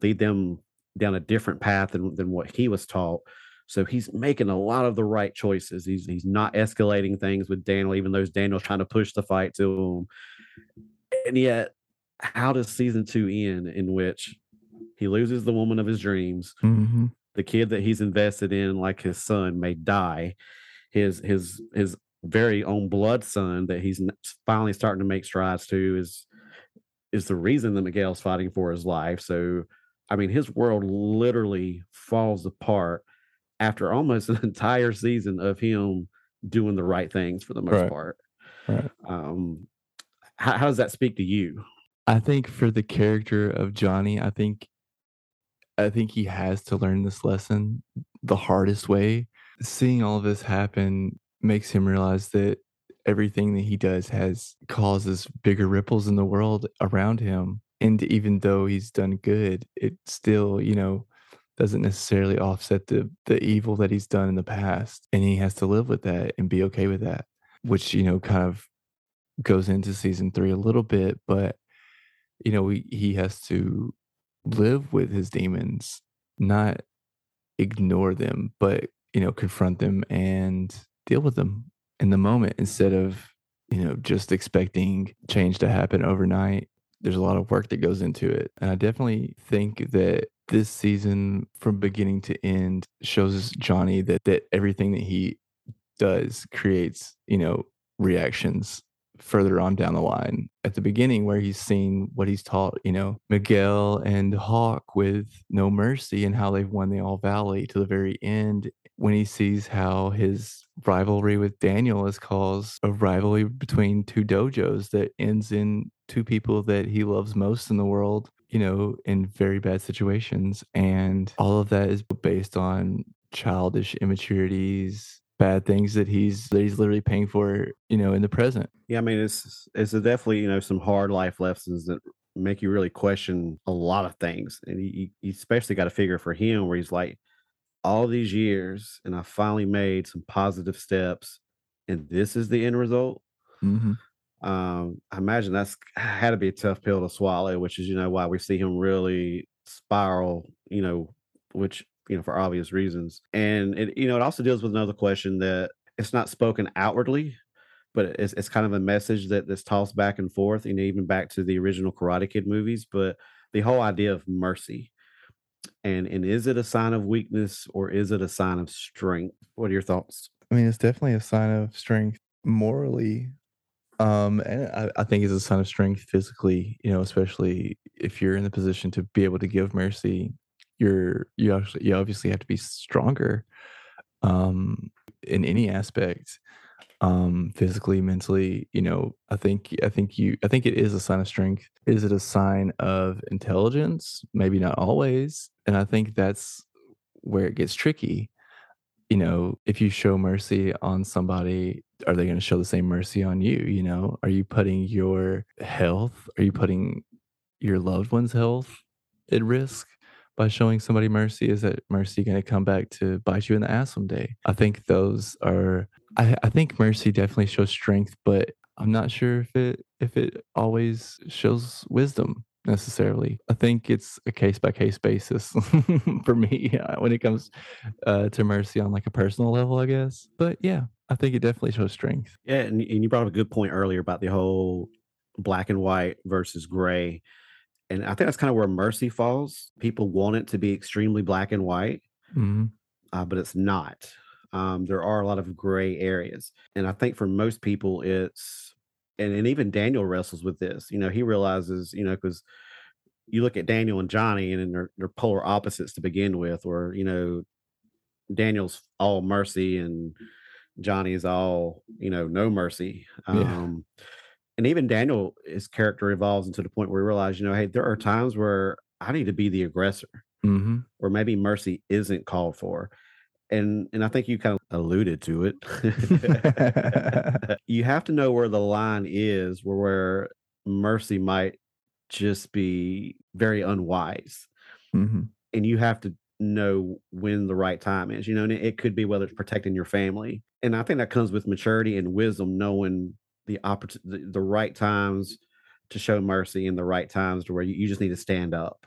lead them down a different path than, than what he was taught. So he's making a lot of the right choices. He's he's not escalating things with Daniel, even though Daniel's trying to push the fight to him. And yet, how does season two end in which he loses the woman of his dreams? Mm-hmm. The kid that he's invested in, like his son, may die. His his his very own blood son that he's finally starting to make strides to is is the reason that Miguel's fighting for his life. So, I mean, his world literally falls apart after almost an entire season of him doing the right things for the most Right. part. Right. Um, how, how does that speak to you? I think for the character of Johnny, I think I think he has to learn this lesson the hardest way. Seeing all this happen makes him realize that everything that he does has causes bigger ripples in the world around him. And even though he's done good, it still, you know, doesn't necessarily offset the the evil that he's done in the past. And he has to live with that and be okay with that, which, you know, kind of goes into season three a little bit, but you know, he, he has to live with his demons, not ignore them, but you know, confront them and deal with them in the moment instead of, you know, just expecting change to happen overnight. There's a lot of work that goes into it. And I definitely think that this season from beginning to end shows Johnny that that everything that he does creates, you know, reactions further on down the line at the beginning where he's seen what he's taught, you know, Miguel and Hawk with No Mercy and how they've won the All Valley to the very end. When he sees how his rivalry with Daniel has caused a rivalry between two dojos that ends in two people that he loves most in the world, you know, in very bad situations. And all of that is based on childish immaturities, bad things that he's that he's literally paying for, you know, in the present. Yeah, I mean, it's it's a definitely you know some hard life lessons that make you really question a lot of things, and you, you especially got to figure for him where he's like, all these years, and I finally made some positive steps, and this is the end result. Mm-hmm. Um, I imagine that's had to be a tough pill to swallow, which is you know why we see him really spiral, you know, which you know for obvious reasons, and it you know it also deals with another question that it's not spoken outwardly, but it's, it's kind of a message that that's tossed back and forth, you know, even back to the original Karate Kid movies. But the whole idea of mercy, and and is it a sign of weakness or is it a sign of strength? What are your thoughts? I mean, it's definitely a sign of strength morally. Um, and I, I think it's a sign of strength physically, you know, especially if you're in the position to be able to give mercy, you're you actually you obviously have to be stronger um in any aspect um physically mentally you know i think i think you i think it is a sign of strength. Is it a sign of intelligence? Maybe not always and i think that's where it gets tricky. You know if you show mercy on somebody are they going to show the same mercy on you you know? Are you putting your health are you putting your loved one's health at risk by showing somebody mercy is that mercy going to come back to bite you in the ass someday? I think those are I, I think mercy definitely shows strength but i'm not sure if it if it always shows wisdom necessarily. I think it's a case by case basis for me uh, when it comes uh, to mercy on like a personal level i guess. But yeah i think it definitely shows strength. Yeah, and, and you brought up a good point earlier about the whole black and white versus gray. And I think that's kind of where mercy falls. People want it to be extremely black and white, Mhm. uh, but it's not. Um, there are a lot of gray areas. And I think for most people, it's, and, and even Daniel wrestles with this. You know, he realizes, you know, because you look at Daniel and Johnny and they're, they're polar opposites to begin with, or, you know, Daniel's all mercy and Johnny is all, you know, no mercy. Yeah. And even Daniel, his character evolves into the point where he realizes, you know, hey, there are times where I need to be the aggressor, Mhm. or maybe mercy isn't called for. And and I think you kind of alluded to it. you have to know where the line is where, where mercy might just be very unwise Mhm. and you have to know when the right time is you know and it, it could be whether it's protecting your family and i think that comes with maturity and wisdom knowing the opportunity the, the right times to show mercy and the right times to where you, you just need to stand up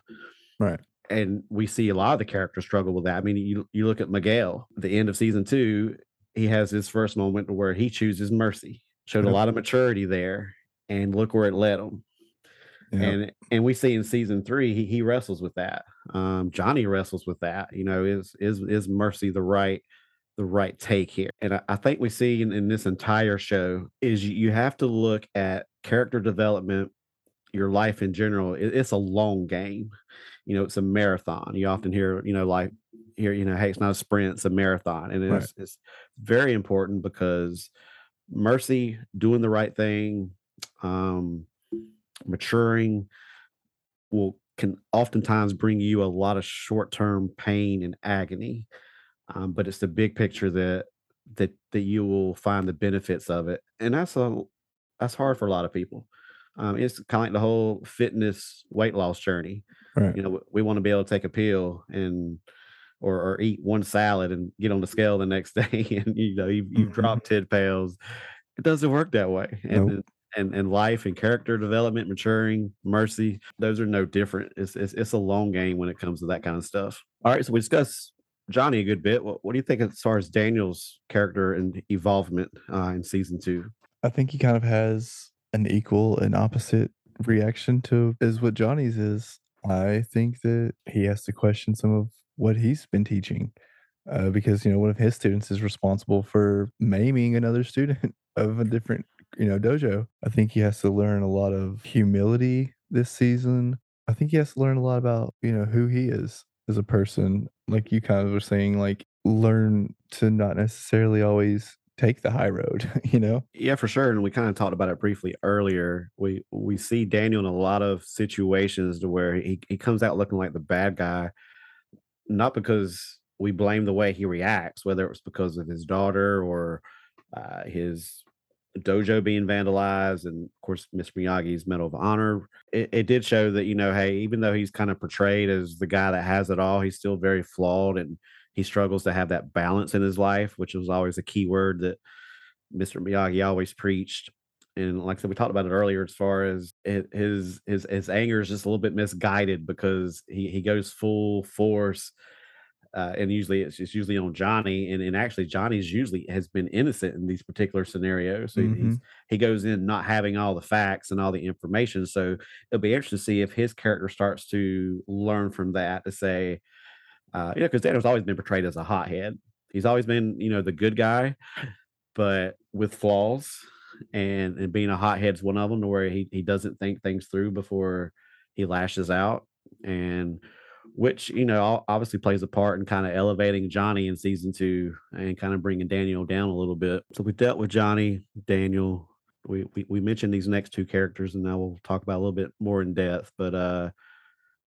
Right. and we see a lot of the characters struggle with that. I mean, you you look at Miguel, the end of season two, he has his first moment where he chooses mercy. Showed a lot of maturity there, and look where it led him. Yep. And and we see in season three he, he wrestles with that. Um, Johnny wrestles with that. You know, is is is mercy the right the right take here? And I, I think we see in, in this entire show is you, you have to look at character development, your life in general. It, it's a long game. You know, it's a marathon. You often hear, you know, like here, you know, hey, it's not a sprint, it's a marathon. And it's, right. it's very important because mercy, doing the right thing, um, maturing will can oftentimes bring you a lot of short-term pain and agony um, but it's the big picture that that that you will find the benefits of it and that's a that's hard for a lot of people um, it's kind of like the whole fitness weight loss journey right. you know we want to be able to take a pill and or, or eat one salad and get on the scale the next day and you know you, you've mm-hmm. dropped 10 pounds it doesn't work that way and nope and, and life and character development, maturing, mercy, those are no different. It's, it's, it's a long game when it comes to that kind of stuff. All right, so we discussed Johnny a good bit. What, what do you think as far as Daniel's character and evolvement uh, in season two? I think he kind of has an equal and opposite reaction to is what Johnny's is. I think that he has to question some of what he's been teaching. Uh, because you know one of his students is responsible for maiming another student of a different you know, dojo. I think he has to learn a lot of humility this season. I think he has to learn a lot about, you know, who he is as a person. Like you kind of were saying, like learn to not necessarily always take the high road, you know? Yeah, for sure. And we kind of talked about it briefly earlier. We we see Daniel in a lot of situations to where he, he comes out looking like the bad guy, not because we blame the way he reacts, whether it was because of his daughter or uh, his dojo being vandalized and of course Mr. Miyagi's Medal of Honor. It, it, did show that, you know, hey, even though he's kind of portrayed as the guy that has it all, he's still very flawed and he struggles to have that balance in his life, which was always a key word that Mr. Miyagi always preached. And like I said, we talked about it earlier as far as his his his anger is just a little bit misguided because he he goes full force uh, and usually it's, it's usually on Johnny, and, and actually Johnny's usually has been innocent in these particular scenarios. So mm-hmm. he goes in not having all the facts and all the information. So it'll be interesting to see if his character starts to learn from that to say, uh, you know, because Daniel's always been portrayed as a hothead. He's always been, you know, the good guy, but with flaws, and and being a hothead is one of them, to where he he doesn't think things through before he lashes out and which you know obviously plays a part in kind of elevating Johnny in season two and kind of bringing Daniel down a little bit. So we dealt with Johnny, Daniel. We, we we mentioned these next two characters, and now we'll talk about a little bit more in depth. But uh,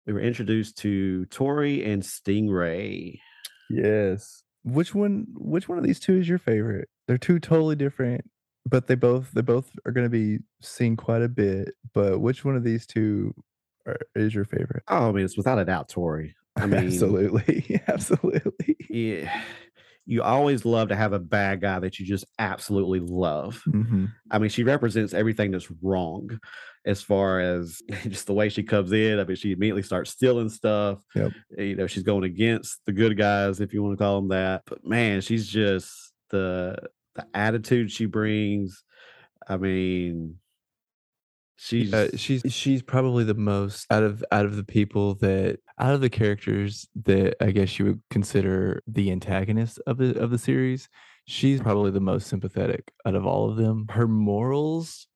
we were introduced to Tori and Stingray. Yes. Which one? Which one of these two is your favorite? They're two totally different, but they both they both are going to be seen quite a bit. But which one of these two is your favorite? Oh, I mean, it's without a doubt Tori. I mean, absolutely, absolutely. Yeah, you always love to have a bad guy that you just absolutely love. Mm-hmm. I mean, she represents everything that's wrong as far as just the way she comes in. I mean, she immediately starts stealing stuff. Yep. You know, she's going against the good guys, if you want to call them that. But man, she's just the the attitude she brings. I mean, She's uh, she's she's probably the most out of out of the people that out of the characters that I guess you would consider the antagonist of the of the series. She's probably the most sympathetic out of all of them. Her morals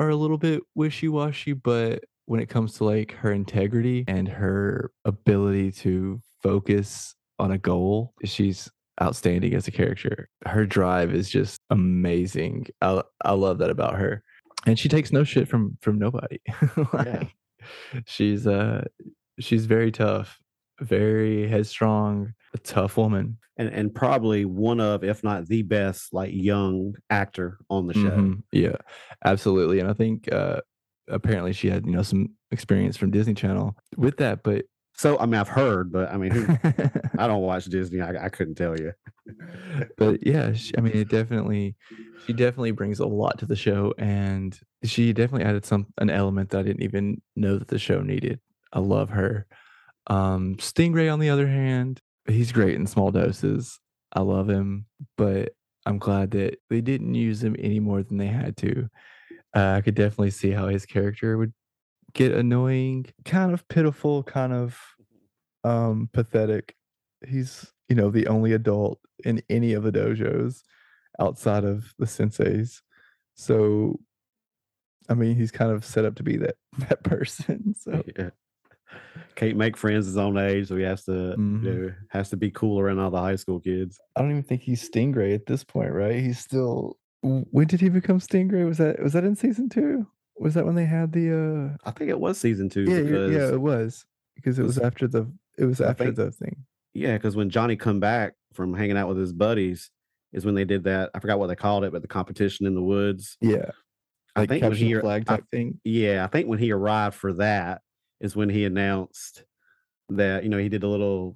are a little bit wishy-washy, but when it comes to like her integrity and her ability to focus on a goal, she's outstanding as a character. Her drive is just amazing. I I love that about her and she takes no shit from from nobody. like, yeah. She's uh she's very tough, very headstrong, a tough woman. And and probably one of, if not the best, like young actor on the show. Mm-hmm. Yeah, absolutely. And I think uh apparently she had, you know, some experience from Disney Channel with that, but so I mean, I've heard, but I mean, who, I don't watch Disney. I, I couldn't tell you. but yeah, she, I mean, it definitely, she definitely brings a lot to the show, and she definitely added some an element that I didn't even know that the show needed. I love her. Um, Stingray, on the other hand, he's great in small doses. I love him, but I'm glad that they didn't use him any more than they had to. Uh, I could definitely see how his character would get annoying, kind of pitiful, kind of um pathetic. He's, you know, the only adult in any of the dojos outside of the senseis. So I mean, he's kind of set up to be that that person. So yeah. Can't make friends his own age, so he has to Mhm. you know, has to be cool around all the high school kids. I don't even think he's Stingray at this point, right? He's still. When did he become Stingray? Was that was that in season two? Was that when they had the? uh I think it was season two Yeah, because yeah, it was because it was was- after the. It was after think- the thing. Yeah, because when Johnny come back from hanging out with his buddies is when they did that. I forgot what they called it, but the competition in the woods. Yeah, I like think when he the flag I- type thing. yeah, I think when he arrived for that is when he announced that you know he did a little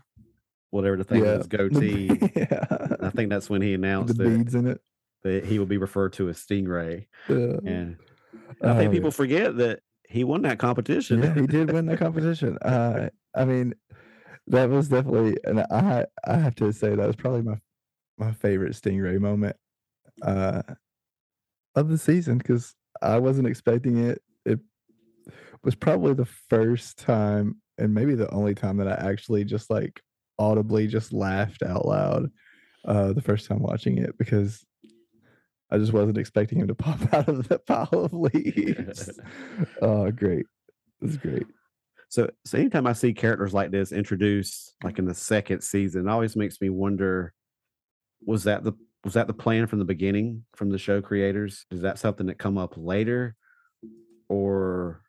whatever the thing Yeah, was goatee. yeah, I think that's when he the announced that, beads in it. that he will be referred to as Stingray. Yeah. And I think Oh, people forget that he won that competition. yeah, he did win the competition. Uh, I mean, that was definitely, and I I have to say that was probably my my favorite Stingray moment uh, of the season because I wasn't expecting it. It was probably the first time, and maybe the only time that I actually just like audibly just laughed out loud uh, the first time watching it because I just wasn't expecting him to pop out of the pile of leaves. oh, great! Was great. So, so anytime I see characters like this introduced, like in the second season, it always makes me wonder: was that the was that the plan from the beginning from the show creators? Is that something that come up later, or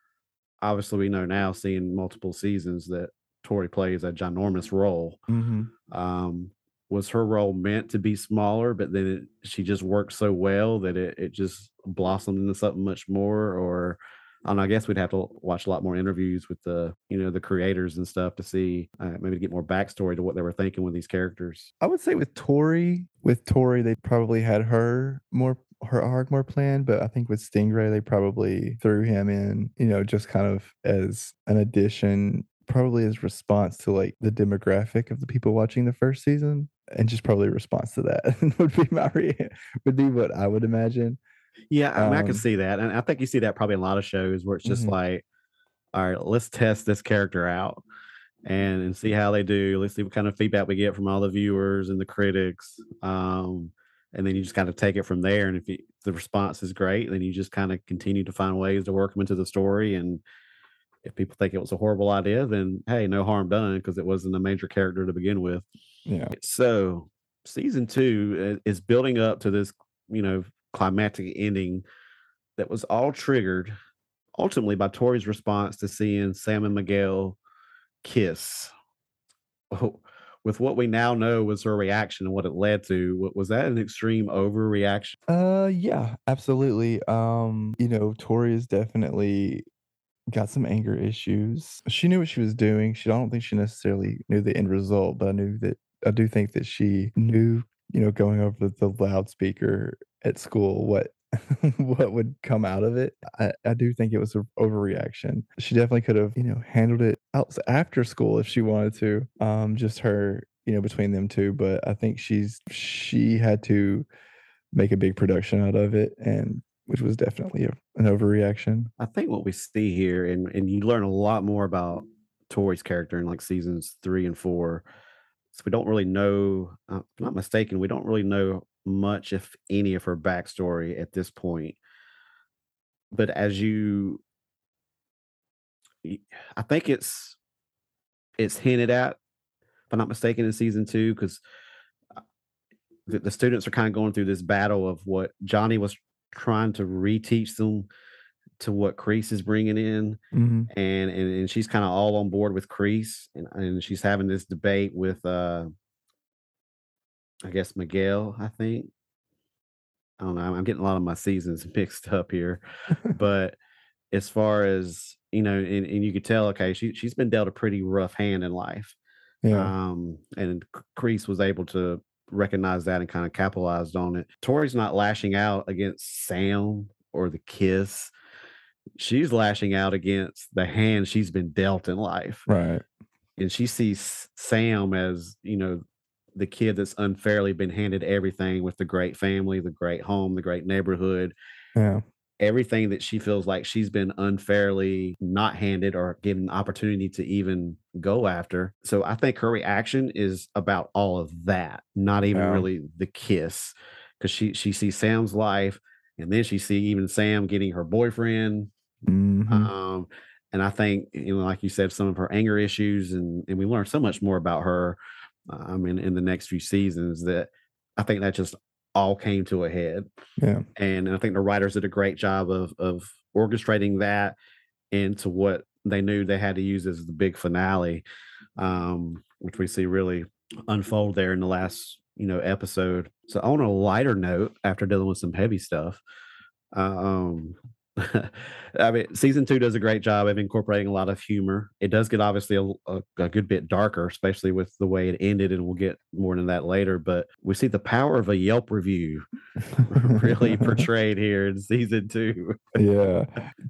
obviously we know now, seeing multiple seasons, that Tori plays a ginormous role. Mm-hmm. Um, was her role meant to be smaller, but then it, she just worked so well that it, it just blossomed into something much more? Or I I guess we'd have to watch a lot more interviews with the you know the creators and stuff to see uh, maybe to get more backstory to what they were thinking with these characters. I would say with Tori, with Tori, they probably had her more her arc more planned, but I think with Stingray, they probably threw him in, you know, just kind of as an addition, probably as response to like the demographic of the people watching the first season, and just probably response to that would be my re- would be what I would imagine. Yeah, I, mean, I can Um, see that, and I think you see that probably in a lot of shows where it's just Mhm. like, all right, let's test this character out. And, and see how they do. Let's see what kind of feedback we get from all the viewers and the critics. Um, and then you just kind of take it from there. And if you, the response is great, then you just kind of continue to find ways to work them into the story. And if people think it was a horrible idea, then hey, no harm done because it wasn't a major character to begin with. Yeah. So season two is building up to this, you know, climactic ending that was all triggered ultimately by Tori's response to seeing Sam and Miguel kiss. Oh, With what we now know was her reaction and what it led to, was that an extreme overreaction? Uh yeah, absolutely. Um, you know, Tori is definitely got some anger issues. She knew what she was doing. She I don't think she necessarily knew the end result, but I knew that I do think that she knew, you know, going over the loudspeaker at school what what would come out of it. I, I do think it was an overreaction. She definitely could have, you know, handled it out after school if she wanted to. Um, just her, you know, between them two. But I think she's she had to make a big production out of it, and which was definitely a, an overreaction. I think what we see here, and and you learn a lot more about Tori's character in like seasons three and four. So we don't really know. Uh, I'm not mistaken, we don't really know much, if any, of her backstory at this point. But as you, I think it's it's hinted at, if I'm not mistaken, in season two, because the, the students are kind of going through this battle of what Johnny was trying to reteach them to what Kreese is bringing in, Mm-hmm. and and, and she's kind of all on board with Kreese, and, and she's having this debate with, uh I guess Miguel. I think I don't know. I'm- I'm getting a lot of my seasons mixed up here, but as far as you know, and, and you could tell, okay, she she's been dealt a pretty rough hand in life, Yeah. um, and Kreese was able to recognize that and kind of capitalized on it. Tori's not lashing out against Sam or the kiss. She's lashing out against the hand she's been dealt in life. right. and she sees Sam as you know the kid that's unfairly been handed everything with the great family, the great home, the great neighborhood, Yeah. everything that she feels like she's been unfairly not handed or given opportunity to even go after. So I think her reaction is about all of that, not even Yeah. really the kiss, because she she sees Sam's life, and then she see even Sam getting her boyfriend. Mhm. Um, and I think you know, like you said, some of her anger issues, and and we learn so much more about her. I mean, in the next few seasons, that I think that just all came to a head yeah. and I think the writers did a great job of of orchestrating that into what they knew they had to use as the big finale, um, which we see really unfold there in the last you know episode. So on a lighter note, after dealing with some heavy stuff, um, I mean, season two does a great job of incorporating a lot of humor. It does get obviously a, a, a good bit darker, especially with the way it ended, and we'll get more into that later. But we see the power of a Yelp review really portrayed here in season two. yeah.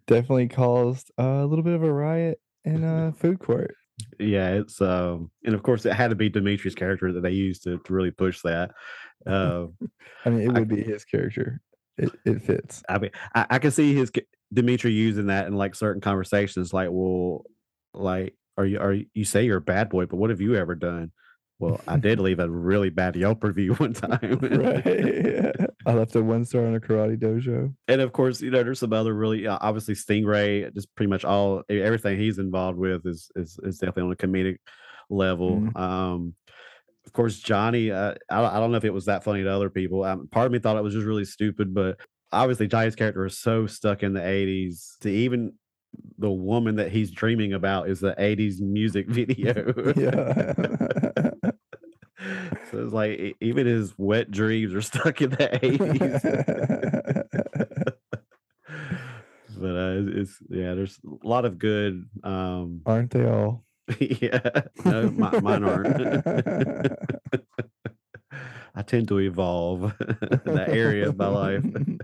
Definitely caused a little bit of a riot in a food court. Yeah, it's um, and of course it had to be Demetri's character that they used to, to really push that. Uh, I mean, it I- would be his character. It, it fits. I mean, I, I can see his Demetri using that in like certain conversations, like, well, like, are you are you, you say you're a bad boy, but what have you ever done? Well, I did leave a really bad Yelp review one time. right. I left a one star on a karate dojo. and of course, you know, there's some other really uh, obviously Stingray. Just pretty much all everything he's involved with is is, is definitely on a comedic level. Mhm. Um, of course, Johnny. Uh, I, I don't know if it was that funny to other people. Um, part of me thought it was just really stupid, but obviously Johnny's character is so stuck in the '80s. To even the woman that he's dreaming about is the '80s music video. Yeah. so it's like even his wet dreams are stuck in the '80s. but uh, it's, it's yeah, there's a lot of good. Um, Aren't they all? yeah, no, mi- mine aren't. I tend to evolve that area of my life.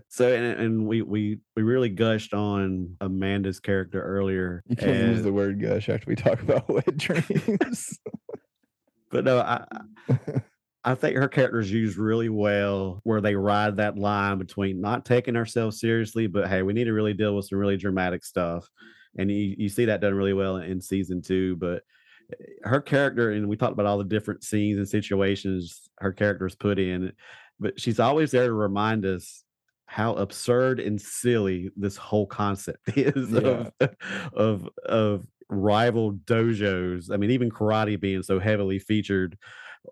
So, and, and we we we really gushed on Amanda's character earlier. You can't use the word gush after we talk about wet dreams. but no, I I- I think her character's used really well, where they ride that line between not taking ourselves seriously, but hey, we need to really deal with some really dramatic stuff, and you you see that done really well in, season two. But eh, her character, and we talked about all the different scenes and situations her character's put in, but she's always there to remind us how absurd and silly this whole concept is of, of of rival dojos. I mean, even karate being so heavily featured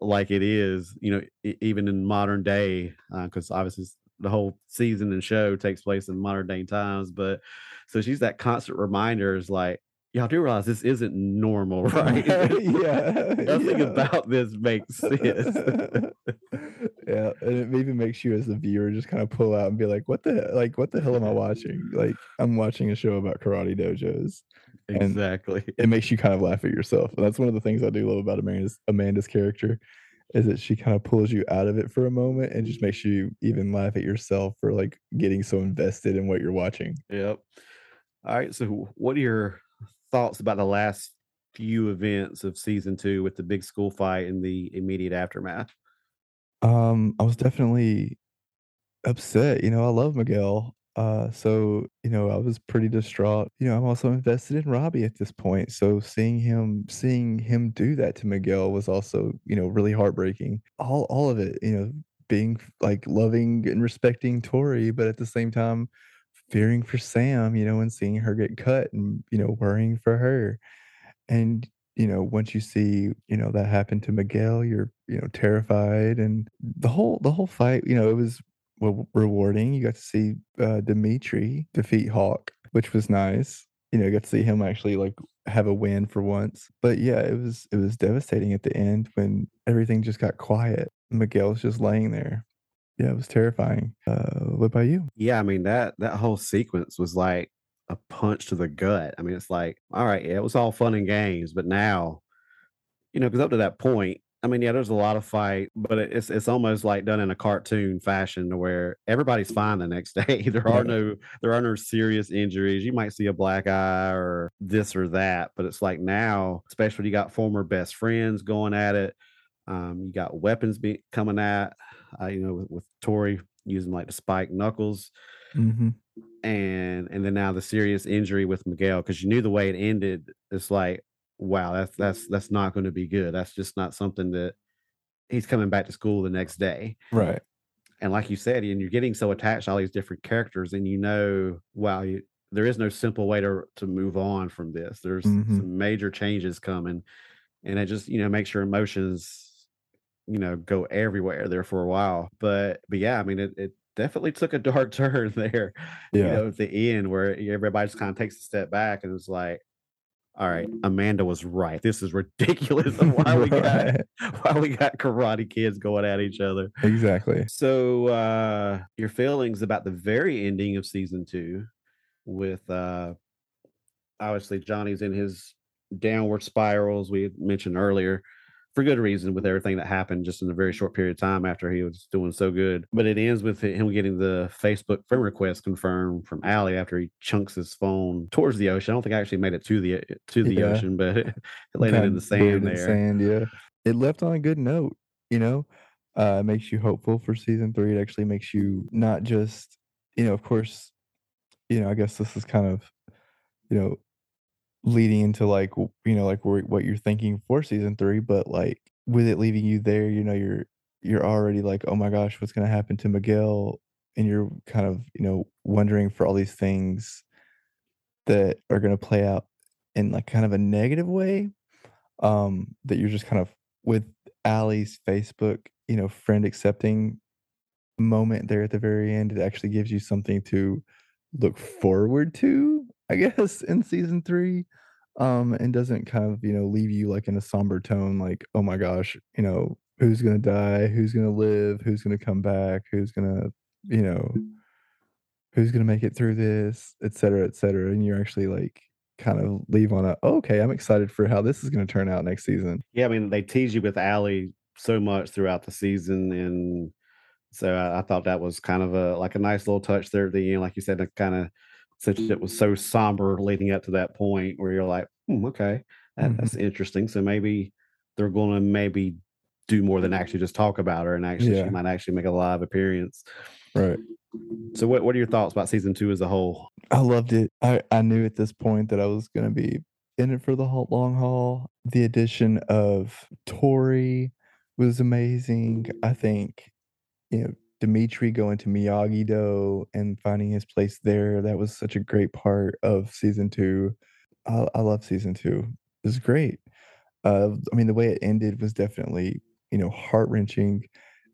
like it is, you know, even in modern day, because obviously the whole season and show takes place in modern day times. But so she's that constant reminder is like, y'all do realize this isn't normal, right? yeah. Nothing yeah. about this makes sense. yeah, and it even makes you as the viewer just kind of pull out and be like, "What the like? What the hell am I watching? Like, I'm watching a show about karate dojos." Exactly. It makes you kind of laugh at yourself, and that's one of the things I do love about Amanda's Amanda's character, is that she kind of pulls you out of it for a moment and just makes you even laugh at yourself for like getting so invested in what you're watching. Yep. All right. So, what are your thoughts about the last few events of season two with the big school fight and the immediate aftermath? Um, I was definitely upset. You know, I love Miguel. Uh, so you know, I was pretty distraught. You know, I'm also invested in Robbie at this point. So seeing him, seeing him do that to Miguel was also, you know, really heartbreaking. All, all of it. You know, being like loving and respecting Tori, but at the same time, fearing for Sam. You know, and seeing her get cut, and you know, worrying for her. And you know, once you see, you know, that happened to Miguel, you're, you know, terrified. And the whole, the whole fight, you know, it was rewarding. You got to see uh, Demetri defeat Hawk, which was nice. You know, you got to see him actually like have a win for once. But yeah, it was, it was devastating at the end when everything just got quiet. Miguel was just laying there. Yeah, it was terrifying. Uh, what about you? Yeah, I mean that that whole sequence was like a punch to the gut. I mean, it's like, all right, yeah, it was all fun and games, but now, you know, because up to that point, I mean, yeah, there's a lot of fight, but it's it's almost like done in a cartoon fashion to where everybody's fine the next day. there are no there are no serious injuries. You might see a black eye or this or that, but it's like now, especially you got former best friends going at it. Um, you got weapons be, coming at, uh, you know, with, with Tori using like the spike knuckles. Mm-hmm. And and then now the serious injury with Miguel because you knew the way it ended. It's like wow, that's that's that's not going to be good. That's just not something that he's coming back to school the next day. Right. And like you said, and you're getting so attached to all these different characters, and you know, wow, you, there is no simple way to to move on from this. There's mm-hmm. some major changes coming, and it just you know makes your emotions, you know, go everywhere there for a while. But but yeah, I mean, it, it definitely took a dark turn there. Yeah. You know, at the end where everybody just kind of takes a step back and it's like, all right, Amanda was right. This is ridiculous. why we got why we got karate kids going at each other. Exactly. So uh your feelings about the very ending of season two with uh obviously Johnny's in his downward spirals we mentioned earlier for good reason with everything that happened just in a very short period of time after he was doing so good. But it ends with him getting the Facebook friend request confirmed from Ali after he chunks his phone towards the ocean. I don't think I actually made it to the to the yeah. ocean, but it landed in the sand there. Sand, yeah. It left on a good note, you know. Uh, makes you hopeful for season three. It actually makes you not just, you know, of course, you know, I guess this is kind of, you know, leading into like you know like what you're thinking for season three but like with it leaving you there you know you're you're already like oh my gosh what's going to happen to miguel? And you're kind of you know wondering for all these things that are going to play out in like kind of a negative way um that you're just kind of with Ali's Facebook you know friend accepting moment there at the very end it actually gives you something to look forward to I guess, in season three. Um, and doesn't kind of, you know, leave you like in a somber tone, like, oh my gosh, you know, who's gonna die, who's gonna live, who's gonna come back, who's gonna, you know, who's gonna make it through this, et cetera, et cetera. And you're actually like kind of leave on a oh, okay, I'm excited for how this is gonna turn out next season. Yeah, I mean, they tease you with Ali so much throughout the season and so I, I, thought that was kind of a like a nice little touch there at the end, like you said, to kind of since it was so somber leading up to that point where you're like, hmm, okay, that, mm-hmm. that's interesting. So maybe they're going to maybe do more than actually just talk about her, and actually yeah. she might actually make a live appearance. Right. So what what are your thoughts about season two as a whole? I loved it. I I knew at this point that I was going to be in it for the long haul. The addition of Tori was amazing. I think you know Demetri going to Miyagi Do and finding his place there. That was such a great part of season two. I, I love season two. It was great. Uh, I mean, the way it ended was definitely, you know, heart wrenching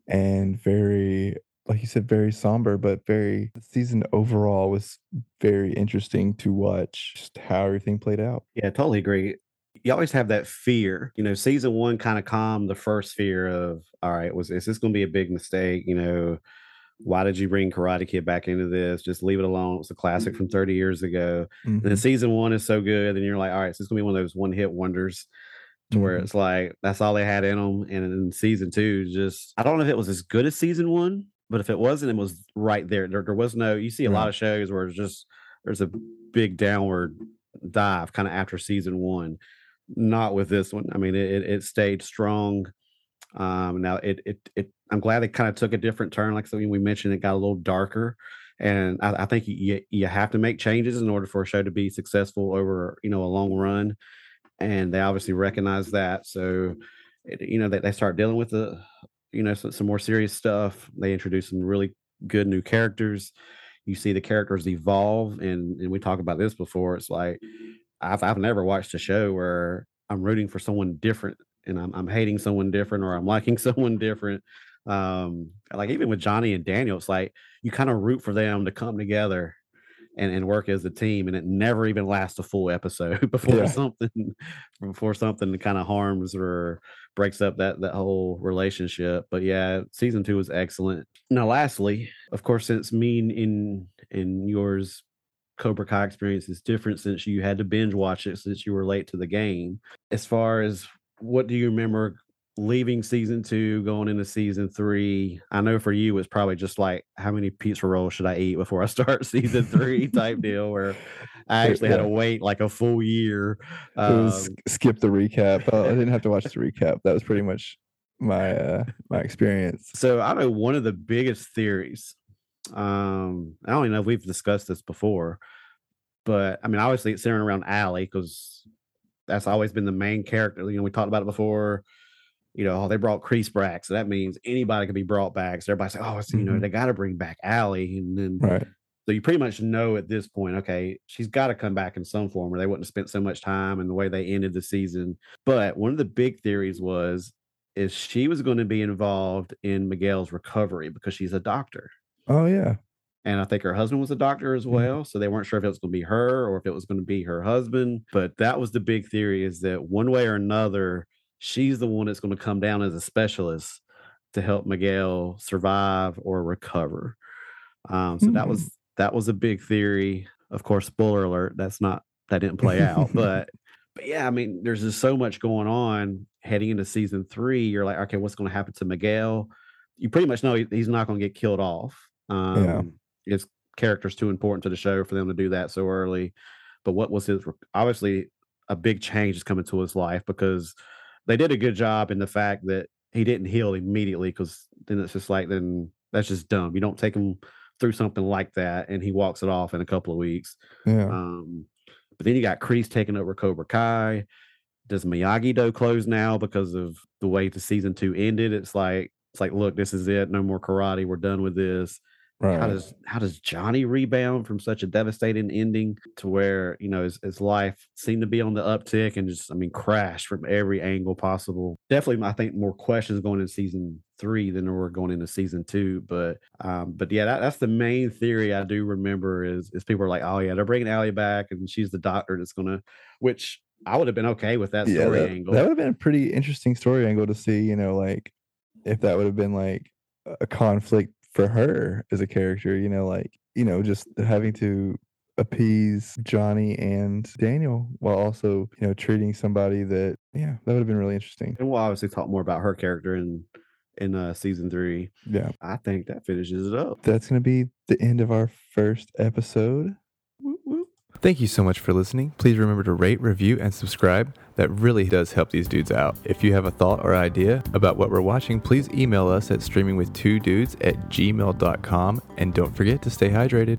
and very, like you said, very somber, but very, season overall was very interesting to watch just how everything played out. Yeah, totally agree you always have that fear. You know, season one kind of calmed the first fear of, all right, was is this going to be a big mistake? You know, why did you bring Karate Kid back into this? Just leave it alone. It's a classic mm-hmm. from 30 years ago. Mm-hmm. And then mm-hmm. season one is so good, and you're like, all right, so it's gonna be one of those one hit wonders. To mm-hmm. where it's like that's all they had in them, and in season two, just I don't know if it was as good as season one, but if it wasn't, it was right there. There, there was no. You see a lot of shows where it's just there's a big downward dive kind of after season one not with this one. I mean, it it stayed strong. Um, now it it it I'm glad it kind of took a different turn. Like something we mentioned, it got a little darker, and I, I, think you you have to make changes in order for a show to be successful over you know a long run, and they obviously recognize that. So, it, you know, they they start dealing with the you know some, some more serious stuff. They introduce some really good new characters. You see the characters evolve, and and we talked about this before. It's like I've I've never watched a show where I'm rooting for someone different and I'm I'm hating someone different or I'm liking someone different. Um, like even with Johnny and Daniel, it's like you kind of root for them to come together and, and work as a team, and it never even lasts a full episode before yeah. something before something kind of harms or breaks up that that whole relationship. But yeah, season two was excellent. Now, lastly, of course, since me and in yours Cobra Kai experience is different since you had to binge watch it since you were late to the game. As far as what do you remember leaving season two, going into season three, I know for you it's probably just like how many pizza rolls should I eat before I start season three type deal where I actually yeah. had to wait like a full year. Um, skip the recap. Oh, I didn't have to watch the recap. That was pretty much my uh my experience. So I know one of the biggest theories. Um, I don't even know if we've discussed this before, but I mean, obviously it's centering around Ali because that's always been the main character. You know, we talked about it before you know, oh, they brought Kreese back, so that means anybody can be brought back. So everybody's like, oh, so, you know, mm-hmm. they got to bring back Ali, and then right. So you pretty much know at this point, okay, she's got to come back in some form, or they wouldn't have spent so much time and the way they ended the season. But one of the big theories was is she was going to be involved in Miguel's recovery because she's a doctor. Oh yeah. And I think her husband was a doctor as mm-hmm. well. Mm-hmm. So they weren't sure if it was going to be her or if it was going to be her husband. But that was the big theory is that one way or another, she's the one that's going to come down as a specialist to help Miguel survive or recover. Um, so mm-hmm. that was that was a big theory. Of course, spoiler alert, that's not that didn't play out. but but yeah, I mean, there's just so much going on heading into season three. You're like, okay, what's going to happen to Miguel? You pretty much know he's not going to get killed off. Um, yeah. His character's too important to the show for them to do that so early. But what was his? Obviously, a big change is coming to his life because they did a good job in the fact that he didn't heal immediately because then it's just like then that's just dumb. You don't take him through something like that and he walks it off in a couple of weeks. Yeah. Um, but then you got Kreese taking over Cobra Kai. Does Miyagi Do close now because of the way the season two ended? It's like it's like, look, this is it. No more karate. We're done with this. Right. How does how does Johnny rebound from such a devastating ending to where you know his, his life seemed to be on the uptick and just I mean crash from every angle possible? Definitely, I think more questions going in season three than there were going into season two. But um, but yeah, that, that's the main theory I do remember is is people are like, oh yeah, they're bringing Ali back and she's the doctor that's gonna, which I would have been okay with that story yeah, that, angle. That would have been a pretty interesting story angle to see. You know, like if that would have been like a conflict for her as a character, you know, like, you know, just having to appease Johnny and Daniel while also, you know, treating somebody that, yeah, that would have been really interesting. And we'll obviously talk more about her character in in uh season three. Yeah. I think that finishes it up. That's gonna be the end of our first episode. Thank you so much for listening. Please remember to rate, review, and subscribe. That really does help these dudes out. If you have a thought or idea about what we're watching, please email us at streamingwith2dudes at gmail.com. And don't forget to stay hydrated.